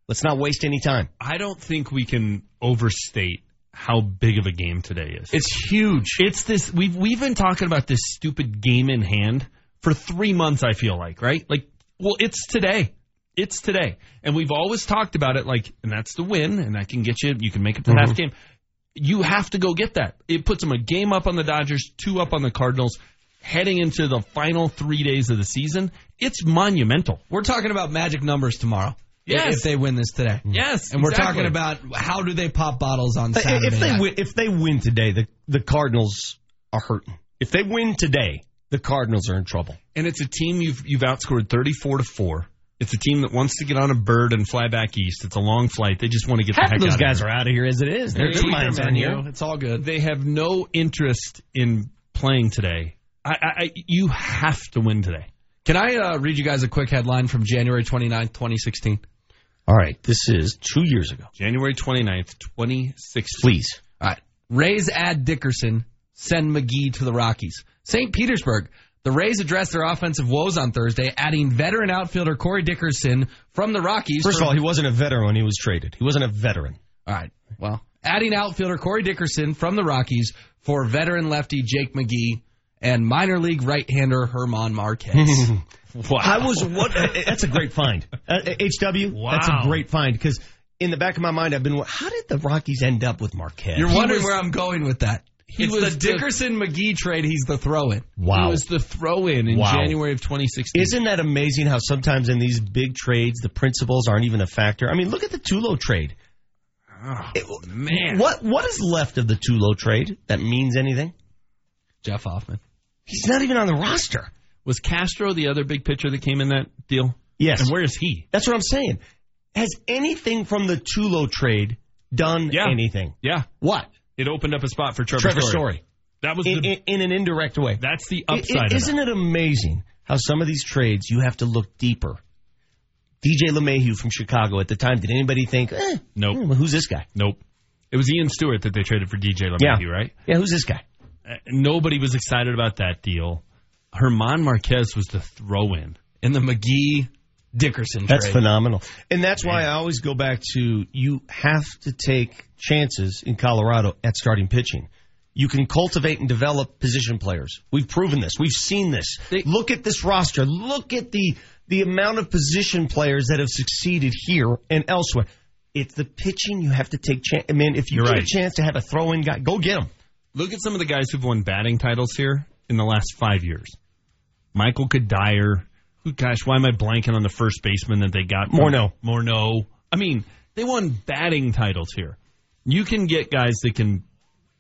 Let's not waste any time. I don't think we can overstate how big of a game today is. It's huge. It's this we've we've been talking about this stupid game in hand for 3 months I feel like, right? Like well, it's today. It's today. And we've always talked about it like and that's the win and that can get you you can make it to the half mm-hmm. game. You have to go get that. It puts them a game up on the Dodgers, two up on the Cardinals heading into the final 3 days of the season. It's monumental. We're talking about magic numbers tomorrow. Yes. If they win this today. Yes, And we're exactly. talking about how do they pop bottles on Saturday If they night. win, if they win today, the the Cardinals are hurting. If they win today, the Cardinals are in trouble. and it's a team you've you've outscored 34 to 4. It's a team that wants to get on a bird and fly back east. It's a long flight. They just want to get Half the of heck those out guys of are out of here as it is. Their They- two minds are in here. It's all good. They have no interest in playing today. I, I, I you have to win today. Can I uh, read you guys a quick headline from January 29th, 2016? All right, this is two years ago. January 29th, 2016. Please. All right. Rays add Dickerson, send McGee to the Rockies. St. Petersburg. The Rays addressed their offensive woes on Thursday, adding veteran outfielder Corey Dickerson from the Rockies. First for- of all, he wasn't a veteran when he was traded. He wasn't a veteran. All right. Well, adding outfielder Corey Dickerson from the Rockies for veteran lefty Jake McGee and minor league right-hander German Marquez. [laughs] Wow. I was what? That's a great find. Uh, HW. That's a great find because in the back of my mind, I've been. How did the Rockies end up with Marquez? You're wondering was- where I'm going with that. He it's was the the- Dickerson McGee trade. He's the throw-in. Wow. He was the throw-in in Wow. January of 2016. Isn't that amazing how sometimes in these big trades the principals aren't even a factor? I mean, look at the Tulo trade. It- man. what what is left of the Tulo trade that means anything? Jeff Hoffman. He's not even on the roster. Was Castro the other big pitcher that came in that deal? Yes. And where is he? That's what I'm saying. Has anything from the Tulo trade done Yeah. anything? Yeah. What? It opened up a spot for Trevor, Trevor Story. That was In, the, in, in an indirect way. that's the upside of isn't it amazing how some of these trades you have to look deeper? DJ LeMahieu from Chicago at the time, did anybody think, eh, Nope. hmm, who's this guy? Nope. It was Ian Stewart that they traded for DJ LeMahieu, Yeah. right? Yeah, who's this guy? Uh, nobody was excited about that deal. German Marquez was the throw-in. in the McGee Dickerson That's trade. phenomenal. And that's why I always go back to you have to take chances in Colorado at starting pitching. You can cultivate and develop position players. We've proven this. We've seen this. Look at this roster. Look at the the amount of position players that have succeeded here and elsewhere. It's the pitching you have to take chance. I mean, if you get right. a chance to have a throw-in guy, go get him. Look at some of the guys who've won batting titles here in the last five years. Michael Cuddyer. Who, gosh, why am I blanking on the first baseman that they got? Morneau. Morneau. I mean, they won batting titles here. You can get guys that can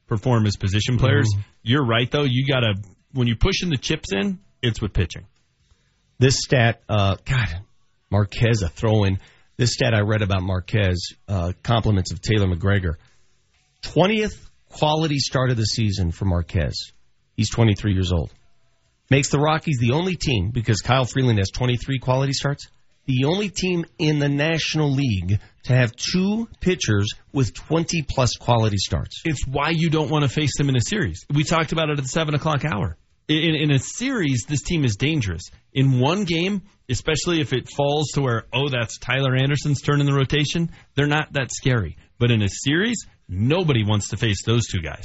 perform as position players. Mm-hmm. You're right, though. You got to, when you're pushing the chips in, it's with pitching. This stat, uh, God, Marquez, a throw in. This stat I read about Marquez, uh, compliments of Taylor McGregor. 20th quality start of the season for Marquez. He's 23 years old. Makes the Rockies the only team, because Kyle Freeland has 23 quality starts, the only team in the National League to have two pitchers with 20 plus quality starts. It's why you don't want to face them in a series. We talked about it at the seven o'clock hour. In, in a series, this team is dangerous. In one game, especially if it falls to where, oh, that's Tyler Anderson's turn in the rotation, they're not that scary. But in a series, nobody wants to face those two guys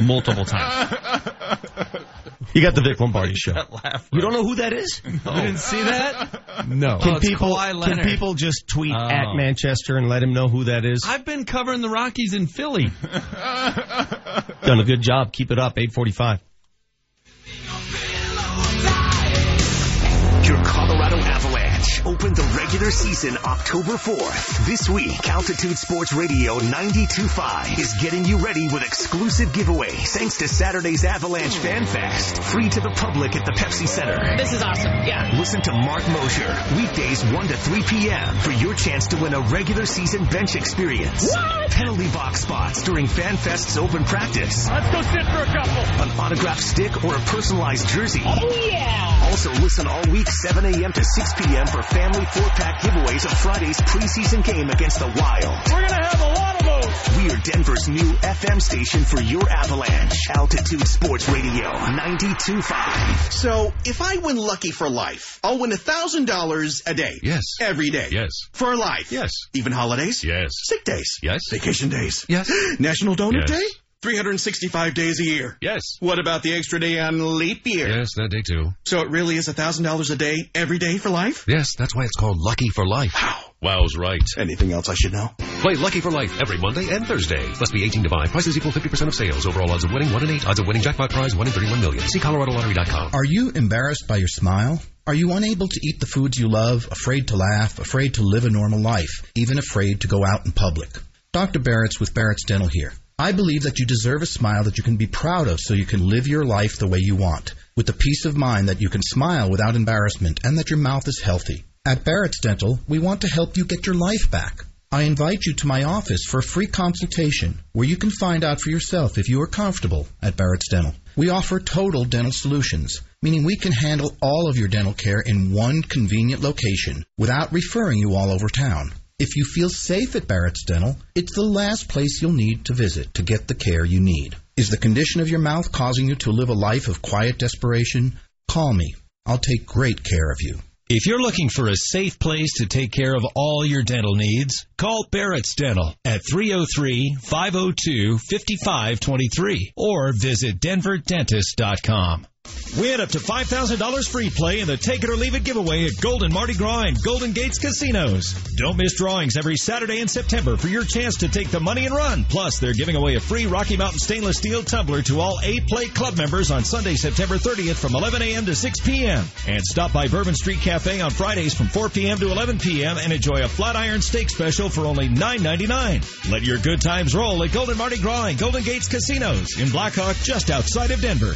multiple [laughs] times. You got the Vic Lombardi show. laugh, You don't know who that is? [laughs] You didn't see that? No. Can Oh, people can people just tweet Oh. at Manchester and let him know who that is? I've been covering the Rockies in Philly. [laughs] Done a good job. Keep it up. 845. Your Colorado Avalanche opened the regular season October 4th. This week, Altitude Sports Radio 92.5 is getting you ready with exclusive giveaways thanks to Saturday's Avalanche Fan Fest. Free to the public at the Pepsi Center. This is awesome. Yeah. Listen to Mark Mosher weekdays 1 to 3 p.m. for your chance to win a regular season bench experience. Penalty box spots during Fan Fest's open practice. Let's go sit for a couple. An autographed stick or a personalized jersey. Oh yeah. Also listen all week 7 a.m. to 6 p.m. for family four-pack giveaways of Friday's preseason game against the Wild. We're gonna have a lot of those. We are Denver's new FM station for your Avalanche. Altitude Sports Radio 92.5. So, if I win Lucky for life, I'll win $1,000 a day. Yes. Every day. Yes. For life. Yes. Even holidays? Yes. Sick days? Yes. Vacation days? Yes. [gasps] National Donut Yes. Day? 365 days a year. Yes. What about the extra day on leap year? Yes, that day too. So it really is $1,000 a day, every day for life? Yes, that's why it's called Lucky for Life. Wow. Wow's right. Anything else I should know? Play Lucky for Life every Monday and Thursday. Must be 18 to buy. Prices equal 50% of sales. Overall odds of winning 1 in 8. Odds of winning jackpot prize 1 in 31 million. See ColoradoLottery.com. Are you embarrassed by your smile? Are you unable to eat the foods you love, afraid to laugh, afraid to live a normal life, even afraid to go out in public? Dr. Barrett's with Barrett's Dental here. I believe that you deserve a smile that you can be proud of so you can live your life the way you want, with the peace of mind that you can smile without embarrassment and that your mouth is healthy. At Barrett's Dental, we want to help you get your life back. I invite you to my office for a free consultation where you can find out for yourself if you are comfortable at Barrett's Dental. We offer total dental solutions, meaning we can handle all of your dental care in one convenient location without referring you all over town. If you feel safe at Barrett's Dental, it's the last place you'll need to visit to get the care you need. Is the condition of your mouth causing you to live a life of quiet desperation? Call me. I'll take great care of you. If you're looking for a safe place to take care of all your dental needs, call Barrett's Dental at 303-502-5523 or visit denverdentist.com. Win up to $5,000 free play in the Take It or Leave It giveaway at Golden Mardi Gras and Golden Gates Casinos. Don't miss drawings every Saturday in September for your chance to take the money and run. Plus, they're giving away a free Rocky Mountain stainless steel tumbler to all A Play Club members on Sunday, September 30th from 11 a.m. to 6 p.m. And stop by Bourbon Street Cafe on Fridays from 4 p.m. to 11 p.m. and enjoy a flat iron steak special for only $9.99. Let your good times roll at Golden Mardi Gras and Golden Gates Casinos in Blackhawk just outside of Denver.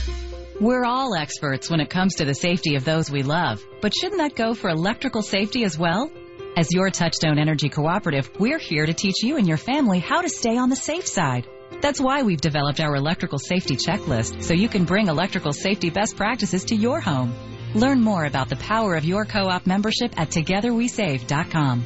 We're all experts when it comes to the safety of those we love, but shouldn't that go for electrical safety as well? As your Touchstone Energy Cooperative, we're here to teach you and your family how to stay on the safe side. That's why we've developed our electrical safety checklist so you can bring electrical safety best practices to your home. Learn more about the power of your co-op membership at togetherwesave.com.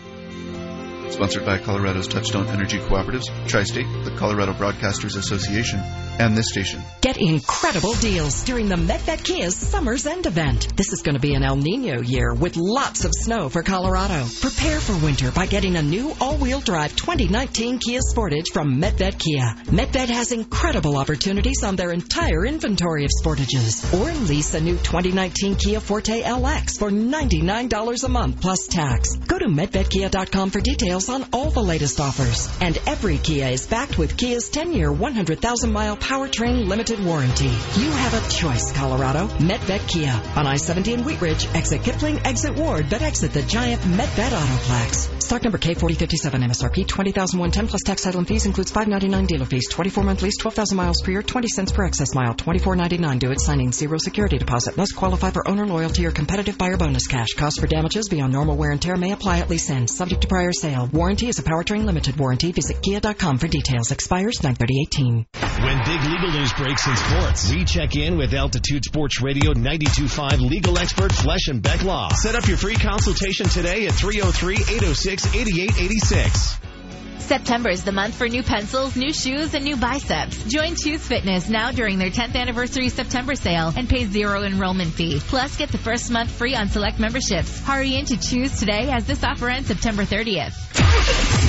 Sponsored by Colorado's Touchstone Energy Cooperatives, Tri State, the Colorado Broadcasters Association, and this station. Get incredible deals during the Medved Kia's Summer's End event. This is going to be an El Nino year with lots of snow for Colorado. Prepare for winter by getting a new all-wheel drive 2019 Kia Sportage from Medved Kia. Medved has incredible opportunities on their entire inventory of Sportages. Or lease a new 2019 Kia Forte LX for $99 a month plus tax. Go to medvedkia.com for details on all the latest offers. And every Kia is backed with Kia's 10-year, 100,000-mile powertrain limited warranty. You have a choice, Colorado. Medved Kia on I-70 in Wheat Ridge, exit Kipling, exit Ward, but exit the giant Medved Autoplex. Stock number K4057 MSRP 20110 plus tax title and fees includes 599 dealer fees, 24 month lease, 12,000 miles per year, 20 cents per excess mile, 24.99 due at signing, zero security deposit. Must qualify for owner loyalty or competitive buyer bonus cash. Cost for damages beyond normal wear and tear may apply at lease end, subject to prior sale. Warranty is a powertrain limited warranty. Visit kia.com for details. Expires 93018. When big legal news breaks in sports, we check in with Altitude Sports Radio 92.5 legal expert Flesh and Beck Law. Set up your free consultation today at 303-806-8886. September is the month for new pencils, new shoes, and new biceps. Join Chuze Fitness now during their 10th anniversary September sale and pay zero enrollment fee. Plus, get the first month free on select memberships. Hurry in to Chuze today as this offer ends September 30th.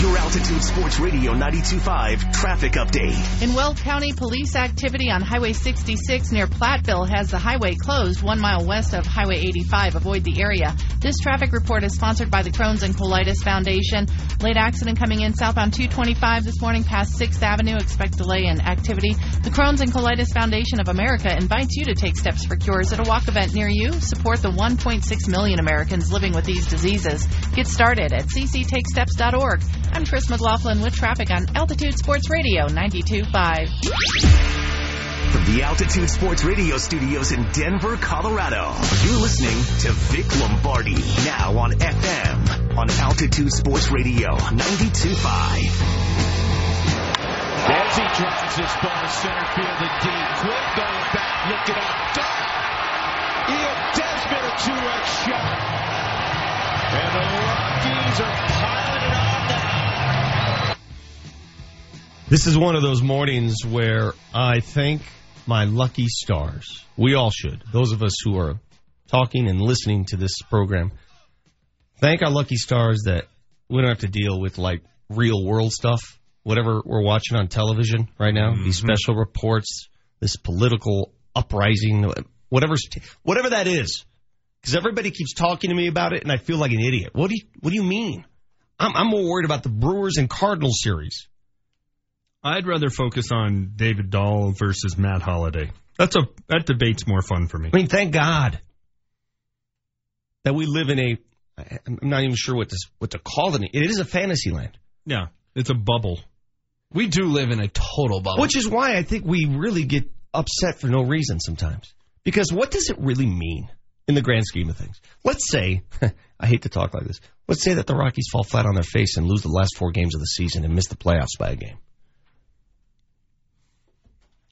Your Altitude Sports Radio 92.5 traffic update. In Weld County, police activity on Highway 66 near Platteville has the highway closed one mile west of Highway 85. Avoid the area. This traffic report is sponsored by the Crohn's and Colitis Foundation. Late accident coming in southbound 225 this morning past 6th Avenue. Expect delay in activity. The Crohn's and Colitis Foundation of America invites you to take steps for cures at a walk event near you. Support the 1.6 million Americans living with these diseases. Get started at cctakesteps.org. I'm Chris McLaughlin with traffic on Altitude Sports Radio 92.5. From the Altitude Sports Radio studios in Denver, Colorado, you're listening to Vic Lombardi now on FM on Altitude Sports Radio 92.5. As he drives this ball center field and deep. Quick going back, looking up. Ian Desmond, a two-run shot. And the Rockies are piling it on now. This is one of those mornings where I thank my lucky stars. We all should. Those of us who are talking and listening to this program. Thank our lucky stars that we don't have to deal with like real world stuff. Whatever we're watching on television right now, these mm-hmm. special reports, this political uprising, whatever's whatever that is. Because everybody keeps talking to me about it, and I feel like an idiot. What do you What do you mean? I'm, I'm more worried about the Brewers and Cardinals series. I'd rather focus on David Dahl versus Matt Holliday. That's a that debate's more fun for me. I mean, thank God that we live in a. I'm not even sure what this what to call it. It is a fantasy land. Yeah, it's a bubble. We do live in a total bubble. Which is why I think we really get upset for no reason sometimes. Because what does it really mean in the grand scheme of things? Let's say, [laughs] I hate to talk like this, let's say that the Rockies fall flat on their face and lose the last four games of the season and miss the playoffs by a game.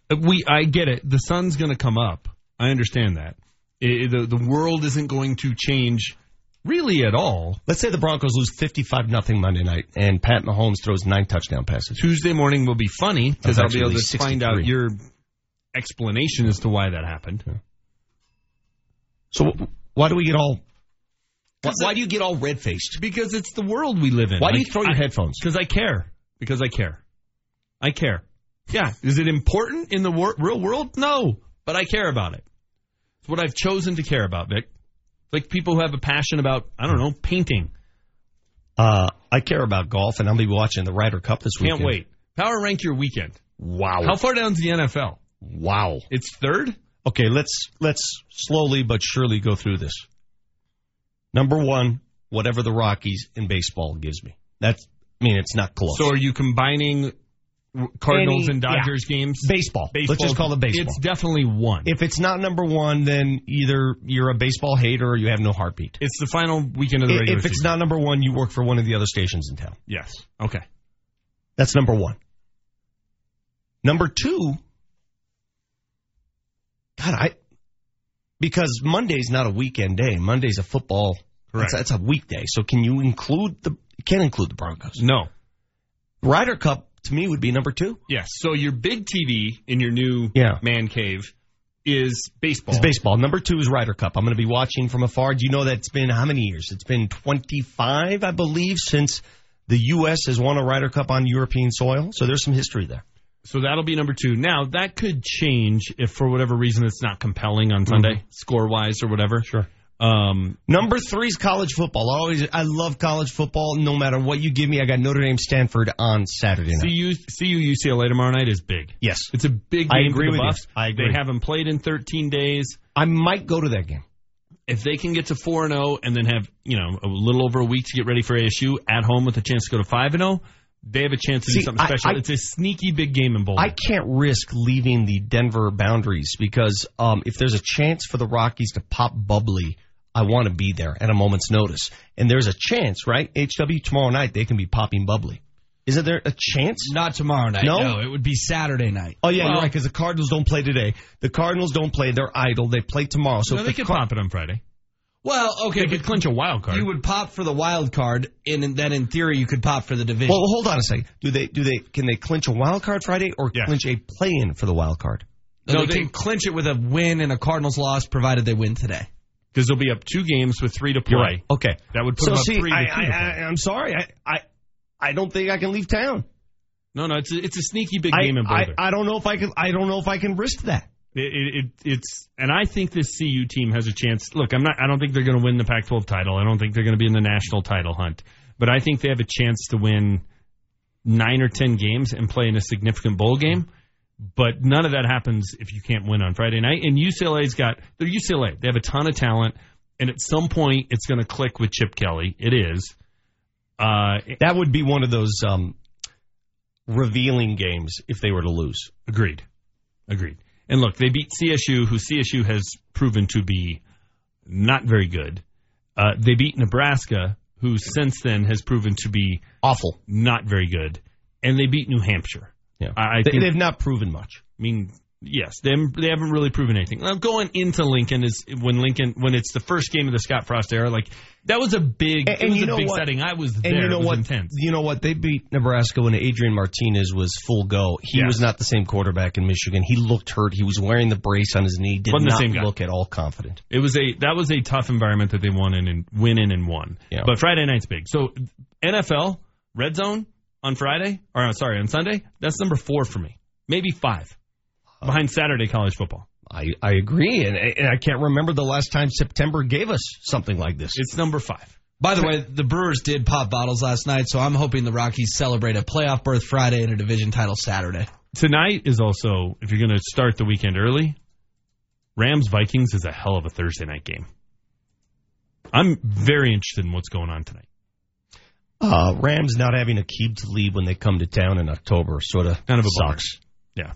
We, I get it. The sun's going to come up. I understand that. It, the the world isn't going to change really at all. Let's say the Broncos lose 55 nothing Monday night and Pat Mahomes throws nine touchdown passes. Tuesday morning will be funny because I'll be able to Eventually find out your explanation as to why that happened. So why do we get all? Why, why do you get all red faced? Because it's the world we live in. Why do you throw your I- headphones? Because I care. Because I care. I care. Yeah. Is it important in the wor- real world? No, but I care about it. It's what I've chosen to care about, Vic. Like people who have a passion about, I don't know, painting. Uh, I care about golf, and I'll be watching the Ryder Cup this weekend. Can't wait. Power rank your weekend. Wow. How far down's the NFL? Wow. It's third? Okay, let's let's slowly but surely go through this. Number one, whatever the Rockies in baseball gives me. That's I mean, it's not close. So are you combining Cardinals Any- and Dodgers games? Baseball. Let's just call it baseball. It's definitely one. If it's not number one, then either you're a baseball hater or you have no heartbeat. It's the final weekend of the regular If it's season. not number one, you work for one of the other stations in town. Yes. Okay. That's number one. Number two, God, I because Monday's not a weekend day. Monday's a football. Correct. That's, that's a weekday. So can you include the? You can't include the Broncos. No. Ryder Cup to me would be number two. Yes. So your big TV in your new Yeah. man cave is baseball. It's baseball. Number two is Ryder Cup. I'm going to be watching from afar. Do you know that it's been how many years? It's been 25, I believe, since the U.S. has won a Ryder Cup on European soil. So there's some history there. So that'll be number two. Now that could change if for whatever reason it's not compelling on Sunday, mm-hmm. score wise or whatever. Sure. Um, Number three is college football. I always, I love college football. No matter what you give me, I got Notre Dame, Stanford on Saturday night. CU, CU UCLA tomorrow night is big. Yes, It's a big game I agree for the with you. I agree. They haven't played in 13 days. I might go to that game. If they can get to 4 and 0 and then have, you know, a little over a week to get ready for ASU at home with a chance to go to 5 and 0, they have a chance to See, do something I- special. I- it's a sneaky big game in Boulder. I can't risk leaving the Denver boundaries because um, if there's a chance for the Rockies to pop bubbly, I want to be there at a moment's notice. And there's a chance, right? HW tomorrow night they can be popping bubbly. Isn't there a chance? Not tomorrow night. No? No, it would be Saturday night. Oh yeah, Well, you're right because the Cardinals don't play today. The Cardinals don't play; they're idle. They play tomorrow. So no, they the could Car- pop it on Friday. Well, okay, They but could clinch a wild card. you would pop for the wild card, and then in theory you could pop for the division. Well, hold on a second. Do they? Do they? Can they clinch a wild card Friday or clinch a play-in for the wild card? no, no, they, they- can clinch it with a win and a Cardinals loss, provided they win today. Because they'll be up two games with three to play. Right. Okay. That would put so them up see, three I, to two. to I, play. I, I'm sorry. I, I, I don't think I can leave town. no, no, it's a, it's a sneaky big I, game in I, Boulder. I don't know if I can. I don't know if I can risk that. It, it, it, it's and I think this CU team has a chance. Look, I'm not. I don't think they're going to win the Pac-12 title. I don't think they're going to be in the national title hunt. But I think they have a chance to win nine or ten games and play in a significant bowl game. But none of that happens if you can't win on Friday night. And UCLA's got they're UCLA. They have a ton of talent, and at some point it's going to click with Chip Kelly. It is. Uh, That would be one of those um, revealing games if they were to lose. Agreed. Agreed. And look, they beat CSU, who CSU has proven to be not very good. Uh, they beat Nebraska, who since then has proven to be awful, not very good, and they beat New Hampshire. Yeah, I, I they, think. they've not proven much. I mean, yes, they haven't, they haven't really proven anything. Now, going into Lincoln is when Lincoln when it's the first game of the Scott Frost era. Like that was a big, And, it was you a know big what? setting. I was and there. you know it was what? intense. You know what? They beat Nebraska when Adrian Martinez was full go. He Yes. was not the same quarterback in Michigan. He looked hurt. He was wearing the brace on his knee. Did Wasn't the not same guy. look at all confident. It was a that was a tough environment that they won in and win in and won. Yeah. But Friday night's big. So NFL red zone on Friday or uh, sorry on Sunday. That's number four for me, maybe five, behind Saturday college football. I, I agree, and, and I can't remember the last time September gave us something like this. It's number five. By the way, the Brewers did pop bottles last night, so I'm hoping the Rockies celebrate a playoff berth Friday and a division title Saturday. Tonight is also if you're going to start the weekend early. Rams Vikings is a hell of a Thursday night game. I'm very interested in what's going on tonight. Uh, Rams not having a keep to lead when they come to town in October sort of Kind of a bummer. sucks. Yeah.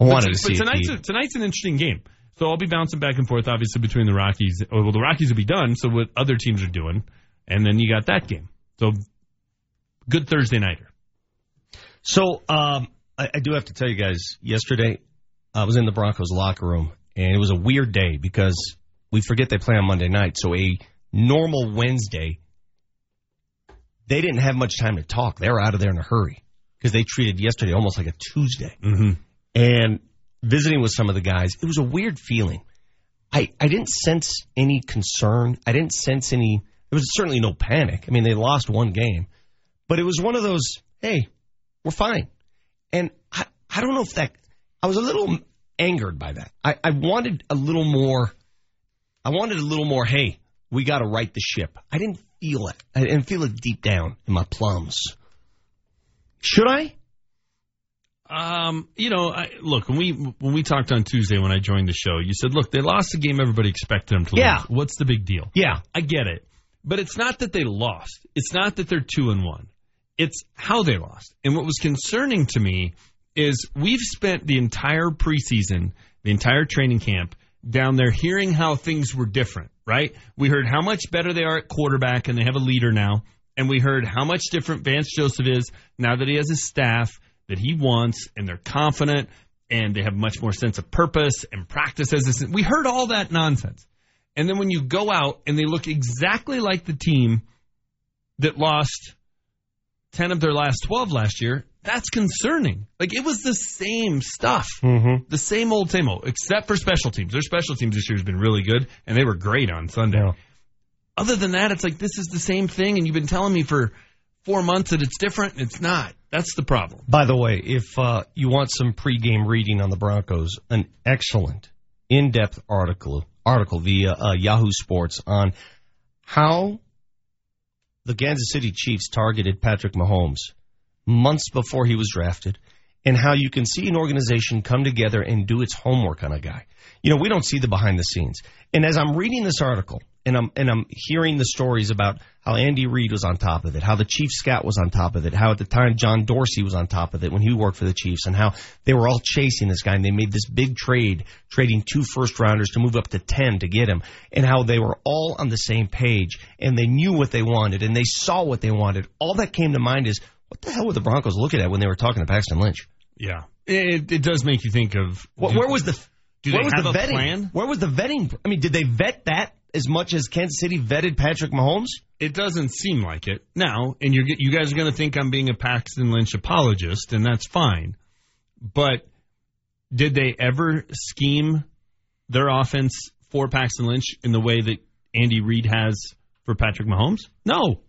I wanted but, to see but a tonight's, a, tonight's an interesting game. So I'll be bouncing back and forth, obviously, between the Rockies. Well, the Rockies will be done, so what other teams are doing, and then you got that game. So good Thursday nighter. So um, I, I do have to tell you guys, yesterday I was in the Broncos locker room, and it was a weird day because we forget they play on Monday night. So a normal Wednesday, they didn't have much time to talk. They were out of there in a hurry because they treated yesterday almost like a Tuesday. Mm-hmm. And visiting with some of the guys, it was a weird feeling. I, I didn't sense any concern. I didn't sense any. There was certainly no panic. I mean, they lost one game, but it was one of those. Hey, we're fine. And I, I don't know if that. I was a little angered by that. I, I wanted a little more I wanted a little more. Hey, we got to right the ship. I didn't feel it. I didn't feel it deep down in my plums. Should I? Um, you know, I, look when we when we talked on Tuesday when I joined the show, you said, "Look, they lost the game everybody expected them to Yeah. lose. What's the big deal?" Yeah, I get it, but it's not that they lost. It's not that they're two and one. It's how they lost. And what was concerning to me is we've spent the entire preseason, the entire training camp down there hearing how things were different, right? We heard how much better they are at quarterback and they have a leader now. And we heard how much different Vance Joseph is now that he has a staff that he wants and they're confident and they have much more sense of purpose and practice as this. We heard all that nonsense. And then when you go out and they look exactly like the team that lost 10 of their last 12 last year, that's concerning. Like it was the same stuff. Mm-hmm. The same old, same old, except for special teams. Their special teams this year has been really good, and they were great on Sunday. Other than that, it's like this is the same thing, and you've been telling me for four months that it's different, and it's not. That's the problem. By the way, if uh, you want some pregame reading on the Broncos, an excellent, in-depth article article via uh, Yahoo Sports on how the Kansas City Chiefs targeted Patrick Mahomes months before he was drafted, and how you can see an organization come together and do its homework on a guy. You know, we don't see the behind the scenes. And as I'm reading this article and I'm and I'm hearing the stories about how Andy Reid was on top of it, how the chief scout was on top of it, how at the time John Dorsey was on top of it when he worked for the Chiefs, and how they were all chasing this guy and they made this big trade, trading two first rounders to move up to ten to get him, and how they were all on the same page and they knew what they wanted and they saw what they wanted. All that came to mind is what the hell were the Broncos looking at when they were talking to Paxton Lynch? Yeah, it, it does make you think of What, do- where was the do where they was have the a vetting? plan? Where was the vetting? I mean, did they vet that as much as Kansas City vetted Patrick Mahomes? It doesn't seem like it now, and you're you guys are going to think I'm being a Paxton Lynch apologist, and that's fine. But did they ever scheme their offense for Paxton Lynch in the way that Andy Reid has for Patrick Mahomes? No,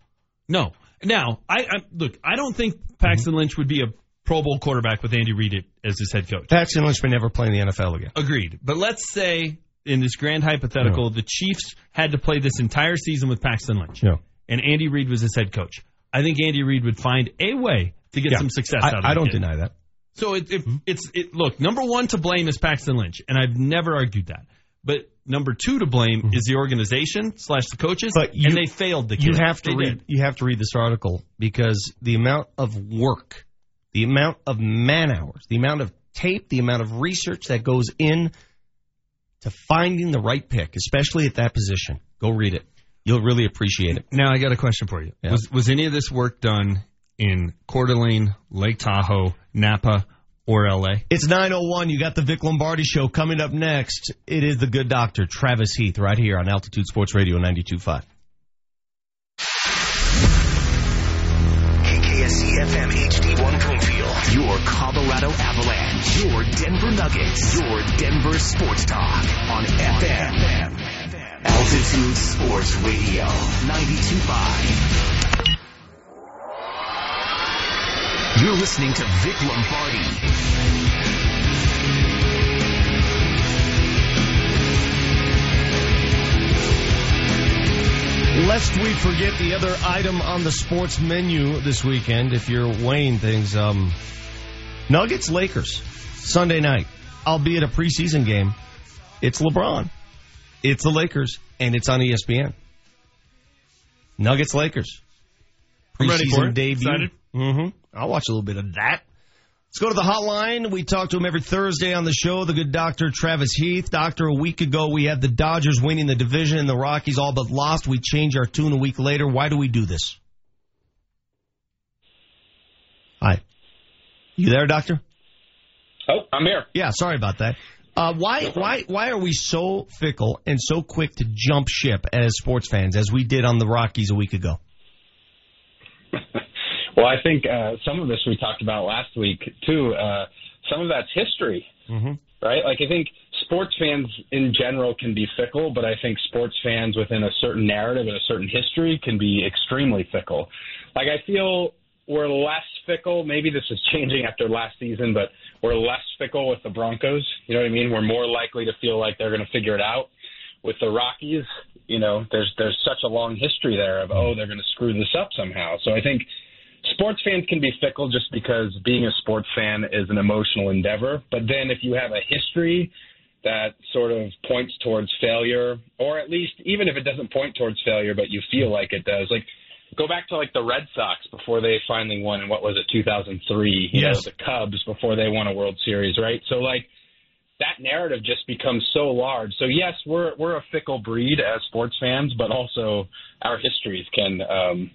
no. Now, I, I look. I don't think Paxton Lynch would be a Pro Bowl quarterback with Andy Reid as his head coach. Paxton Lynch may never play in the NFL again. Agreed. But let's say in this grand hypothetical, the Chiefs had to play this entire season with Paxton Lynch, Yeah. and Andy Reid was his head coach. I think Andy Reid would find a way to get Yeah. some success I, out of it. I don't kid. deny that. So it, it, hmm? it's it, look number one to blame is Paxton Lynch, and I've never argued that. But number two to blame is the organization slash the coaches, Mm-hmm. But you- and they failed the kid. You have to They read. did. You have to read this article because the amount of work, the amount of man hours, the amount of tape, the amount of research that goes in to finding the right pick, especially at that position. Go read it. You'll really appreciate it. Now I got a question for you. Yeah. Was was any of this work done in Coeur d'Alene, Lake Tahoe, Napa, or L.A.? It's 901. You got the Vic Lombardi show coming up next. It is the good doctor, Travis Heath, right here on Altitude Sports Radio 92.5. KKSE FM HD1 Broomfield. Your Colorado Avalanche. Your Denver Nuggets. Your Denver Sports Talk on FM. Altitude Sports Radio 92.5. You're listening to Vic Lombardi. Lest we forget the other item on the sports menu this weekend, if you're weighing things, um, Nuggets Lakers Sunday night, albeit a preseason game. It's LeBron, it's the Lakers, and it's on ESPN. Nuggets Lakers I'm ready for it. debut. Excited? Mm-hmm. I'll watch a little bit of that. Let's go to the hotline. We talk to him every Thursday on the show, the good doctor Travis Heath. Doctor, a week ago we had the Dodgers winning the division and the Rockies all but lost. We change our tune a week later. Why do we do this? Hi. You there, doctor? Oh, I'm here. Yeah, sorry about that. Uh, why, why, why are we so fickle and so quick to jump ship as sports fans, as we did on the Rockies a week ago? [laughs] Well, I think uh, some of this we talked about last week too. Uh, some of that's history, Mm-hmm. right? Like I think sports fans in general can be fickle, but I think sports fans within a certain narrative and a certain history can be extremely fickle. Like I feel we're less fickle. Maybe this is changing after last season, but we're less fickle with the Broncos. You know what I mean? We're more likely to feel like they're going to figure it out. with the Rockies, you know, there's there's such a long history there of oh they're going to screw this up somehow. So I think sports fans can be fickle just because being a sports fan is an emotional endeavor. But then if you have a history that sort of points towards failure, or at least even if it doesn't point towards failure, but you feel like it does, like go back to like the Red Sox before they finally won in what was it 2003 you Yes. know the Cubs before they won a World Series right so like that narrative just becomes so large so yes we're we're a fickle breed as sports fans but also our histories can um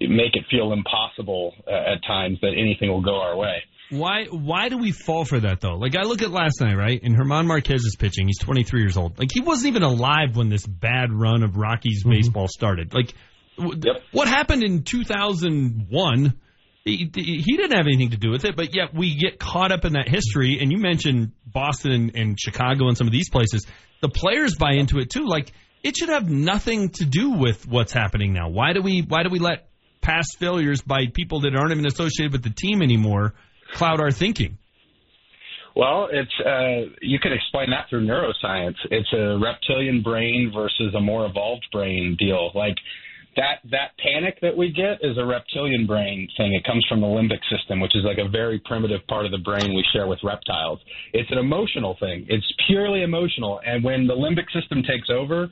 make it feel impossible uh, at times that anything will go our way Why why do we fall for that though? Like I look at last night, right? And German Marquez is pitching. He's 23 years old. Like he wasn't even alive when this bad run of Rockies baseball started. Like w- what happened in 2001? He, he didn't have anything to do with it, but yet we get caught up in that history. And you mentioned Boston and, and Chicago and some of these places. The players buy into it too. Like it should have nothing to do with what's happening now. Why do we why do we let past failures by people that aren't even associated with the team anymore cloud our thinking? Well, it's uh, you can explain that through neuroscience. It's a reptilian brain versus a more evolved brain deal. Like that that panic that we get is a reptilian brain thing. It comes from the limbic system, which is like a very primitive part of the brain we share with reptiles. It's an emotional thing. It's purely emotional, and when the limbic system takes over,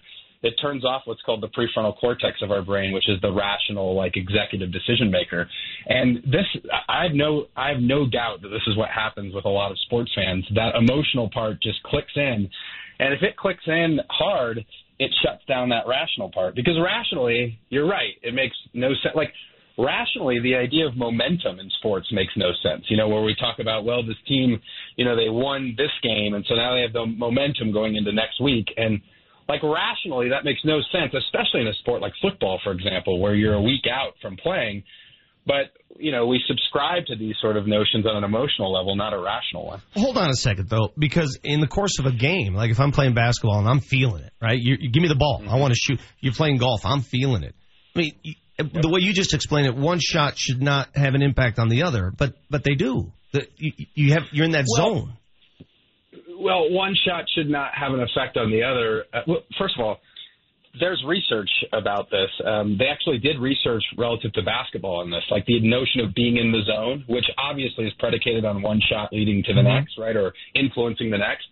it turns off what's called the prefrontal cortex of our brain, which is the rational, like executive decision maker. And this, I have no, I have no doubt that this is what happens with a lot of sports fans. That emotional part just clicks in, and if it clicks in hard, it shuts down that rational part. Because rationally, you're right, it makes no sense. Like rationally, the idea of momentum in sports makes no sense. You know, where we talk about, well, this team, you know, they won this game, and so now they have the momentum going into next week, and like rationally that makes no sense especially in a sport like football for example where you're a week out from playing but you know we subscribe to these sort of notions on an emotional level not a rational one Hold on a second though, because in the course of a game, like if I'm playing basketball and I'm feeling it, right? You, you give me the ball, I want to shoot. You're playing golf, I'm feeling it. I mean, the way you just explained it, one shot should not have an impact on the other, but but they do. The, you, you have you're in that Well, zone. Well one shot should not have an effect on the other uh, well, first of all there's research about this. Um, they actually did research relative to basketball on this, like the notion of being in the zone, which obviously is predicated on one shot leading to the Mhm. next, right, or influencing the next.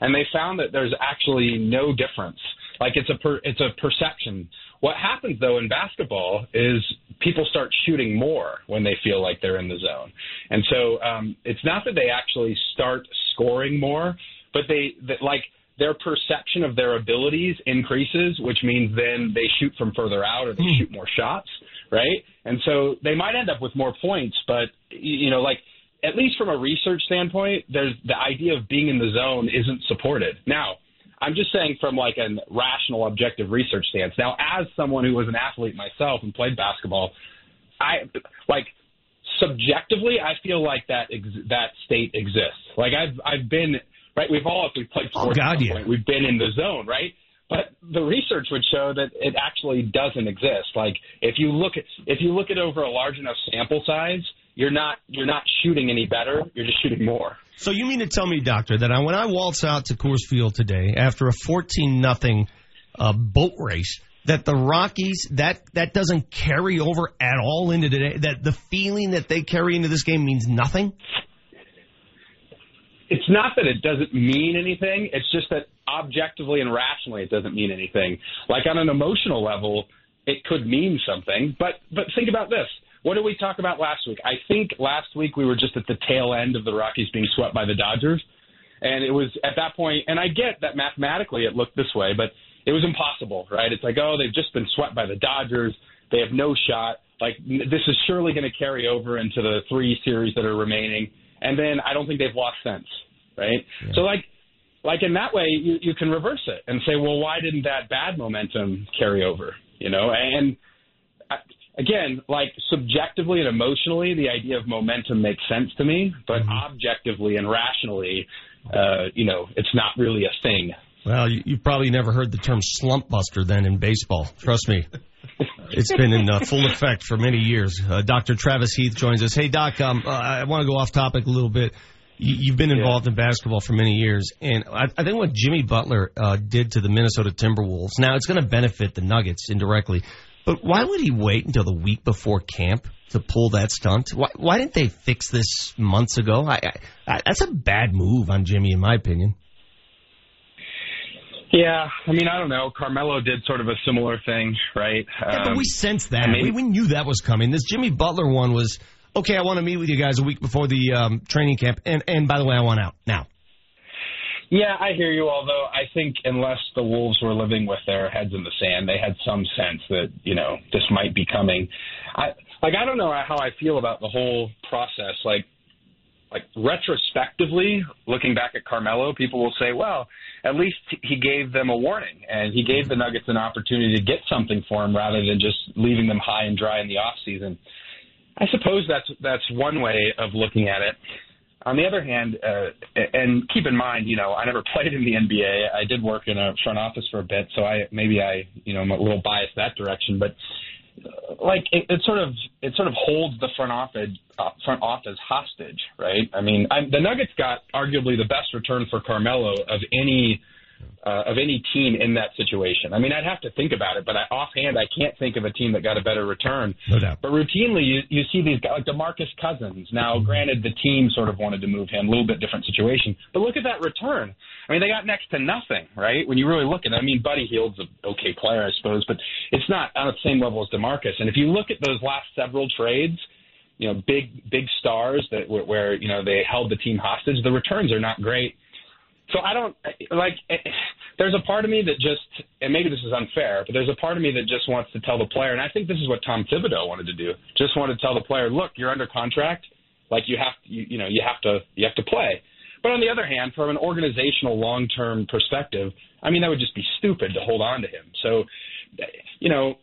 And they found that there's actually no difference. Like it's a per, it's a perception. What happens though in basketball is people start shooting more when they feel like they're in the zone, and so um, it's not that they actually start scoring more, but they that like their perception of their abilities increases, which means then they shoot from further out or they hmm. shoot more shots, right? And so they might end up with more points, but you know, like at least from a research standpoint, there's the idea of being in the zone isn't supported. Now, I'm just saying from like a rational, objective research stance. Now, as someone who was an athlete myself and played basketball, I like subjectively, I feel like that ex- that state exists. Like I've I've been right. We've all if we've played Oh, God, yeah. point, we've been in the zone, right? But the research would show that it actually doesn't exist. Like if you look at if you look at over a large enough sample size, you're not you're not shooting any better. You're just shooting more. So you mean to tell me, doctor, that I, when I waltz out to Coors Field today after a fourteen nothing uh, boat race, that the Rockies that that doesn't carry over at all into today? That the feeling that they carry into this game means nothing? It's not that it doesn't mean anything. It's just that objectively and rationally, it doesn't mean anything. Like on an emotional level, it could mean something. But but think about this. What did we talk about last week? I think last week we were just at the tail end of the Rockies being swept by the Dodgers, and it was at that point. And I get that mathematically it looked this way, but it was impossible, right? It's like, oh, they've just been swept by the Dodgers. They have no shot. Like this is surely going to carry over into the three series that are remaining. And then I don't think they've lost sense, right? So like, like in that way, you you can reverse it and say, well, why didn't that bad momentum carry over? You know, and again, like subjectively and emotionally, the idea of momentum makes sense to me, but objectively and rationally, uh, you know, it's not really a thing. Well, you, you've probably never heard the term slump buster then in baseball. Trust me. It's been in uh, full effect for many years. Uh, Dr. Travis Heath joins us. Hey, Doc, um, uh, I want to go off topic a little bit. You, you've been involved in basketball for many years, and I, I think what Jimmy Butler uh, did to the Minnesota Timberwolves. Now it's going to benefit the Nuggets indirectly, but why would he wait until the week before camp to pull that stunt? Why, why didn't they fix this months ago? I, I, that's a bad move on Jimmy, in my opinion. Yeah, I mean, I don't know. Carmelo did sort of a similar thing, right? Yeah, but Um, we sensed that. I mean- we, we knew that was coming. This Jimmy Butler one was okay. I want to meet with you guys a week before the um, training camp, and and by the way, I want out now. Yeah, I hear you. Although I think unless the Wolves were living with their heads in the sand, they had some sense that you know this might be coming. I like I don't know how I feel about the whole process. Like like retrospectively, looking back at Carmelo, people will say, well, at least he gave them a warning and he gave the Nuggets an opportunity to get something for him rather than just leaving them high and dry in the off season. I suppose that's that's one way of looking at it. On the other hand, uh, and keep in mind, you know, I never [laughs] played in the NBA. I did work in a front office for a bit, so I maybe I, you know, I'm a little biased that direction. But like, it, it sort of it sort of holds the front office uh, front office hostage, right? I mean, i the Nuggets got arguably the best return for Carmelo of any uh, of any team in that situation. I mean, I'd have to think about it, but I, offhand, I can't think of a team that got a better return. No doubt. But routinely, you, you see these guys like Demarcus Cousins. Now, granted, the team sort of wanted to move him, a little bit different situation. But look at that return. I mean, they got next to nothing, right? When you really look at it, I mean, Buddy Hield's an okay player, I suppose, but it's not on the same level as Demarcus. And if you look at those last several trades, you know, big big stars that where you know they held the team hostage, the returns are not great. So I don't like. eh, There's a part of me that just, and maybe this is unfair, but there's a part of me that just wants to tell the player, and I think this is what Tom Thibodeau wanted to do. Just wanted to tell the player, look, you're under contract, like you have, to, you, you know, you have to, you have to play. But on the other hand, from an organizational long-term perspective, I mean, that would just be stupid to hold on to him. So, you know,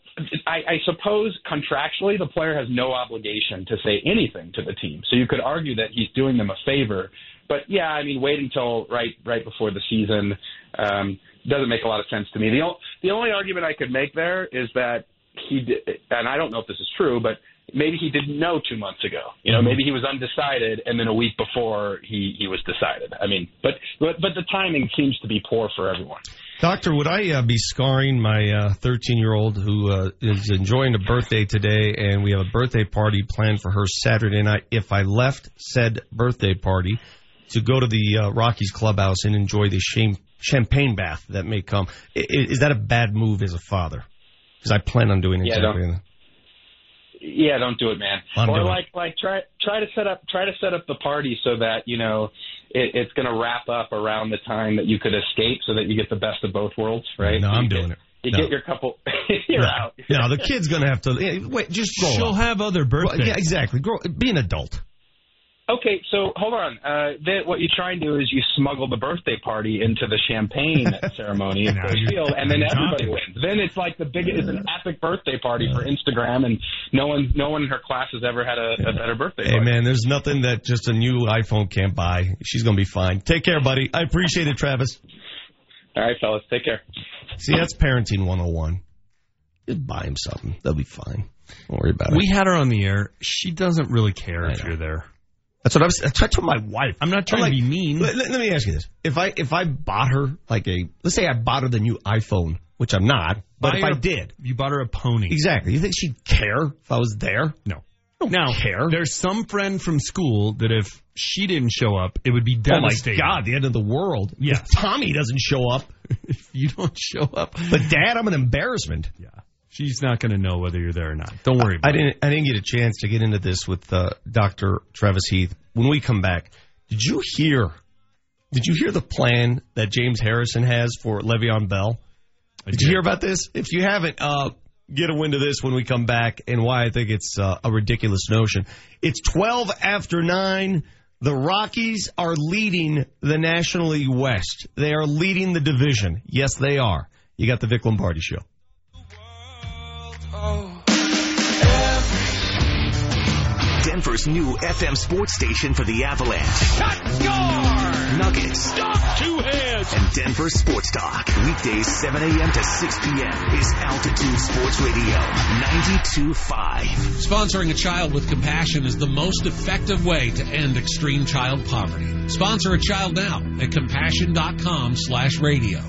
I, I suppose contractually the player has no obligation to say anything to the team. So you could argue that he's doing them a favor. But yeah, I mean, wait until right right before the season um, doesn't make a lot of sense to me. The o- the only argument I could make there is that he did, and I don't know if this is true, but maybe he didn't know two months ago. You know, maybe he was undecided, and then a week before he he was decided. I mean, but but but the timing seems to be poor for everyone. Doctor, would I uh, be scarring my 13 year old who uh, is enjoying a birthday today, and we have a birthday party planned for her Saturday night if I left said birthday party to go to the uh, Rockies clubhouse and enjoy the sham- champagne bath that may come? I- i- Is that a bad move as a father? Because I plan on doing Yeah, exactly don't- that. Yeah, don't do it, man. I'm or doing it. like like try try to set up try to set up the party so that you know it, it's going to wrap up around the time that you could escape, so that you get the best of both worlds, right? No, I'm get- doing it. You No. get your couple. [laughs] you're no, out. no, the kid's going to have to wait. Just grow She'll up. have other Well, birthdays. yeah, exactly. Grow, be an adult. Okay, so hold on. Uh, then what you try and do is you smuggle the birthday party into the champagne [laughs] ceremony in Now Coors Field, and then everybody talking. wins. Then it's like the biggest, it's an epic birthday party for Instagram, and no one, no one in her class has ever had a, a better birthday Hey party. man, there's nothing that just a new iPhone can't buy. She's gonna be fine. Take care, buddy. I appreciate it, Travis. All right, fellas, take care. See, that's parenting 101. Just buy him something. They'll be fine. Don't worry about it. We had her on the air. She doesn't really care if you're there. That's what I was. That's what I told my wife. I'm not trying I'm to be mean. Let, let- me ask you this: if I if I bought her like a let's say I bought her the new iPhone, which I'm not, but Buy if her- I did, you bought her a pony. exactly, you think she'd care if I was there? No. Don't Now, care. there's some friend from school that if she didn't show up, it would be Oh my devastating. God, the end of the world. Yeah. If Tommy doesn't show up, [laughs] If you don't show up, but Dad, I'm an embarrassment. yeah, she's not going to know whether you're there or not. Don't worry I about it. didn't. I didn't get a chance to get into this with uh, Doctor Travis Heath. When we come back, did you hear? Did you hear the plan that James Harrison has for Le'Veon Bell? Did you hear about this? If you haven't, uh, get a wind of this when we come back, and why I think it's uh, a ridiculous notion. It's twelve after nine. The Rockies are leading the National League West. They are leading the division. Yes, they are. You got the Vic Lombardi show. Denver's new FM sports station for the Avalanche. Nuggets, Stop Two hands. and Denver Sports Talk. Weekdays 7 a.m. to 6 p.m. is Altitude Sports Radio 92.5. Sponsoring a child with compassion is the most effective way to end extreme child poverty. Sponsor a child now at compassion.com slash radio.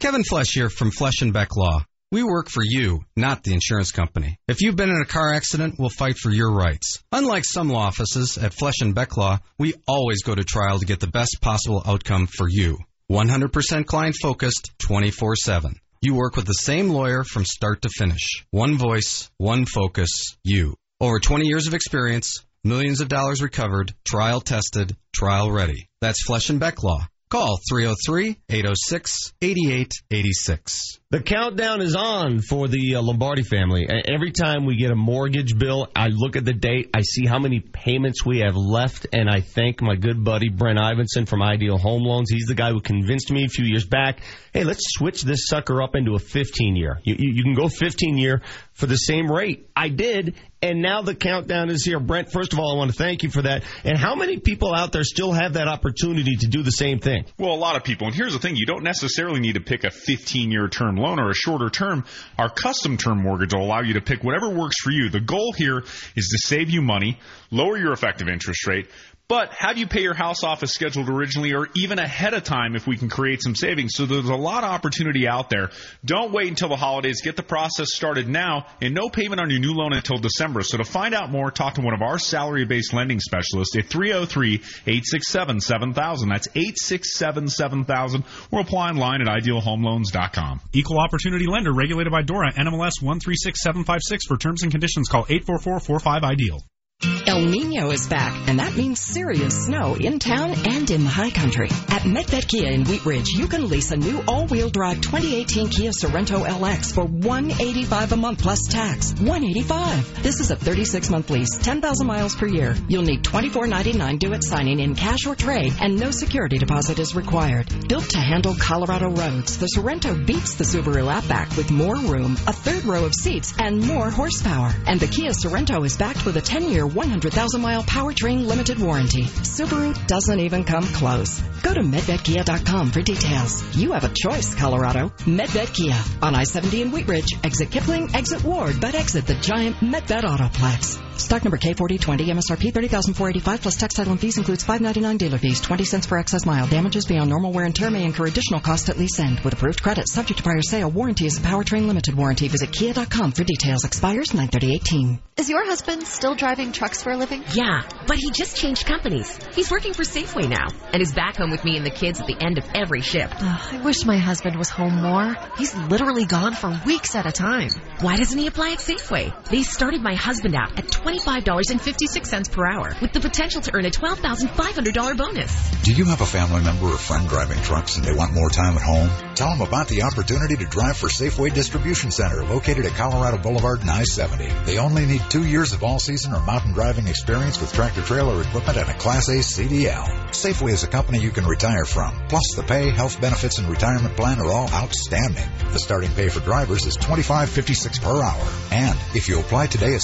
Kevin Flesh here from Flesh and Beck Law. We work for you, not the insurance company. If you've been in a car accident, we'll fight for your rights. Unlike some law offices at Flesh and Beck Law, we always go to trial to get the best possible outcome for you. 100% client focused, 24 7. You work with the same lawyer from start to finish. One voice, one focus, you. Over 20 years of experience, millions of dollars recovered, trial tested, trial ready. That's Flesh and Beck Law. Call 303 806 8886. The countdown is on for the uh, Lombardi family. Every time we get a mortgage bill, I look at the date, I see how many payments we have left, and I thank my good buddy Brent Ivinson from Ideal Home Loans. He's the guy who convinced me a few years back, hey, let's switch this sucker up into a 15 year. You, you, you can go 15 year for the same rate. I did, and now the countdown is here. Brent, first of all, I want to thank you for that. And how many people out there still have that opportunity to do the same thing? Well, a lot of people. And here's the thing you don't necessarily need to pick a 15 year term loan or a shorter term. Our custom term mortgage will allow you to pick whatever works for you. The goal here is to save you money, lower your effective interest rate, but have you pay your house off as scheduled originally or even ahead of time if we can create some savings. So there's a lot of opportunity out there. Don't wait until the holidays. Get the process started now and no payment on your new loan until December. So to find out more, talk to one of our salary based lending specialists at 303 867 7000. That's 867 7000 or apply online at idealhomeloans.com. Equal opportunity lender regulated by DORA NMLS 136756 for terms and conditions call 844-45-IDEAL. El Nino is back, and that means serious snow in town and in the high country. At Medved Kia in Wheat Ridge, you can lease a new all-wheel drive 2018 Kia Sorento LX for 185 a month plus tax. 185. This is a 36-month lease, 10,000 miles per year. You'll need 24.99 due at signing in cash or trade, and no security deposit is required. Built to handle Colorado roads, the Sorento beats the Subaru Outback with more room, a third row of seats, and more horsepower. And the Kia Sorento is backed with a 10-year 100,000 mile powertrain limited warranty. Subaru doesn't even come close. Go to MedvedKia.com for details. You have a choice, Colorado. Medved Kia on I-70 in Wheat Ridge. Exit Kipling, exit Ward, but exit the giant Medved Autoplex. Stock number K4020, MSRP 30485 plus tax title and fees includes 599 dealer fees, 20 cents per excess mile. Damages beyond normal wear and tear may incur additional cost at lease end. With approved credit, subject to prior sale, warranty is a powertrain limited warranty. Visit Kia.com for details. Expires 93018. Is your husband still driving trucks for a living? Yeah, but he just changed companies. He's working for Safeway now and is back home with me and the kids at the end of every shift. Ugh, I wish my husband was home more. He's literally gone for weeks at a time. Why doesn't he apply at Safeway? They started My Husband app at $25.56 per hour with the potential to earn a $12,500 bonus. Do you have a family member or friend driving trucks and they want more time at home? Tell them about the opportunity to drive for Safeway Distribution Center located at Colorado Boulevard and I-70. They only need two years of all-season or mountain driving experience with tractor trailer equipment and a Class A CDL. Safeway is a company you can retire from. Plus, the pay, health benefits, and retirement plan are all outstanding. The starting pay for drivers is $25.56 per hour. And if you apply today at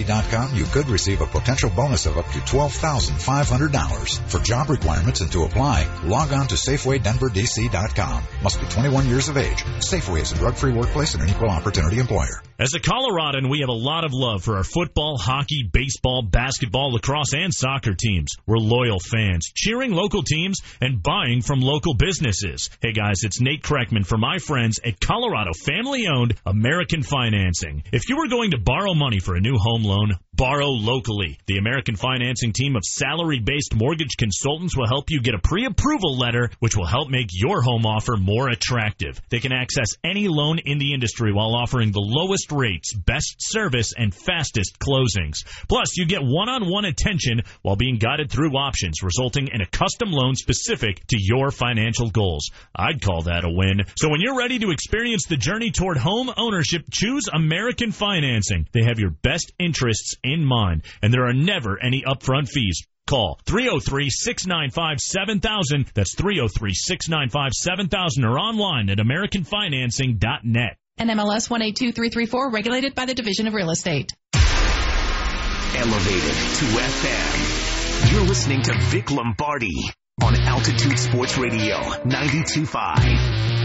SafewayDenverDC.com, you could receive a potential bonus of up to $12,500. For job requirements and to apply, log on to SafewayDenverDC.com. Must be 21 years of age. Safeway is a drug-free workplace and an equal opportunity employer. As a Coloradan, we have a lot of love for our football, hockey, baseball, basketball, lacrosse, and soccer teams. We're loyal fans, cheering local teams and buying from local businesses. Hey guys, it's Nate Kreckman for my friends at Colorado family owned American Financing. If you were going to borrow money for a new home loan, borrow locally. The American Financing team of salary based mortgage consultants will help you get a pre approval letter, which will help make your home offer more attractive. They can access any loan in the industry while offering the lowest rates, best service, and fastest closings. Plus, you get one on one attention while being guided through options, resulting in a custom loan specific to your financial goals. I'd call that a win. So when you're ready to experience the journey toward home ownership, choose American Financing. They have your best interests in mind, and there are never any upfront fees. Call 303-695-7000. That's 303-695-7000 or online at americanfinancing.net. NMLS 182334, regulated by the Division of Real Estate. Elevated to FM. You're listening to Vic Lombardi. on Altitude Sports Radio 92.5.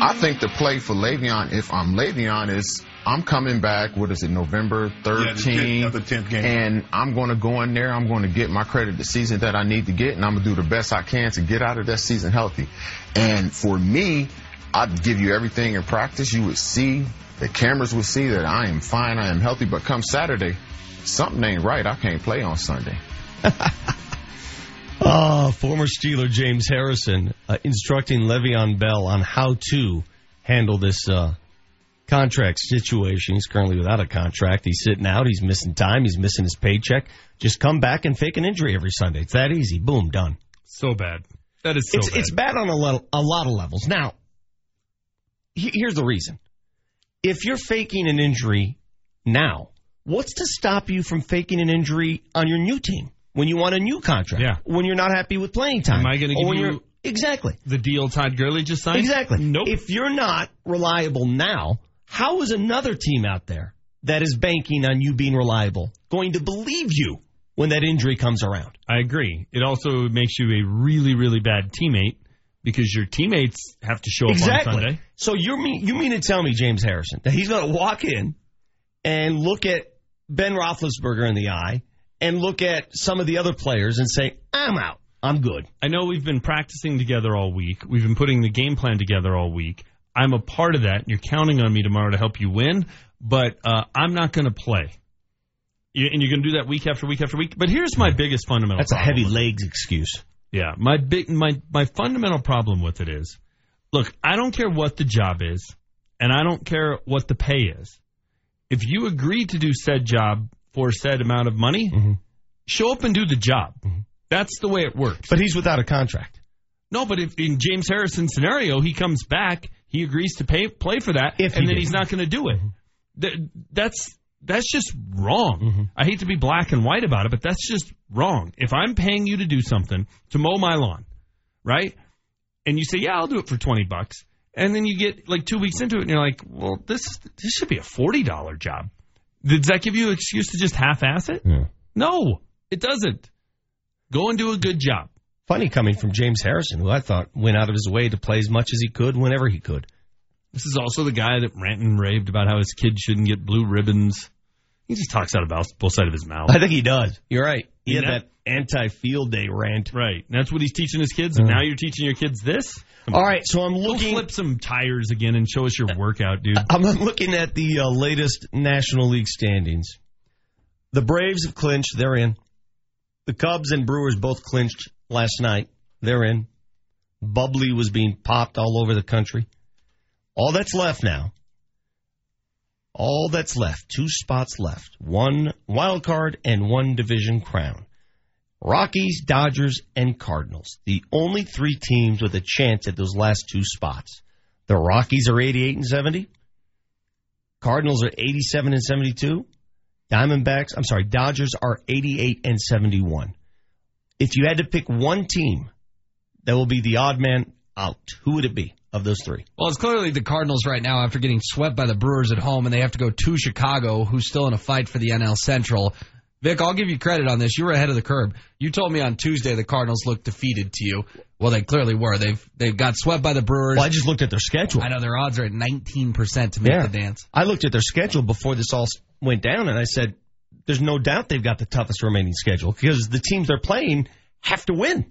I think the play for Le'Veon, if I'm Le'Veon, is I'm coming back. What is it, November 13th? Yeah, the 10th game. And I'm going to go in there. I'm going to get my credit the season that I need to get, and I'm going to do the best I can to get out of that season healthy. And for me, I'd give you everything in practice. You would see, the cameras would see that I am fine, I am healthy. But come Saturday, something ain't right. I can't play on Sunday. [laughs] Uh, former Steeler James Harrison uh, instructing Le'Veon Bell on how to handle this uh, contract situation. He's currently without a contract. He's sitting out. He's missing time. He's missing his paycheck. Just come back and fake an injury every Sunday. It's that easy. Boom, done. So bad. That is so it's, bad. it's bad on a, le- a lot of levels. Now, he- here's the reason. If you're faking an injury now, what's to stop you from faking an injury on your new team when you want a new contract? Yeah. When you're not happy with playing time? Am I going to give you exactly the deal Todd Gurley just signed? exactly? Nope. If you're not reliable now, how is another team out there that is banking on you being reliable going to believe you when that injury comes around? I agree. It also makes you a really, really bad teammate because your teammates have to show up exactly. on Sunday. So you mean you mean to tell me, James Harrison, that he's going to walk in and look at Ben Roethlisberger in the eye and look at some of the other players and say, "I'm out. I'm good." I know we've been practicing together all week. We've been putting the game plan together all week. I'm a part of that. You're counting on me tomorrow to help you win, but uh, I'm not going to play. And you're going to do that week after week after week. But here's my biggest fundamental. That's a heavy legs excuse. Yeah, my big my my fundamental problem with it is, look, I don't care what the job is, and I don't care what the pay is. If you agree to do said job for said amount of money, mm-hmm. show up and do the job. Mm-hmm. That's the way it works. But he's without a contract. No, but if in James Harrison's scenario, he comes back, he agrees to pay play for that, If and then did. he's not going to do it. Mm-hmm. Th- That's that's just wrong. Mm-hmm. I hate to be black and white about it, but that's just wrong. If I'm paying you to do something to mow my lawn, right? And you say, "Yeah, I'll do it for 20 bucks." And then you get like 2 weeks into it and you're like, "Well, this this should be a $40 job." Does that give you an excuse to just half-ass it? No, it doesn't. Go and do a good job. Funny coming from James Harrison, who I thought went out of his way to play as much as he could whenever he could. This is also the guy that ranted and raved about how his kid shouldn't get blue ribbons. He just talks out of both both sides of his mouth. I think he does. You're right. He You had know- that anti-field day rant. Right. And that's what he's teaching his kids. And Mhm. now you're teaching your kids this? Come All on. right, so I'm Go looking. flip some tires again and show us your workout, dude. [laughs] I'm looking at the uh, latest National League standings. The Braves have clinched. They're in. The Cubs and Brewers both clinched last night. They're in. Bubbly was being popped all over the country. All that's left now. All that's left. Two spots left. One wild card and one division crown. Rockies, Dodgers, and Cardinals. The only three teams with a chance at those last two spots. The Rockies are 88 and 70. Cardinals are 87 and 72. Diamondbacks, I'm sorry, Dodgers are 88 and 71. If you had to pick one team that will be the odd man out, who would it be of those three? Well, it's clearly the Cardinals right now after getting swept by the Brewers at home, and they have to go to Chicago, who's still in a fight for the NL Central. Vic, I'll give you credit on this. You were ahead of the curve. You told me on Tuesday the Cardinals looked defeated to you. Well, they clearly were. They've they got swept by the Brewers. Well, I just looked at their schedule. I know their odds are at 19% to make Yeah. the dance. I looked at their schedule before this all went down, and I said, "There's no doubt they've got the toughest remaining schedule because the teams they're playing have to win."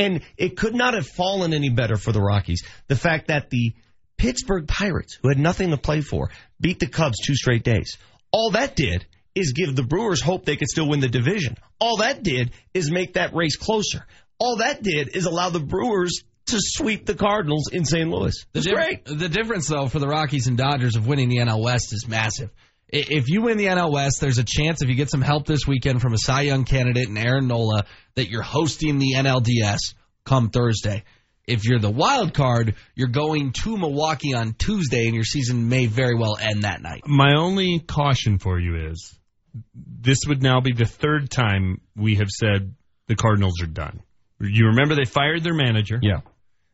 And it could not have fallen any better for the Rockies. The fact that the Pittsburgh Pirates, who had nothing to play for, beat the Cubs two straight days. All that did is give the Brewers hope they could still win the division. All that did is make that race closer. All that did is allow the Brewers to sweep the Cardinals in St. Louis. The dif- great. The difference, though, for the Rockies and Dodgers of winning the NL West is massive. I- If you win the NL West, there's a chance if you get some help this weekend from a Cy Young candidate and Aaron Nola that you're hosting the NLDS come Thursday. If you're the wild card, you're going to Milwaukee on Tuesday, and your season may very well end that night. My only caution for you is this would now be the third time we have said the Cardinals are done. You remember they fired their manager. Yeah.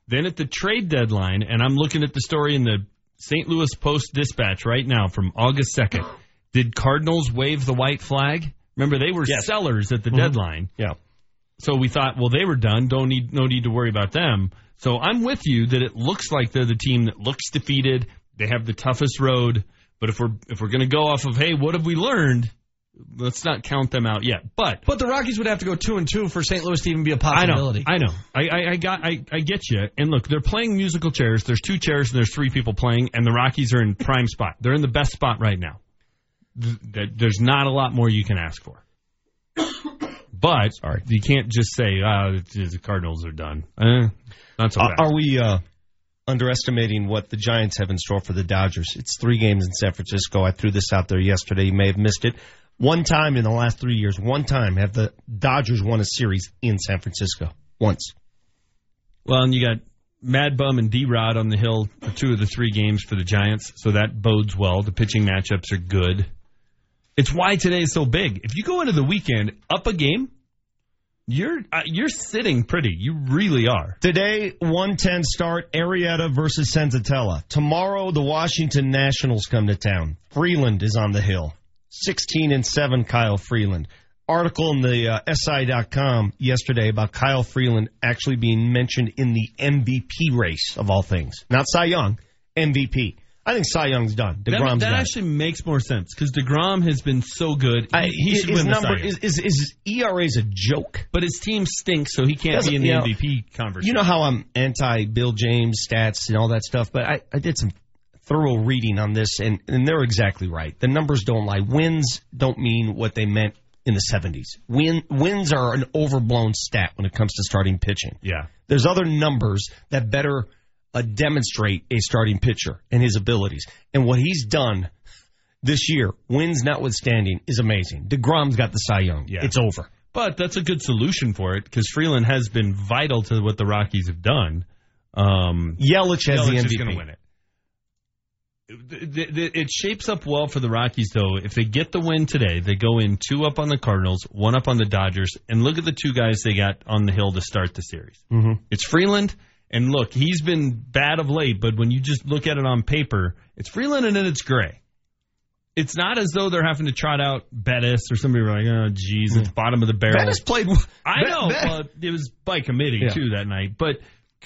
Then at the trade deadline, and I'm looking at the story in the St. Louis Post Dispatch right now from August 2nd. Did Cardinals wave the white flag? Remember, they were Yes. sellers at the Mhm. deadline. Yeah. So we thought, well, they were done. Don't need no need to worry about them. So I'm with you that it looks like they're the team that looks defeated. They have the toughest road. But if we're if we're going to go off of hey, what have we learned? Let's not count them out yet. But But the Rockies would have to go two and two for St. Louis to even be a possibility. I know. I, know. I, I got, I, I get you. And look, they're playing musical chairs. There's two chairs and there's three people playing, and the Rockies are in [laughs] prime spot. They're in the best spot right now. Th- th- There's not a lot more you can ask for. [coughs] But Sorry. you can't just say, "Ah, the Cardinals are done." Eh, not so Are, bad. are we uh, underestimating what the Giants have in store for the Dodgers? It's three games in San Francisco. I threw this out there yesterday. You may have missed it. One time in the last three years, one time have the Dodgers won a series in San Francisco. Once. Well, and you got Mad Bum and D Rod on the hill for two of the three games for the Giants, so that bodes well. The pitching matchups are good. It's why today is so big. If you go into the weekend up a game, you're uh, you're sitting pretty. You really are. Today, 110 start, Arrieta versus Senzatella. Tomorrow, the Washington Nationals come to town. Freeland is on the hill. 16 and 7, Kyle Freeland. Article in the uh, SI.com yesterday about Kyle Freeland actually being mentioned in the MVP race of all things. Not Cy Young, MVP. I think Cy Young's done. That, DeGrom's that done. actually makes more sense because Degrom has been so good. I- he should his win the number Cy Young. is, is, is his ERA's a joke. but his team stinks, so he can't Doesn't- be in the you know, MVP conversation. You know how I'm anti Bill James stats and all that stuff, but I, I did some thorough reading on this, and, and they're exactly right. The numbers don't lie. Wins don't mean what they meant in the 70s. Win, wins are an overblown stat when it comes to starting pitching. Yeah. There's other numbers that better uh, demonstrate a starting pitcher and his abilities. And what he's done this year, wins notwithstanding, is amazing. DeGrom's got the Cy Young. Yeah. It's over. But that's a good solution for it because Freeland has been vital to what the Rockies have done. Um, Yelich has the Yelich is MVP. to win it. It shapes up well for the Rockies, though. If they get the win today, they go in two up on the Cardinals, one up on the Dodgers, and look at the two guys they got on the hill to start the series. Mm-hmm. It's Freeland, and look, he's been bad of late, but when you just look at it on paper, it's Freeland and then it's Gray. It's not as though they're having to trot out Bettis or somebody like, oh, geez, it's bottom of the barrel. Bettis played. I know. Bet- it was by committee Yeah. too that night, but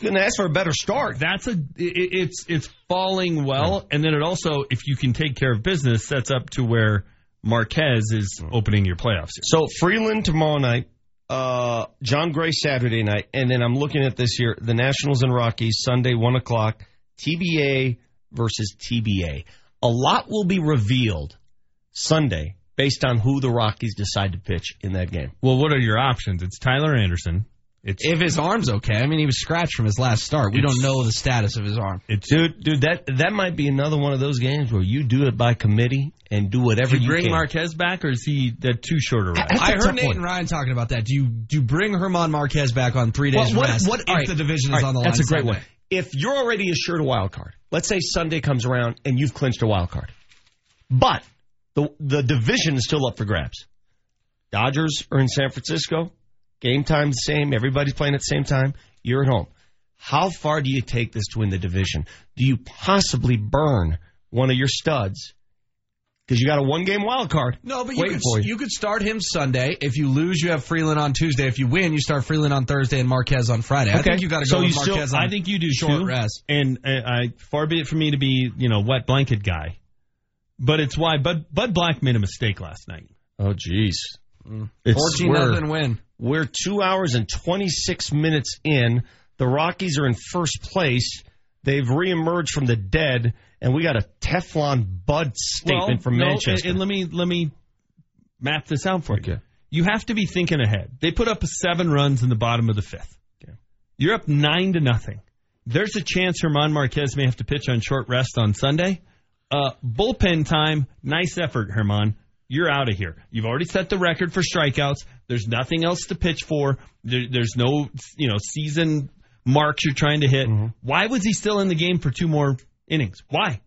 couldn't ask for a better start. That's a it, it's it's falling well, and then it also, if you can take care of business, sets up to where Marquez is opening your playoffs. So Freeland tomorrow night, uh, Jon Gray Saturday night, and then I'm looking at this here: the Nationals and Rockies Sunday one o'clock, TBA versus TBA. A lot will be revealed Sunday based on who the Rockies decide to pitch in that game. Well, what are your options? It's Tyler Anderson. It's If his arm's okay, I mean, he was scratched from his last start. We don't know the status of his arm. it's Dude, dude, that that might be another one of those games where you do it by committee and do whatever do you you bring can. Marquez back, or is he that too short a rest? That's a I tough heard Nate one. and Ryan talking about that. Do you do you bring German Marquez back on three days What- what- rest what- if all right, the division is right, on the line? That's a great Sunday? one. If you're already assured a wild card, let's say Sunday comes around and you've clinched a wild card, but the the division is still up for grabs. Dodgers are in San Francisco. Game time's the same. Everybody's playing at the same time. You're at home. How far do you take this to win the division? Do you possibly burn one of your studs because you got a one game wild card? No, but you could, for you. you could start him Sunday. If you lose, you have Freeland on Tuesday. If you win, you start Freeland on Thursday and Marquez on Friday. I think you got to so go you with still, on I think you do short too. rest. And uh, I far be it from me to be you know wet blanket guy, but it's why Bud Bud Black made a mistake last night. Oh, jeez. Mm. 14 we're- nothing win. We're two hours and 26 minutes in. The Rockies are in first place. They've reemerged from the dead, and we got a Teflon Bud statement Well, from no, Manchester. And, and let me let me map this out for you. You have to be thinking ahead. They put up seven runs in the bottom of the fifth. You're up nine to nothing. There's a chance German Marquez may have to pitch on short rest on Sunday. Uh, bullpen time. Nice effort, German. You're out of here. You've already set the record for strikeouts. There's nothing else to pitch for. There, there's no, you know, season marks you're trying to hit. Mm-hmm. Why was he still in the game for two more innings? Why?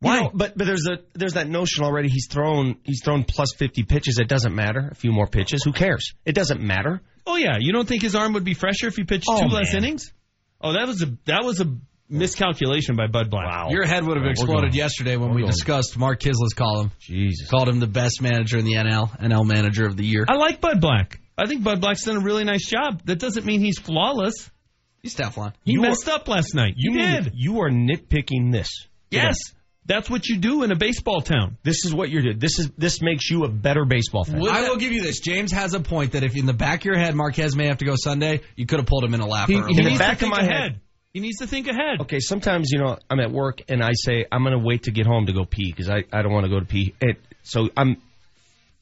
Why? You know, but but there's a there's that notion already. He's thrown he's thrown plus 50 pitches. It doesn't matter. A few more pitches. Who cares? It doesn't matter. Oh yeah, you don't think his arm would be fresher if he pitched Oh, two less man. innings? Oh, that was a that was a miscalculation by Bud Black. Wow. Your head would have We're exploded going. yesterday when We're we going. discussed Mark Kiszla's column. Jesus. Called him the best manager in the NL, NL manager of the year. I like Bud Black. I think Bud Black's done a really nice job. That doesn't mean he's flawless. He's Teflon. He You messed up last night. You, mean did. You are nitpicking this. Yes. That's what you do in a baseball town. This is what you're doing. This is this makes you a better baseball fan. I will give you this. James has a point that if in the back of your head Marquez may have to go Sunday, you could have pulled him in a lap. He, In the back of my ahead. head. He needs to think ahead. Okay, sometimes you know I'm at work and I say I'm going to wait to get home to go pee because I, I don't want to go to pee. It, so I'm.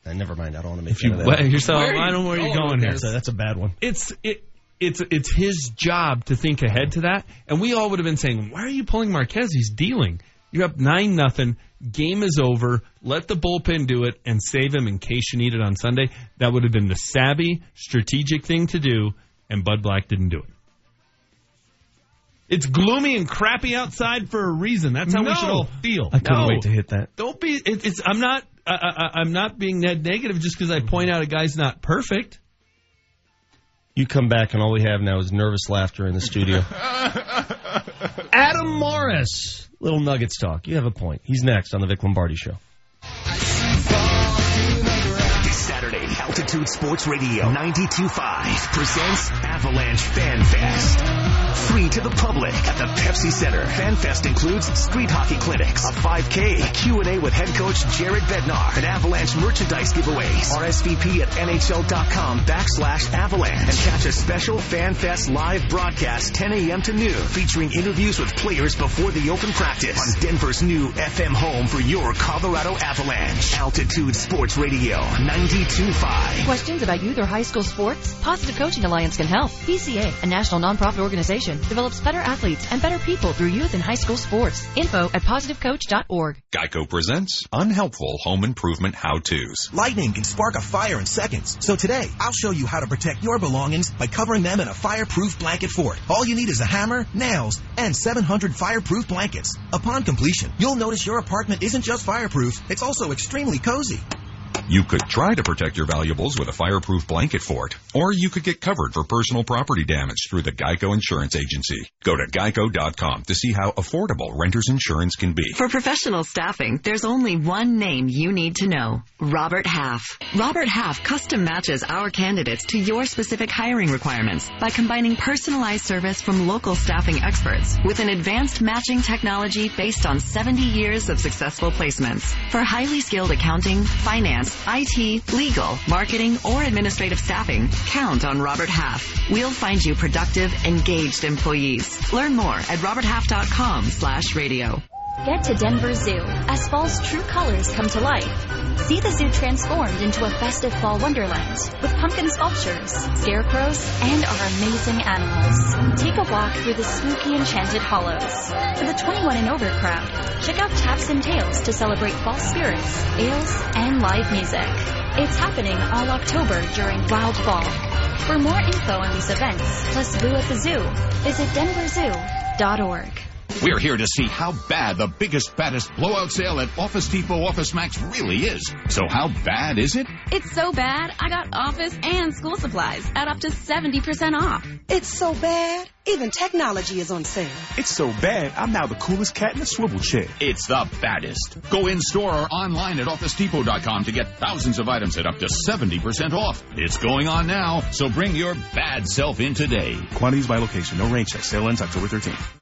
Uh, never mind. I don't want to make If you fun of wet yourself, Where are I you don't know where you're going going here. this? So that's a bad one. It's it. It's it's his job to think ahead to that, and we all would have been saying, "Why are you pulling Marquez? He's dealing. You're up nine nothing. Game is over. Let the bullpen do it and save him in case you need it on Sunday." That would have been the savvy, strategic thing to do, and Bud Black didn't do it. It's gloomy and crappy outside for a reason. That's how we should all feel. I couldn't No. wait to hit that. Don't be. It, it's. I'm not. I, I'm not being net negative just because I point out a guy's not perfect. You come back and all we have now is nervous laughter in the studio. [laughs] Adam Mares, little Nuggets talk. You have a point. He's next on the Vic Lombardi Show. Saturday, Altitude Sports Radio 92.5 presents Avalanche Fan Fest. Free to the public at the Pepsi Center. Fan Fest includes street hockey clinics, a 5K, a Q&A with head coach Jared Bednar, and Avalanche merchandise giveaways. RSVP at NHL.com backslash Avalanche. And catch a special Fan Fest live broadcast 10 a.m. to noon featuring interviews with players before the open practice on Denver's new FM home for your Colorado Avalanche. Altitude Sports Radio 92.5. Questions about youth or high school sports? Positive Coaching Alliance can help. PCA, a national nonprofit organization, develops better athletes and better people through youth and high school sports. Info at positivecoach.org. Geico presents unhelpful home improvement how-tos. Lightning can spark a fire in seconds. So today, I'll show you how to protect your belongings by covering them in a fireproof blanket fort. All you need is a hammer, nails, and 700 fireproof blankets. Upon completion, you'll notice your apartment isn't just fireproof, it's also extremely cozy. You could try to protect your valuables with a fireproof blanket fort, or you could get covered for personal property damage through the Geico Insurance Agency. Go to geico.com to see how affordable renter's insurance can be. For professional staffing, there's only one name you need to know Robert Half. Robert Half custom matches our candidates to your specific hiring requirements by combining personalized service from local staffing experts with an advanced matching technology based on 70 years of successful placements. For highly skilled accounting, finance, IT, legal, marketing, or administrative staffing, count on Robert Half. We'll find you productive, engaged employees. Learn more at roberthalf.com slash radio. Get to Denver Zoo as fall's true colors come to life. See the zoo transformed into a festive fall wonderland with pumpkin sculptures, scarecrows, and our amazing animals. Take a walk through the spooky enchanted hollows. For the 21 and over crowd, check out Taps and Tales to celebrate fall spirits, ales, and live music. It's happening all October during Wild Fall. For more info on these events, plus Boo at the Zoo, visit denverzoo.org. We're here to see how bad the biggest, baddest blowout sale at Office Depot Office Max really is. So how bad is it? It's so bad, I got office and school supplies at up to 70% off. It's so bad, even technology is on sale. It's so bad, I'm now the coolest cat in the swivel chair. It's the baddest. Go in store or online at OfficeDepot.com to get thousands of items at up to 70% off. It's going on now, so bring your bad self in today. Quantities by location, no rain check. Sale ends October 13th.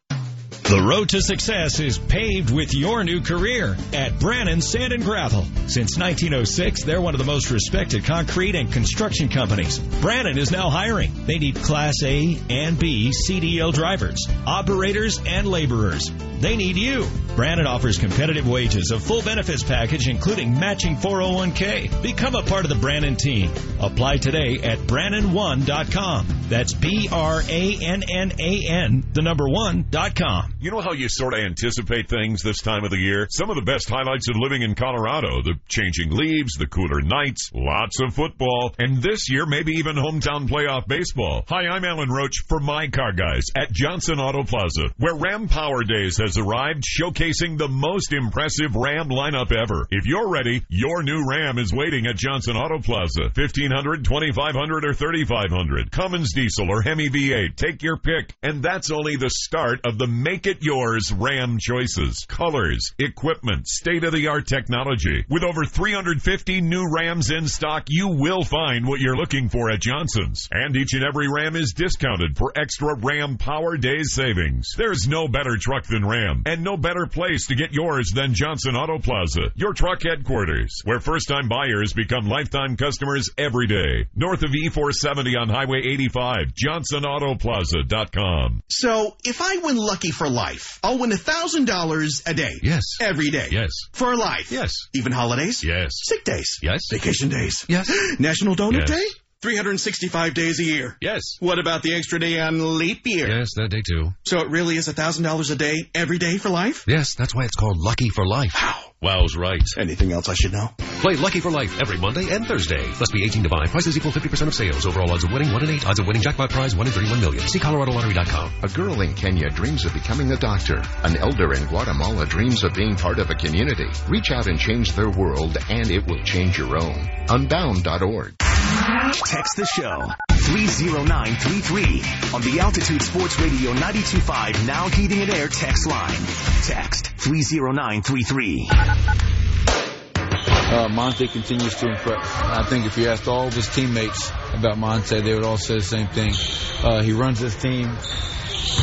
The road to success is paved with your new career at Brannan Sand and Gravel. Since 1906, they're one of the most respected concrete and construction companies. Brannan is now hiring. They need Class A and B CDL drivers, operators, and laborers. They need you. Brannan offers competitive wages, a full benefits package, including matching 401k. Become a part of the Brannan team. Apply today at Brannan1.com. That's B R A N N A N, the number one.com. You know how you sort of anticipate things this time of the year? Some of the best highlights of living in Colorado the changing leaves, the cooler nights, lots of football, and this year, maybe even hometown playoff baseball. Hi, I'm Alan Roach for My Car Guys at Johnson Auto Plaza, where Ram Power Days has has arrived showcasing the most impressive Ram lineup ever. If you're ready, your new Ram is waiting at Johnson Auto Plaza. 1500, 2500, or 3500. Cummins diesel or Hemi V8. Take your pick. And that's only the start of the make it yours Ram choices. Colors, equipment, state of the art technology. With over 350 new Rams in stock, you will find what you're looking for at Johnson's. And each and every Ram is discounted for extra Ram Power Days savings. There's no better truck than Ram, and no better place to get yours than Johnson Auto Plaza, your truck headquarters, where first time buyers become lifetime customers every day. North of E470 on Highway 85, JohnsonAutoplaza.com. So, if I win Lucky for life, I'll win $1,000 a day. Yes. Every day. Yes. For life. Yes. Even holidays? Yes. Sick days? Yes. Vacation days? Yes. [gasps] National Donut Yes. Day? 365 days a year. Yes. What about the extra day on leap year? Yes, that day too. So it really is $1,000 a day, every day for life? Yes, that's why it's called Lucky for Life. Wow. Wow's right. Anything else I should know? Play Lucky for Life every Monday and Thursday. Must be 18 to buy. Prices equal 50% of sales. Overall odds of winning 1 in 8. Odds of winning jackpot prize 1 in 31 million. See ColoradoLottery.com. A girl in Kenya dreams of becoming a doctor. An elder in Guatemala dreams of being part of a community. Reach out and change their world, and it will change your own. Unbound.org. Text the show 30933 on the Altitude Sports Radio 925 Now Heating and Air text line. Text 30933. Uh, Monte continues to impress. I think if you asked all of his teammates about Monte, they would all say the same thing. Uh, he runs his team.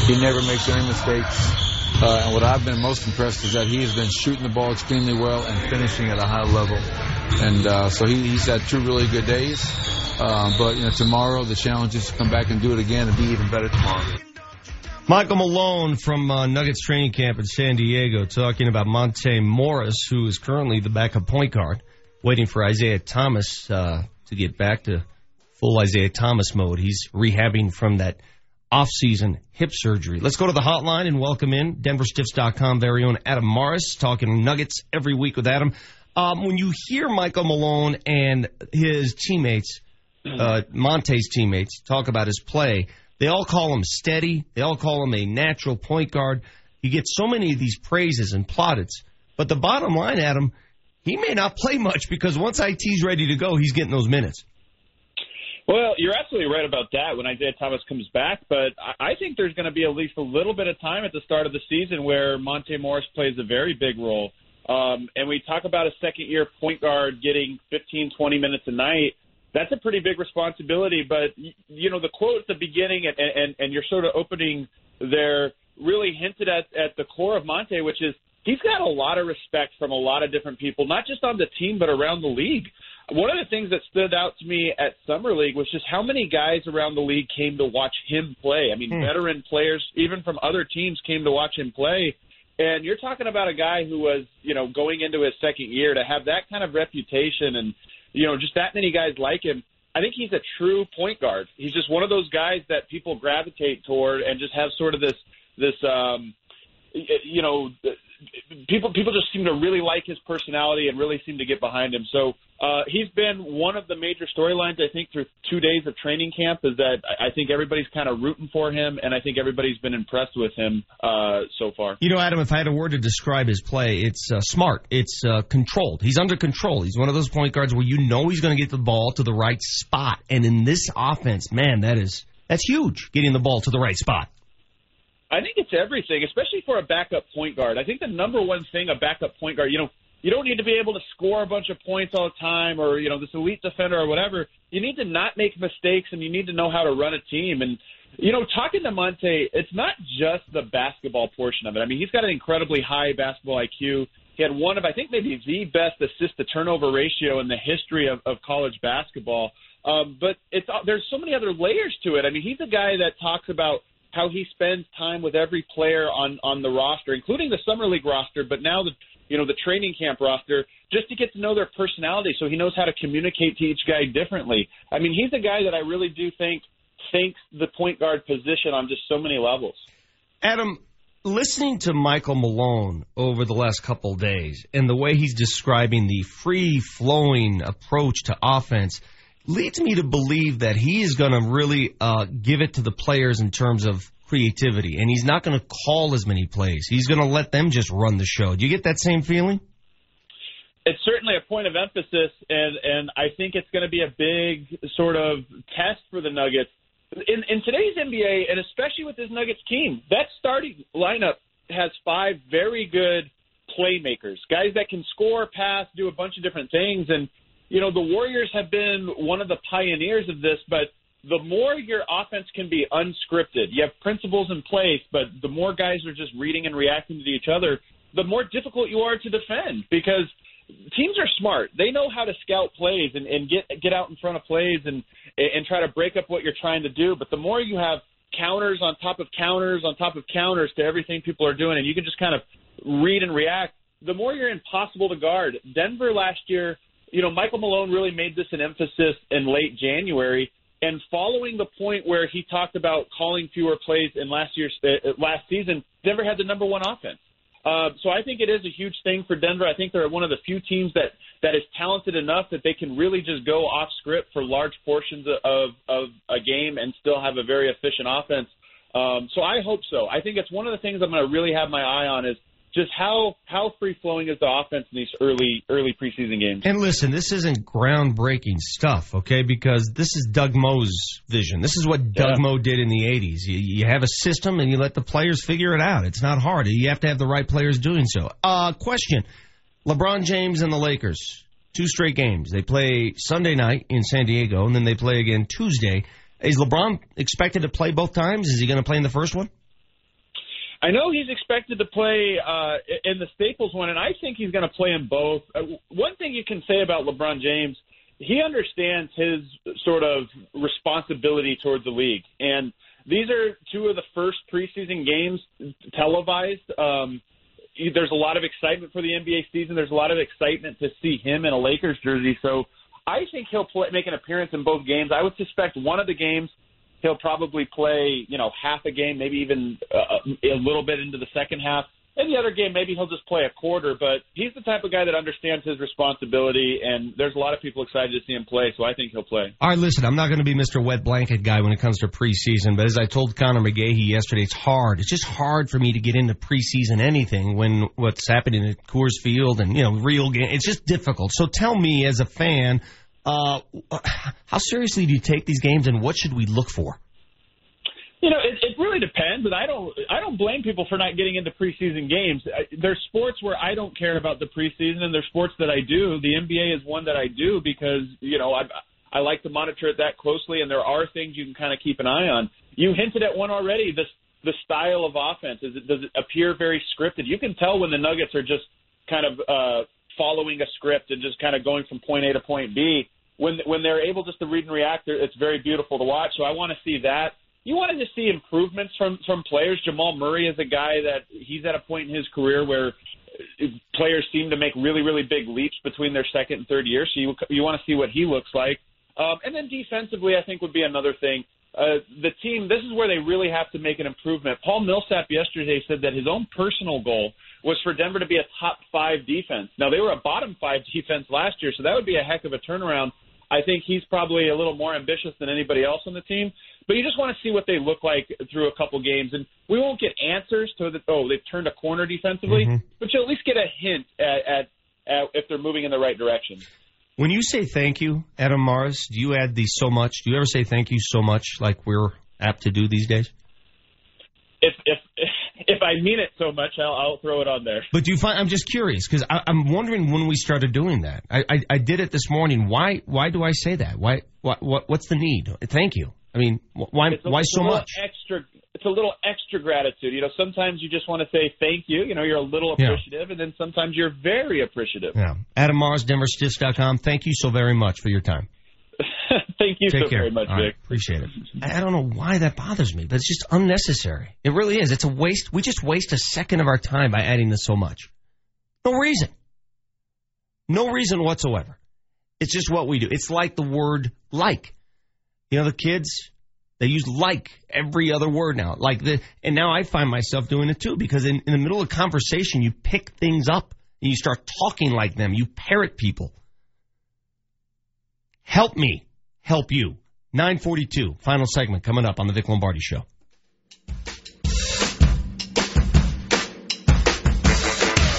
He never makes any mistakes. Uh, and what I've been most impressed is that he has been shooting the ball extremely well and finishing at a high level. And uh, so he, he's had two really good days. Uh, but you know, tomorrow the challenge is to come back and do it again and be even better tomorrow. Michael Malone from uh, Nuggets training camp in San Diego talking about Monte Morris, who is currently the backup point guard, waiting for Isaiah Thomas uh, to get back to full Isaiah Thomas mode. He's rehabbing from that off-season hip surgery. Let's go to the hotline and welcome in DenverStiffs.com very own Adam Mares talking Nuggets every week with Adam. Um, when you hear Michael Malone and his teammates, uh, Monte's teammates, talk about his play, they all call him steady. They all call him a natural point guard. He gets so many of these praises and plaudits. But the bottom line, Adam, he may not play much because once IT's ready to go, he's getting those minutes. Well, you're absolutely right about that when Isaiah Thomas comes back, but I I think there's going to be at least a little bit of time at the start of the season where Monte Morris plays a very big role. Um, and we talk about a second year point guard getting 15, 20 minutes a night. That's a pretty big responsibility. But, you know, the quote at the beginning and, and, and you're sort of opening there really hinted at, at the core of Monte, which is he's got a lot of respect from a lot of different people, not just on the team, but around the league. One of the things that stood out to me at Summer League was just how many guys around the league came to watch him play. I mean, Hmm. veteran players, even from other teams, came to watch him play. And you're talking about a guy who was, you know, going into his second year to have that kind of reputation and, you know, just that many guys like him. I think he's a true point guard. He's just one of those guys that people gravitate toward and just have sort of this, this, um, you know, people people just seem to really like his personality and really seem to get behind him. So uh, he's been one of the major storylines I think through two days of training camp. Is that I think everybody's kind of rooting for him, and I think everybody's been impressed with him uh, so far. You know, Adam, if I had a word to describe his play, it's uh, smart. It's uh, controlled. He's under control. He's one of those point guards where you know he's going to get the ball to the right spot. And in this offense, man, that is that's huge. Getting the ball to the right spot. I think it's everything, especially for a backup point guard. I think the number one thing a backup point guard, you know, you don't need to be able to score a bunch of points all the time or, you know, this elite defender or whatever. You need to not make mistakes and you need to know how to run a team. And, you know, talking to Monte, it's not just the basketball portion of it. I mean, he's got an incredibly high basketball IQ. He had one of, I think, maybe the best assist to turnover ratio in the history of, of college basketball. Um, but it's there's so many other layers to it. I mean, he's a guy that talks about how he spends time with every player on on the roster, including the summer league roster, but now the you know the training camp roster, just to get to know their personality, so he knows how to communicate to each guy differently. I mean, he's a guy that I really do think thinks the point guard position on just so many levels. Adam, listening to Michael Malone over the last couple days and the way he's describing the free flowing approach to offense leads me to believe that he is going to really uh, give it to the players in terms of creativity, and he's not going to call as many plays. He's going to let them just run the show. Do you get that same feeling? It's certainly a point of emphasis, and and I think it's going to be a big sort of test for the Nuggets in in today's NBA, and especially with this Nuggets team. That starting lineup has five very good playmakers, guys that can score, pass, do a bunch of different things, and you know the Warriors have been one of the pioneers of this, but the more your offense can be unscripted, you have principles in place, but the more guys are just reading and reacting to each other, the more difficult you are to defend because teams are smart. They know how to scout plays and, and get get out in front of plays and and try to break up what you're trying to do. But the more you have counters on top of counters on top of counters to everything people are doing, and you can just kind of read and react, the more you're impossible to guard. Denver last year, you know, Michael Malone really made this an emphasis in late January. And following the point where he talked about calling fewer plays in last year's uh, last season, Denver had the number one offense. Uh, so I think it is a huge thing for Denver. I think they're one of the few teams that that is talented enough that they can really just go off script for large portions of of a game and still have a very efficient offense. Um, so I hope so. I think it's one of the things I'm going to really have my eye on is just how how free flowing is the offense in these early early preseason games. And listen, this isn't groundbreaking stuff, okay? Because this is Doug Moe's vision. This is what Doug Yeah. Moe did in the '80s. You, you have a system and you let the players figure it out. It's not hard. You have to have the right players doing so. Uh, question: LeBron James and the Lakers, two straight games. They play Sunday night in San Diego, and then they play again Tuesday. Is LeBron expected to play both times? Is he going to play in the first one? I know he's expected to play uh, in the Staples one, and I think he's going to play in both. Uh, one thing you can say about LeBron James, he understands his sort of responsibility towards the league, and these are two of the first preseason games televised. Um, there's a lot of excitement for the NBA season. There's a lot of excitement to see him in a Lakers jersey. So I think he'll play, make an appearance in both games. I would suspect one of the games he'll probably play, you know, half a game, maybe even uh, a little bit into the second half. In the other game, maybe he'll just play a quarter. But he's the type of guy that understands his responsibility, and there's a lot of people excited to see him play. So I think he'll play. All right, listen, I'm not going to be Mr. Wet Blanket guy when it comes to preseason, but as I told Connor McGahee yesterday, it's hard. It's just hard for me to get into preseason anything when what's happening at Coors Field and, you know, real game. It's just difficult. So tell me as a fan, uh, how seriously do you take these games and what should we look for? You know, it, it really depends, and I don't I don't blame people for not getting into preseason games. There's sports where I don't care about the preseason, and there's sports that I do. The NBA is one that I do because you know I I like to monitor it that closely, and there are things you can kind of keep an eye on. You hinted at one already. This the style of offense is it does it appear very scripted? You can tell when the Nuggets are just kind of uh, following a script and just kind of going from point A to point B. When when they're able just to read and react, it's very beautiful to watch. So I want to see that you want to just see improvements from from players. Jamal Murray is a guy that he's at a point in his career where players seem to make really really big leaps between their second and third year. So you you want to see what he looks like. Um, and then defensively, I think would be another thing. Uh, the team, this is where they really have to make an improvement. Paul Millsap yesterday said that his own personal goal was for Denver to be a top five defense. Now they were a bottom five [laughs] defense last year, so that would be a heck of a turnaround. I think he's probably a little more ambitious than anybody else on the team. But you just want to see what they look like through a couple games, and we won't get answers to the oh they've turned a corner defensively, Mhm. but you'll at least get a hint at, at, at if they're moving in the right direction. When you say thank you, Adam Mares, do you add the so much? Do you ever say thank you so much like we're apt to do these days? If if [laughs] if I mean it so much, I'll, I'll throw it on there. But do you find? I'm just curious because I'm wondering when we started doing that. I, I I did it this morning. Why why do I say that? Why what what what's the need? Thank you. I mean, why a, why so much? Extra. It's a little extra gratitude. You know, sometimes you just want to say thank you. You know, you're a little Yeah. appreciative, and then sometimes you're very appreciative. Yeah. Adam Mares, DenverStiffs.com. Thank you so very much for your time. Thank you Take so care. very much, All right. Vic. Appreciate it. I I don't know why that bothers me, but it's just unnecessary. It really is. It's a waste. We just waste a second of our time by adding this so much. No reason. No reason whatsoever. It's just what we do. It's like the word like. You know, the kids, they use like every other word now. Like the, and now I find myself doing it too because in, in the middle of conversation, you pick things up and you start talking like them. You parrot people. Help me help you. 942, final segment coming up on the Vic Lombardi Show.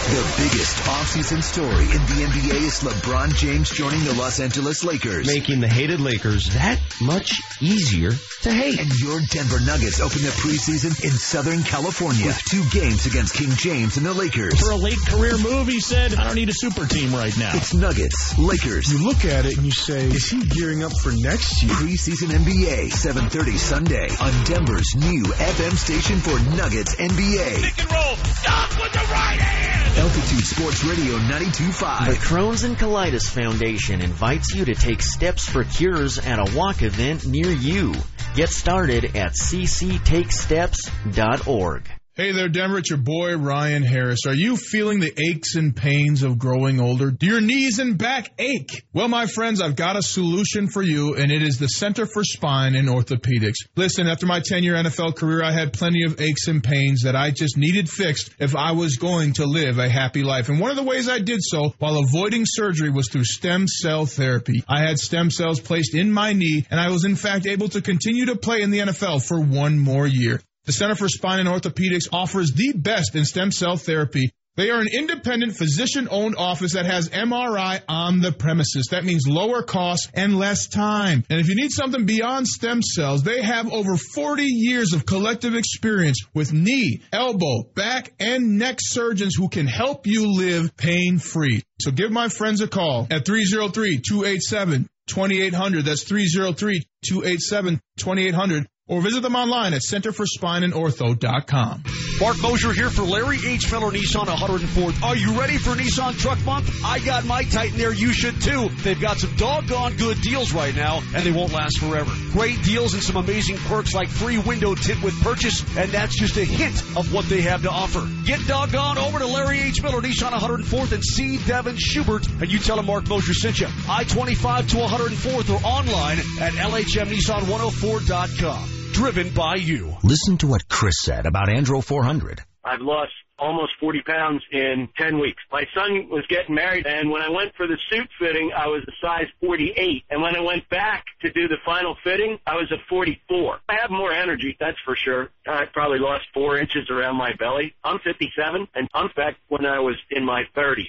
The biggest offseason story in the NBA is LeBron James joining the Los Angeles Lakers. Making the hated Lakers that much easier to hate. And your Denver Nuggets open the preseason in Southern California with two games against King James and the Lakers. For a late career move, he said, I don't need a super team right now. It's Nuggets, Lakers. You look at it and you say, is he gearing up for next year? Preseason NBA, 7.30 Sunday on Denver's new FM station for Nuggets NBA. Pick and roll. Stop with the right hand. Altitude Sports Radio 92.5. The Crohn's and Colitis Foundation invites you to take steps for cures at a walk event near you. Get started at cctakesteps.org. Hey there, Denver. It's your boy, Ryan Harris. Are you feeling the aches and pains of growing older? Do your knees and back ache? Well, my friends, I've got a solution for you, and it is the Center for Spine and Orthopedics. Listen, after my 10 year NFL career, I had plenty of aches and pains that I just needed fixed if I was going to live a happy life. And one of the ways I did so while avoiding surgery was through stem cell therapy. I had stem cells placed in my knee, and I was in fact able to continue to play in the NFL for one more year. The Center for Spine and Orthopedics offers the best in stem cell therapy. They are an independent physician owned office that has MRI on the premises. That means lower costs and less time. And if you need something beyond stem cells, they have over 40 years of collective experience with knee, elbow, back, and neck surgeons who can help you live pain free. So give my friends a call at 303 287 2800. That's 303 287 2800 or visit them online at centerforspineandortho.com. Mark Mosier here for Larry H. Miller Nissan 104th. Are you ready for Nissan Truck Month? I got my Titan there. You should too. They've got some doggone good deals right now, and they won't last forever. Great deals and some amazing perks like free window tint with purchase, and that's just a hint of what they have to offer. Get doggone over to Larry H. Miller Nissan 104th and see Devin Schubert, and you tell him Mark Mosier sent you. I-25 to 104th or online at LHMNissan104.com driven by you. Listen to what Chris said about Andro 400. I've lost almost 40 pounds in 10 weeks. My son was getting married, and when I went for the suit fitting, I was a size 48. And when I went back to do the final fitting, I was a 44. I have more energy, that's for sure. I probably lost four inches around my belly. I'm 57, and I'm back when I was in my 30s.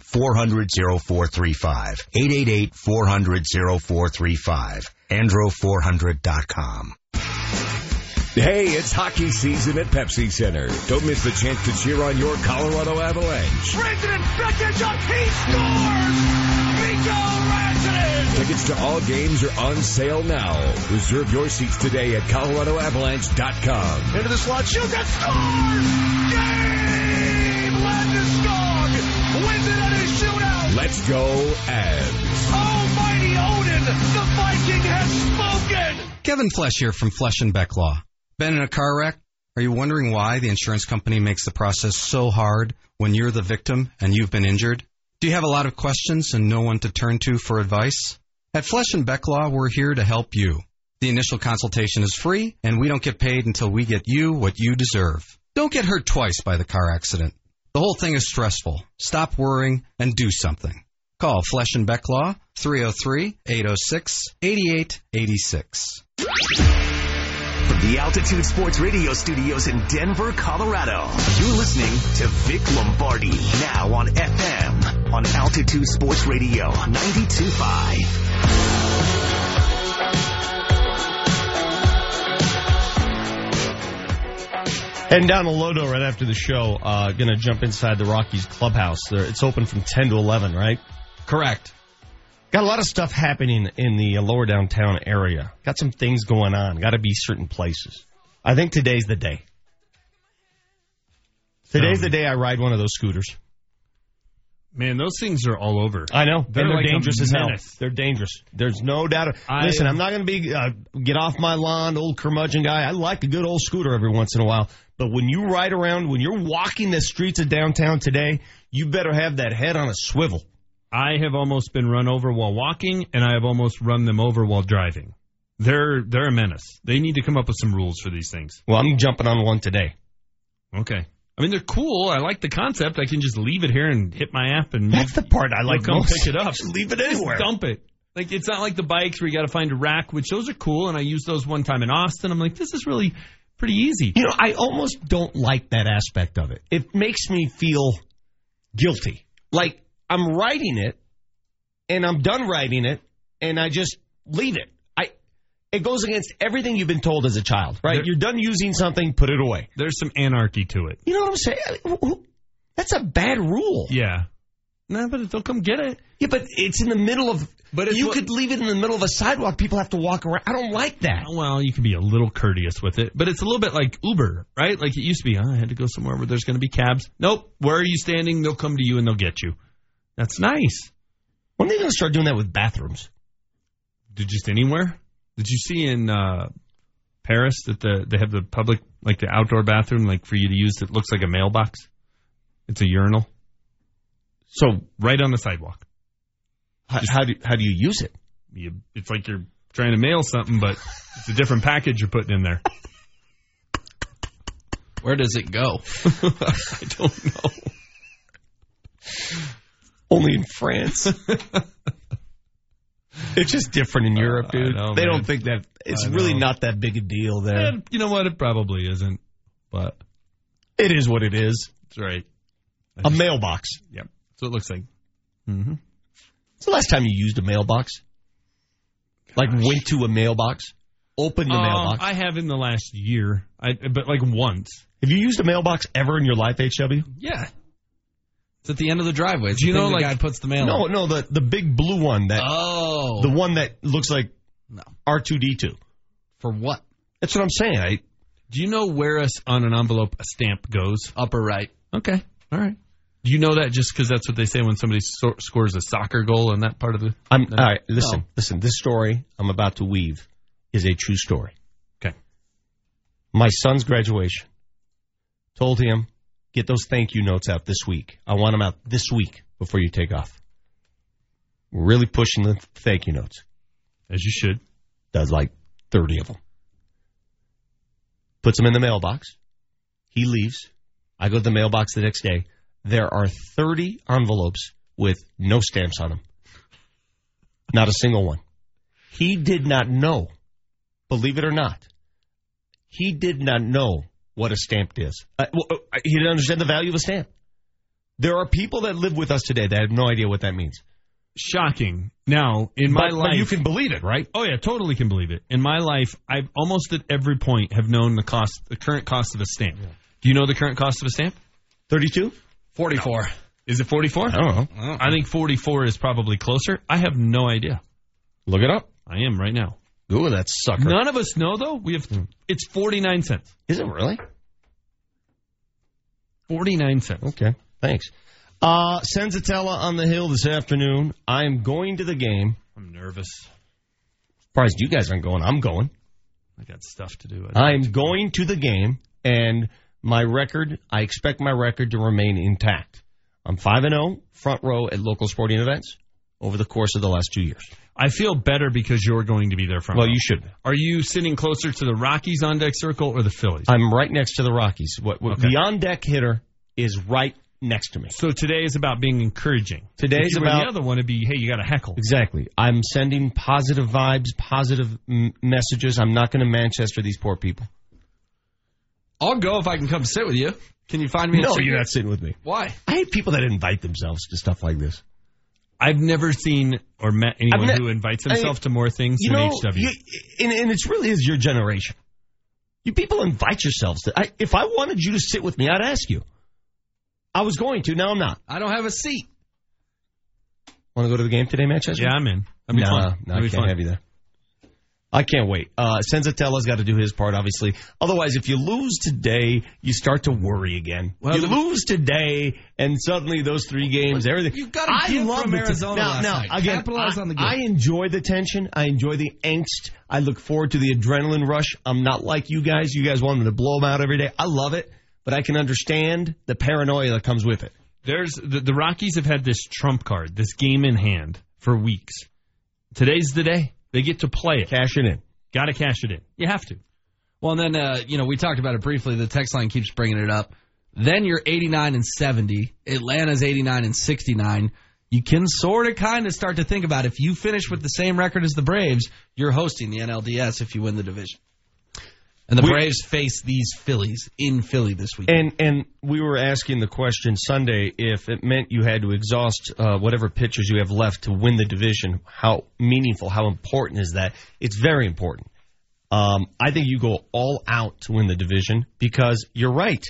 400 0435. 888 400 0435. Andro400.com. Hey, it's hockey season at Pepsi Center. Don't miss the chance to cheer on your Colorado Avalanche. President Beckett, he scores! Mikko Rantanen! Tickets to all games are on sale now. Reserve your seats today at coloradoavalanche.com. Into the slot, shoot that scores! Gabe Landeskog wins it at a shootout! Let's go, Avs. Almighty Odin, the Viking has spoken! Kevin Flesh here from Flesh and Beck Law. Been in a car wreck? Are you wondering why the insurance company makes the process so hard when you're the victim and you've been injured? Do you have a lot of questions and no one to turn to for advice? At Flesh and Beck Law, we're here to help you. The initial consultation is free, and we don't get paid until we get you what you deserve. Don't get hurt twice by the car accident. The whole thing is stressful. Stop worrying and do something. Call Flesh and Beck Law 303-806-8886. From the Altitude Sports Radio studios in Denver, Colorado, you're listening to Vic Lombardi now on FM on Altitude Sports Radio 92.5. Heading down to Lodo right after the show. Uh, gonna jump inside the Rockies clubhouse. It's open from 10 to 11, right? Correct. Got a lot of stuff happening in the uh, lower downtown area. Got some things going on. Got to be certain places. I think today's the day. Today's the day I ride one of those scooters. Man, those things are all over. I know. They're they're like dangerous as hell. They're dangerous. There's no doubt. I- Listen, I'm not going to be uh, get off my lawn, old curmudgeon guy. I like a good old scooter every once in a while. But when you ride around, when you're walking the streets of downtown today, you better have that head on a swivel. I have almost been run over while walking, and I have almost run them over while driving. They're they're a menace. They need to come up with some rules for these things. Well, I'm jumping on one today. Okay. I mean, they're cool. I like the concept. I can just leave it here and hit my app, and That's the part I like come most. pick it up. Just leave it Just anywhere. dump it. Like it's not like the bikes where you got to find a rack, which those are cool, and I used those one time in Austin. I'm like, this is really pretty easy. You know, I almost don't like that aspect of it. It makes me feel guilty. Like I'm writing it and I'm done writing it and I just leave it. I it goes against everything you've been told as a child, right? There- You're done using something, put it away. There's some anarchy to it. You know what I'm saying? That's a bad rule. Yeah. No, but they'll come get it. Yeah, but it's in the middle of. But you what- could leave it in the middle of a sidewalk. People have to walk around. I don't like that. Well, you can be a little courteous with it, but it's a little bit like Uber, right? Like it used to be. Oh, I had to go somewhere where there's going to be cabs. Nope. Where are you standing? They'll come to you and they'll get you. That's nice. When are they going to start doing that with bathrooms? Did just anywhere? Did you see in uh, Paris that the they have the public like the outdoor bathroom like for you to use that looks like a mailbox? It's a urinal. So right on the sidewalk. How, how do how do you use it? You, it's like you're trying to mail something, but it's a different package you're putting in there. Where does it go? [laughs] [laughs] I don't know. Only in France. [laughs] it's just different in Europe, dude. know, they man. don't think that it's really not that big a deal there. And you know what? It probably isn't, but It is what it is. that's right. A mailbox. Yep. So it looks like. Mm-hmm. When's the last time you used a mailbox? Like went to a mailbox, opened the Um, mailbox. I have in the last year, I but like once. Have you used a mailbox ever in your life, HW? Yeah. It's at the end of the driveway. It's Do you know, the like- guy puts the mail No, in. no, the the big blue one that Oh. the one that looks like No. R two D two. For what? That's what I'm saying. I Do you know where us on an envelope a stamp goes? Upper right. Okay. All right. Do you know that just because that's what they say when somebody so- scores a soccer goal in that part of the? I'm all right. Listen, No. listen. This story I'm about to weave is a true story. Okay. My son's graduation. Told him get those thank you notes out this week. I want them out this week before you take off. We're really pushing the thank you notes. As you should. Does like thirty of them. Puts them in the mailbox. He leaves. I go to the mailbox the next day. There are 30 envelopes with no stamps on them. Not a single one. He did not know, believe it or not, he did not know what a stamp is. Uh, well, uh, he didn't understand the value of a stamp. There are people that live with us today that have no idea what that means. Shocking. Now, in my But- life, but you can believe it, right? Oh yeah, totally can believe it. In my life, I've almost at every point have known the cost, the current cost of a stamp. Do you know the current cost of a stamp? 32? 44. Is it 44? I don't know. I think 44 is probably closer. I have no idea. Look it up. I am right now. Google that sucker. None of us know though. We have it's 49 cents. Is it really? 49 cents. Okay, thanks. Uh, Senzatella on the hill this afternoon. I am going to the game. I'm nervous. Surprised you guys aren't going. I'm going. I got stuff to do. I'm going to the game, and my record, I expect my record to remain intact. I'm 5 and 0, front row at local sporting events over the course of the last two years. I feel better because you're going to be there front. Well, row. you should. Are you sitting closer to the Rockies on deck circle or the Phillies? I'm right next to the Rockies. What, what Okay. The on deck hitter is right next to me. So today is about being encouraging. Today's If you were about- the other one. It'd be, hey, you got to heckle. Exactly. I'm sending positive vibes, positive m- messages. I'm not going to Manchester these poor people. I'll go if I can come sit with you. Can you find me? No, ticket? you're not sitting with me. Why? I hate people that invite themselves to stuff like this. I've never seen or met anyone I've ne- who invites I- himself to more things You than know, HW. you, and, and it's really is your generation. You people invite yourselves to. I, if I wanted you to sit with me, I'd ask you. I was going to. Now I'm not. I don't have a seat. Want to go to the game today, Manchester? yeah, I'm in. That'd be no, fun. no, I That'd can't fun. have you there. I can't wait. Uh, Senzatella's got to do his part, obviously. Otherwise, if you lose today, you start to worry again. Well, you lose today, and suddenly those three games, everything. You've got to gift love from the t- Arizona now, last now, night. Again, Capitalize I, on the gift. I enjoy the tension. I enjoy the angst. I look forward to the adrenaline rush. I'm not like you guys. You guys want them to blow them out every day. I love it, but I can understand the paranoia that comes with it. There's the, the Rockies have had this trump card, this game in hand for weeks. Today's the day they get to play it. Cash it in. Got to cash it in. You have to. Well, and then uh, you know we talked about it briefly. The text line keeps bringing it up. Then you're 89 and 70. Atlanta's 89 and 69. You can sort of kind of start to think about if you finish with the same record as the Braves, you're hosting the NLDS if you win the division. And the We- Braves face these Phillies in Philly this week. And and we were asking the question Sunday if it meant you had to exhaust uh, whatever pitchers you have left to win the division. How meaningful? How important is that? It's very important. Um, I think you go all out to win the division because you're right.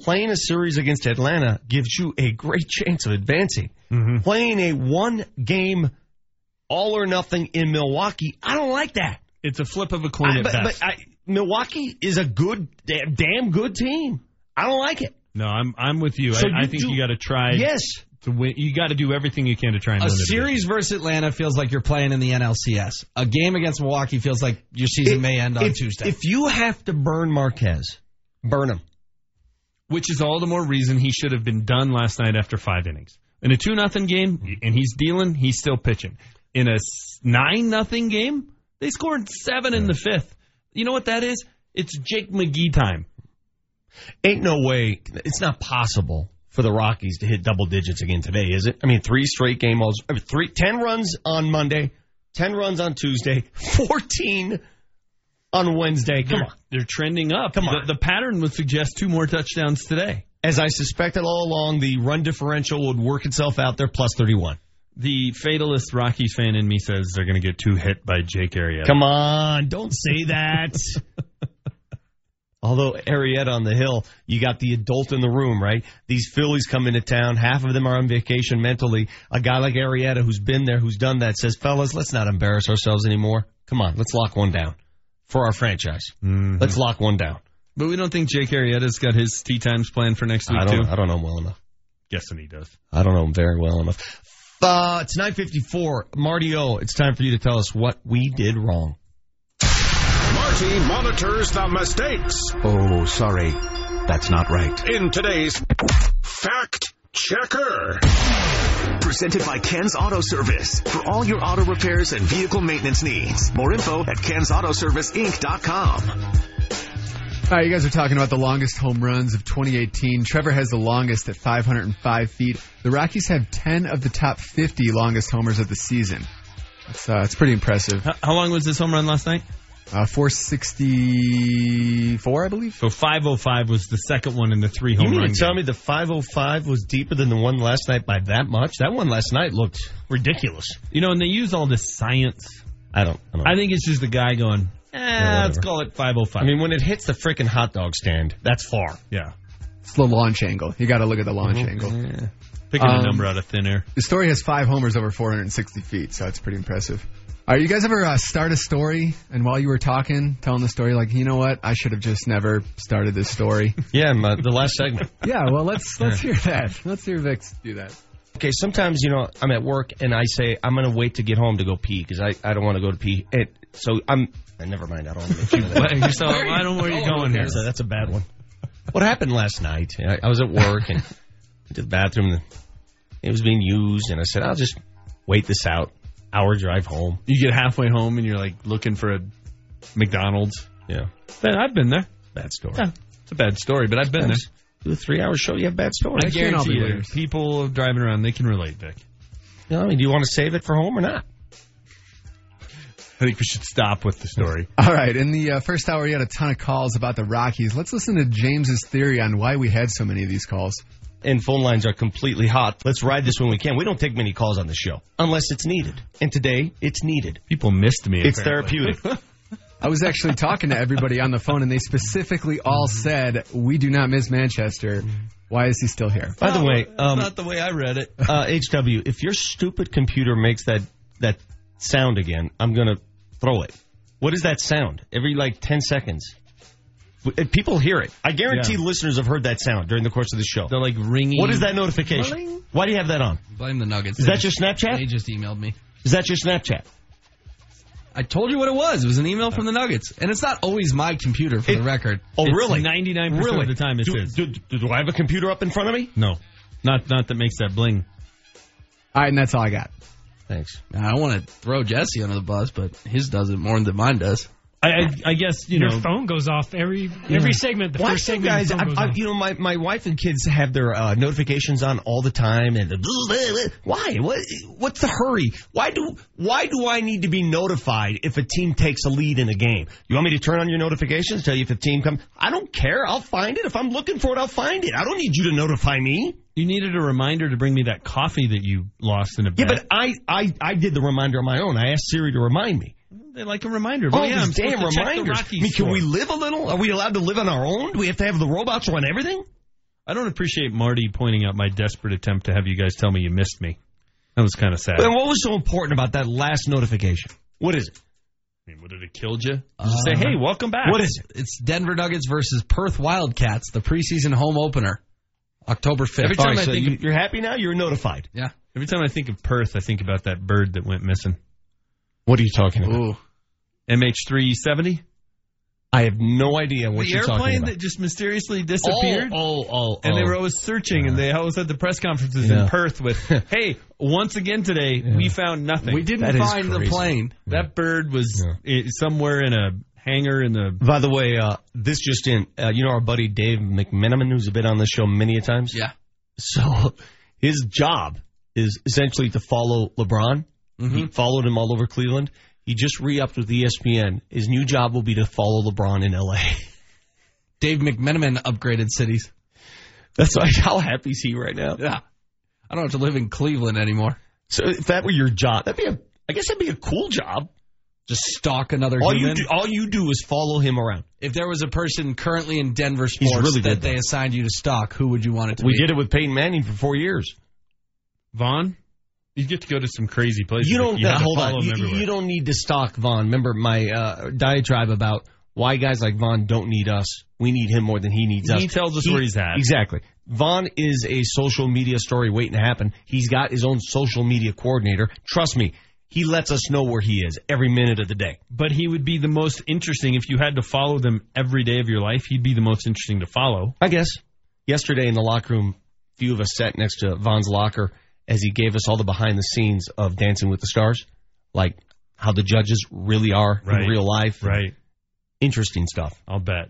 Playing a series against Atlanta gives you a great chance of advancing. Playing a one game all or nothing in Milwaukee, I don't like that. It's a flip of a coin I- at but, best. but I, Milwaukee is a good, damn, damn good team. I don't like it. no, I'm I'm with you. So I, I think do- you got to try. Yes. To win, you got to do everything you can to try and a win the division. series versus Atlanta feels like you're playing in the NLCS. A game against Milwaukee feels like your season may end on if, Tuesday. If you have to burn Marquez, burn him. which is all the more reason he should have been done last night after five innings. In a two nothing game, and he's dealing, he's still pitching. In a nine nothing game, they scored seven in the fifth. You know what that is? It's Jake McGee time. Ain't no way. It's not possible for the Rockies to hit double digits again today, is it? I mean, three straight game balls, I mean, three, 10 runs on Monday, 10 runs on Tuesday, [laughs] 14 on Wednesday. Come they're, on. they're trending up. Come on. The, the pattern would suggest two more touchdowns today. As I suspected all along, the run differential would work itself out there plus 31. The fatalist Rockies fan in me says they're going to get two hit by Jake Arrieta. Come on, don't say that. [laughs] Although Arrieta on the hill, you got the adult in the room, right? These Phillies come into town. Half of them are on vacation mentally. A guy like Arrieta who's been there, who's done that, says, fellas, let's not embarrass ourselves anymore. Come on, let's lock one down for our franchise. Mm-hmm. Let's lock one down. But we don't think Jake Arrieta's got his tea times planned for next week I don't, too. I don't know him well enough. Guessing he does. I don't know him very well enough. Uh, it's 954. Marty O, it's time for you to tell us what we did wrong. Marty monitors the mistakes Oh, sorry. That's not right. in today's Fact Checker. Presented by Ken's Auto Service. For all your auto repairs and vehicle maintenance needs. More info at kensautoserviceinc.com. All right, you guys are talking about the longest home runs of 2018. Trevor has the longest at 505 feet. The Rockies have 10 of the top 50 longest homers of the season. It's, uh, it's pretty impressive. How, how long was this home run last night? Uh, 464, I believe. So 505 was the second one in the three home runs. You mean run. to tell game. me the 505 was deeper than the one last night by that much? That one last night looked ridiculous. You know, and they use all this science. I don't. I, don't I think it's just the guy going, eh, let's call it 505. I mean, when it hits the freaking hot dog stand, that's far. yeah. It's the launch angle. You got to look at the launch angle. Picking Um, a number out of thin air. The story has five homers over 460 feet, so it's pretty impressive. All right, you guys ever uh, start a story and while you were talking, telling the story, like, you know what, I should have just never started this story. [laughs] Yeah, my, the last segment. [laughs] yeah, well, let's let's hear that. Let's hear Vix do that. Okay, sometimes you know I'm at work and I say I'm going to wait to get home to go pee because I, I don't want to go to pee. And so I'm. Uh, never mind. I don't want to mention that. So- I don't know where you're going here. That's a, that's a bad one. What happened last night? I, I was at work and went to the bathroom. And it was being used, and I said I'll just wait this out. Hour drive home. You get halfway home and you're like looking for a McDonald's. Yeah, Man, I've been there. bad story. Yeah, it's a bad story, but I've been there. Do a three hour show, you have bad stories. I can't all be guarantee you, people driving around, they can relate, Vic. You know, I mean, do you want to save it for home or not? I think we should stop with the story. [laughs] All right, in the uh, first hour, we had a ton of calls about the Rockies. Let's listen to James's theory on why we had so many of these calls. and phone lines are completely hot. Let's ride this when we can. We don't take many calls on the show unless it's needed. And today, it's needed. People missed me. It's apparently. therapeutic. [laughs] I was actually talking to everybody on the phone, and they specifically all said, "We do not miss Manchester. Why is he still here?" By the way, um, not the way I read it. uh, HW, if your stupid computer makes that that sound again, I'm gonna throw it. What is that sound? Every like ten seconds. Uh, People hear it. I guarantee Yeah. listeners have heard that sound during the course of the show. They're like ringing. What is that notification? Ring? Why do you have that on? Blame the Nuggets. Is They that your Snapchat? They just emailed me. Is that your Snapchat? I told you what it was. It was an email from the Nuggets, and it's not always my computer for It- the record. Oh, It's really? 99% really? of the time it's do, his. do, do, do I have a computer up in front of me? No. Not not that makes that bling. All right, and that's all I got. Thanks. I don't want to throw Jesse under the bus, but his does it more than mine does. I, I, I guess you Your know. phone goes off every every segment. The Why first do segment, guys? your phone I, goes I, off. you know, my, my wife and kids have their uh, notifications on all the time, and the, why? What? What's the hurry? Why do Why do I need to be notified if a team takes a lead in a game? You want me to turn on your notifications, tell you if a team comes? I don't care. I'll find it if I'm looking for it. I'll find it. I don't need you to notify me. You needed a reminder to bring me that coffee that you lost in a Yeah, but I I I did the reminder on my own. I asked Siri to remind me. They like a reminder. Oh, Well, yeah, I'm these damn supposed to check the reminders. I mean, can we live a little? Are we allowed to live on our own? Do we have to have the robots run everything? I don't appreciate Marty pointing out my desperate attempt to have you guys tell me you missed me. That was kind of sad. And what was so important about that last notification? What is it? I mean, would it have killed you? Uh, Just say, hey, welcome back. What is it? It's Denver Nuggets versus Perth Wildcats, the preseason home opener, October 5th. Every time All right, I so think you, of- you're happy now. You're notified. Yeah. Every time I think of Perth, I think about that bird that went missing. What are you talking about? Ooh. MH370? I have no idea what the you're talking about. The airplane about. that just mysteriously disappeared? Oh, oh, oh, and they oh. were always searching, and they always had the press conferences Yeah. in Perth with, [laughs] "Hey, once again today, we found nothing. We didn't That is find the crazy. plane. That bird was i- somewhere in a hangar in the. By the way, uh, this just in. Uh, you know our buddy Dave McMenamin, who's been on the show many a times. Yeah. So his job is essentially to follow LeBron. Mm-hmm. He followed him all over Cleveland. He just re-upped with ESPN. His new job will be to follow LeBron in LA. [laughs] Dave McMenamin upgraded cities. That's like how happy is he right now? Yeah. I don't have to live in Cleveland anymore. So if that were your job, that'd be a. I guess that'd be a cool job. Just stalk another All you human. do, all you do is follow him around. If there was a person currently in Denver sports really that they though. assigned you to stalk, who would you want it to We be? We did it with Peyton Manning for four years. Von? You get to go to some crazy places. You don't You have hold on. You, you don't need to stalk Von. Remember my uh, diatribe about why guys like Von don't need us. We need him more than he needs us. He tells us where he's at. Exactly. Von is a social media story waiting to happen. He's got his own social media coordinator. Trust me, he lets us know where he is every minute of the day. But he would be the most interesting if you had to follow them every day of your life. He'd be the most interesting to follow. I guess. Yesterday in the locker room, a few of us sat next to Von's locker as he gave us all the behind the scenes of Dancing with the Stars, like how the judges really are Right. in real life. Right. Interesting stuff. I'll bet.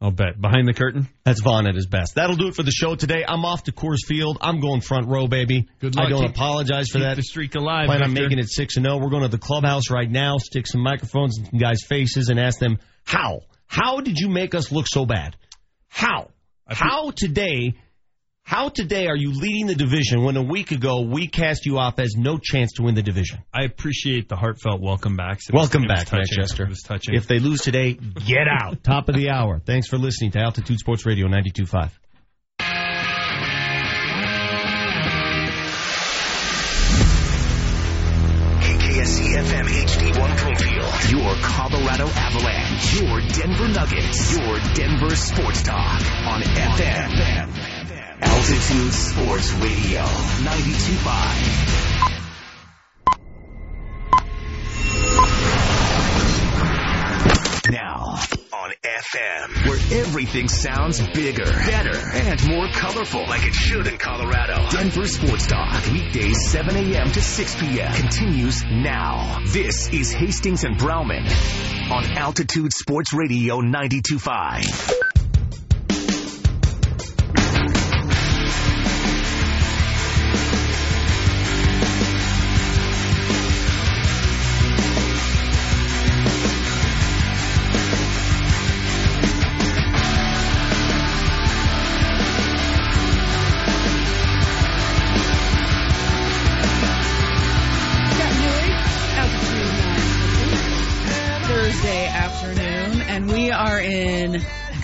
I'll bet. Behind the curtain? That's Von at his best. That'll do it for the show today. I'm off to Coors Field. I'm going front row, baby. Good luck. I don't Keep- apologize for that. the streak alive, Plan on making it six and zero. We're going to the clubhouse right now. Stick some microphones in some guys' faces and ask them how. How did you make us look so bad? How? How today? How today are you leading the division when a week ago we cast you off as no chance to win the division? I appreciate the heartfelt welcome backs. It was- Welcome it was back. Manchester. It was touching. If they lose today, get out. [laughs] Top of the hour. Thanks for listening to Altitude Sports Radio 92.5. KKSE FM HD1 Broomfield. Your Colorado Avalanche. Your Denver Nuggets. Your Denver Sports Talk on FM. Altitude Sports Radio 92.5. Now on FM, where everything sounds bigger, better, and more colorful, like it should in Colorado. Denver Sports Talk, weekdays 7 a.m. to 6 p.m. continues now. This is Hastings and Browman on Altitude Sports Radio 92.5.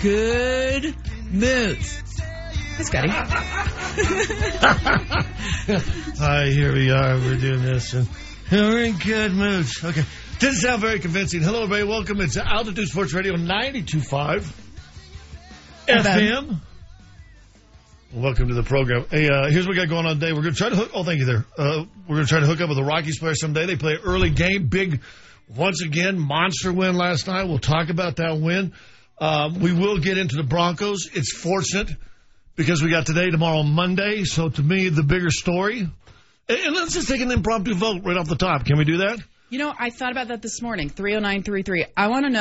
good moods. Hi, Scotty. [laughs] Hi, here we are. We're doing this, and we're in good moods. Okay, didn't sound very convincing. Hello, everybody. Welcome. It's Altitude Sports Radio 92.5 FM. Welcome to the program. Hey, uh, here's what we got going on today. We're going to try to hook. Oh, thank you there. Uh, we're going to try to hook up with the Rockies player someday. They play an early game, big, once again, monster win last night. We'll talk about that win. Um, we will get into the Broncos. It's fortunate because we got today, tomorrow, Monday. So to me, the bigger story. And let's just take an impromptu vote right off the top. Can we do that? You know, I thought about that this morning. 30933. I want to know.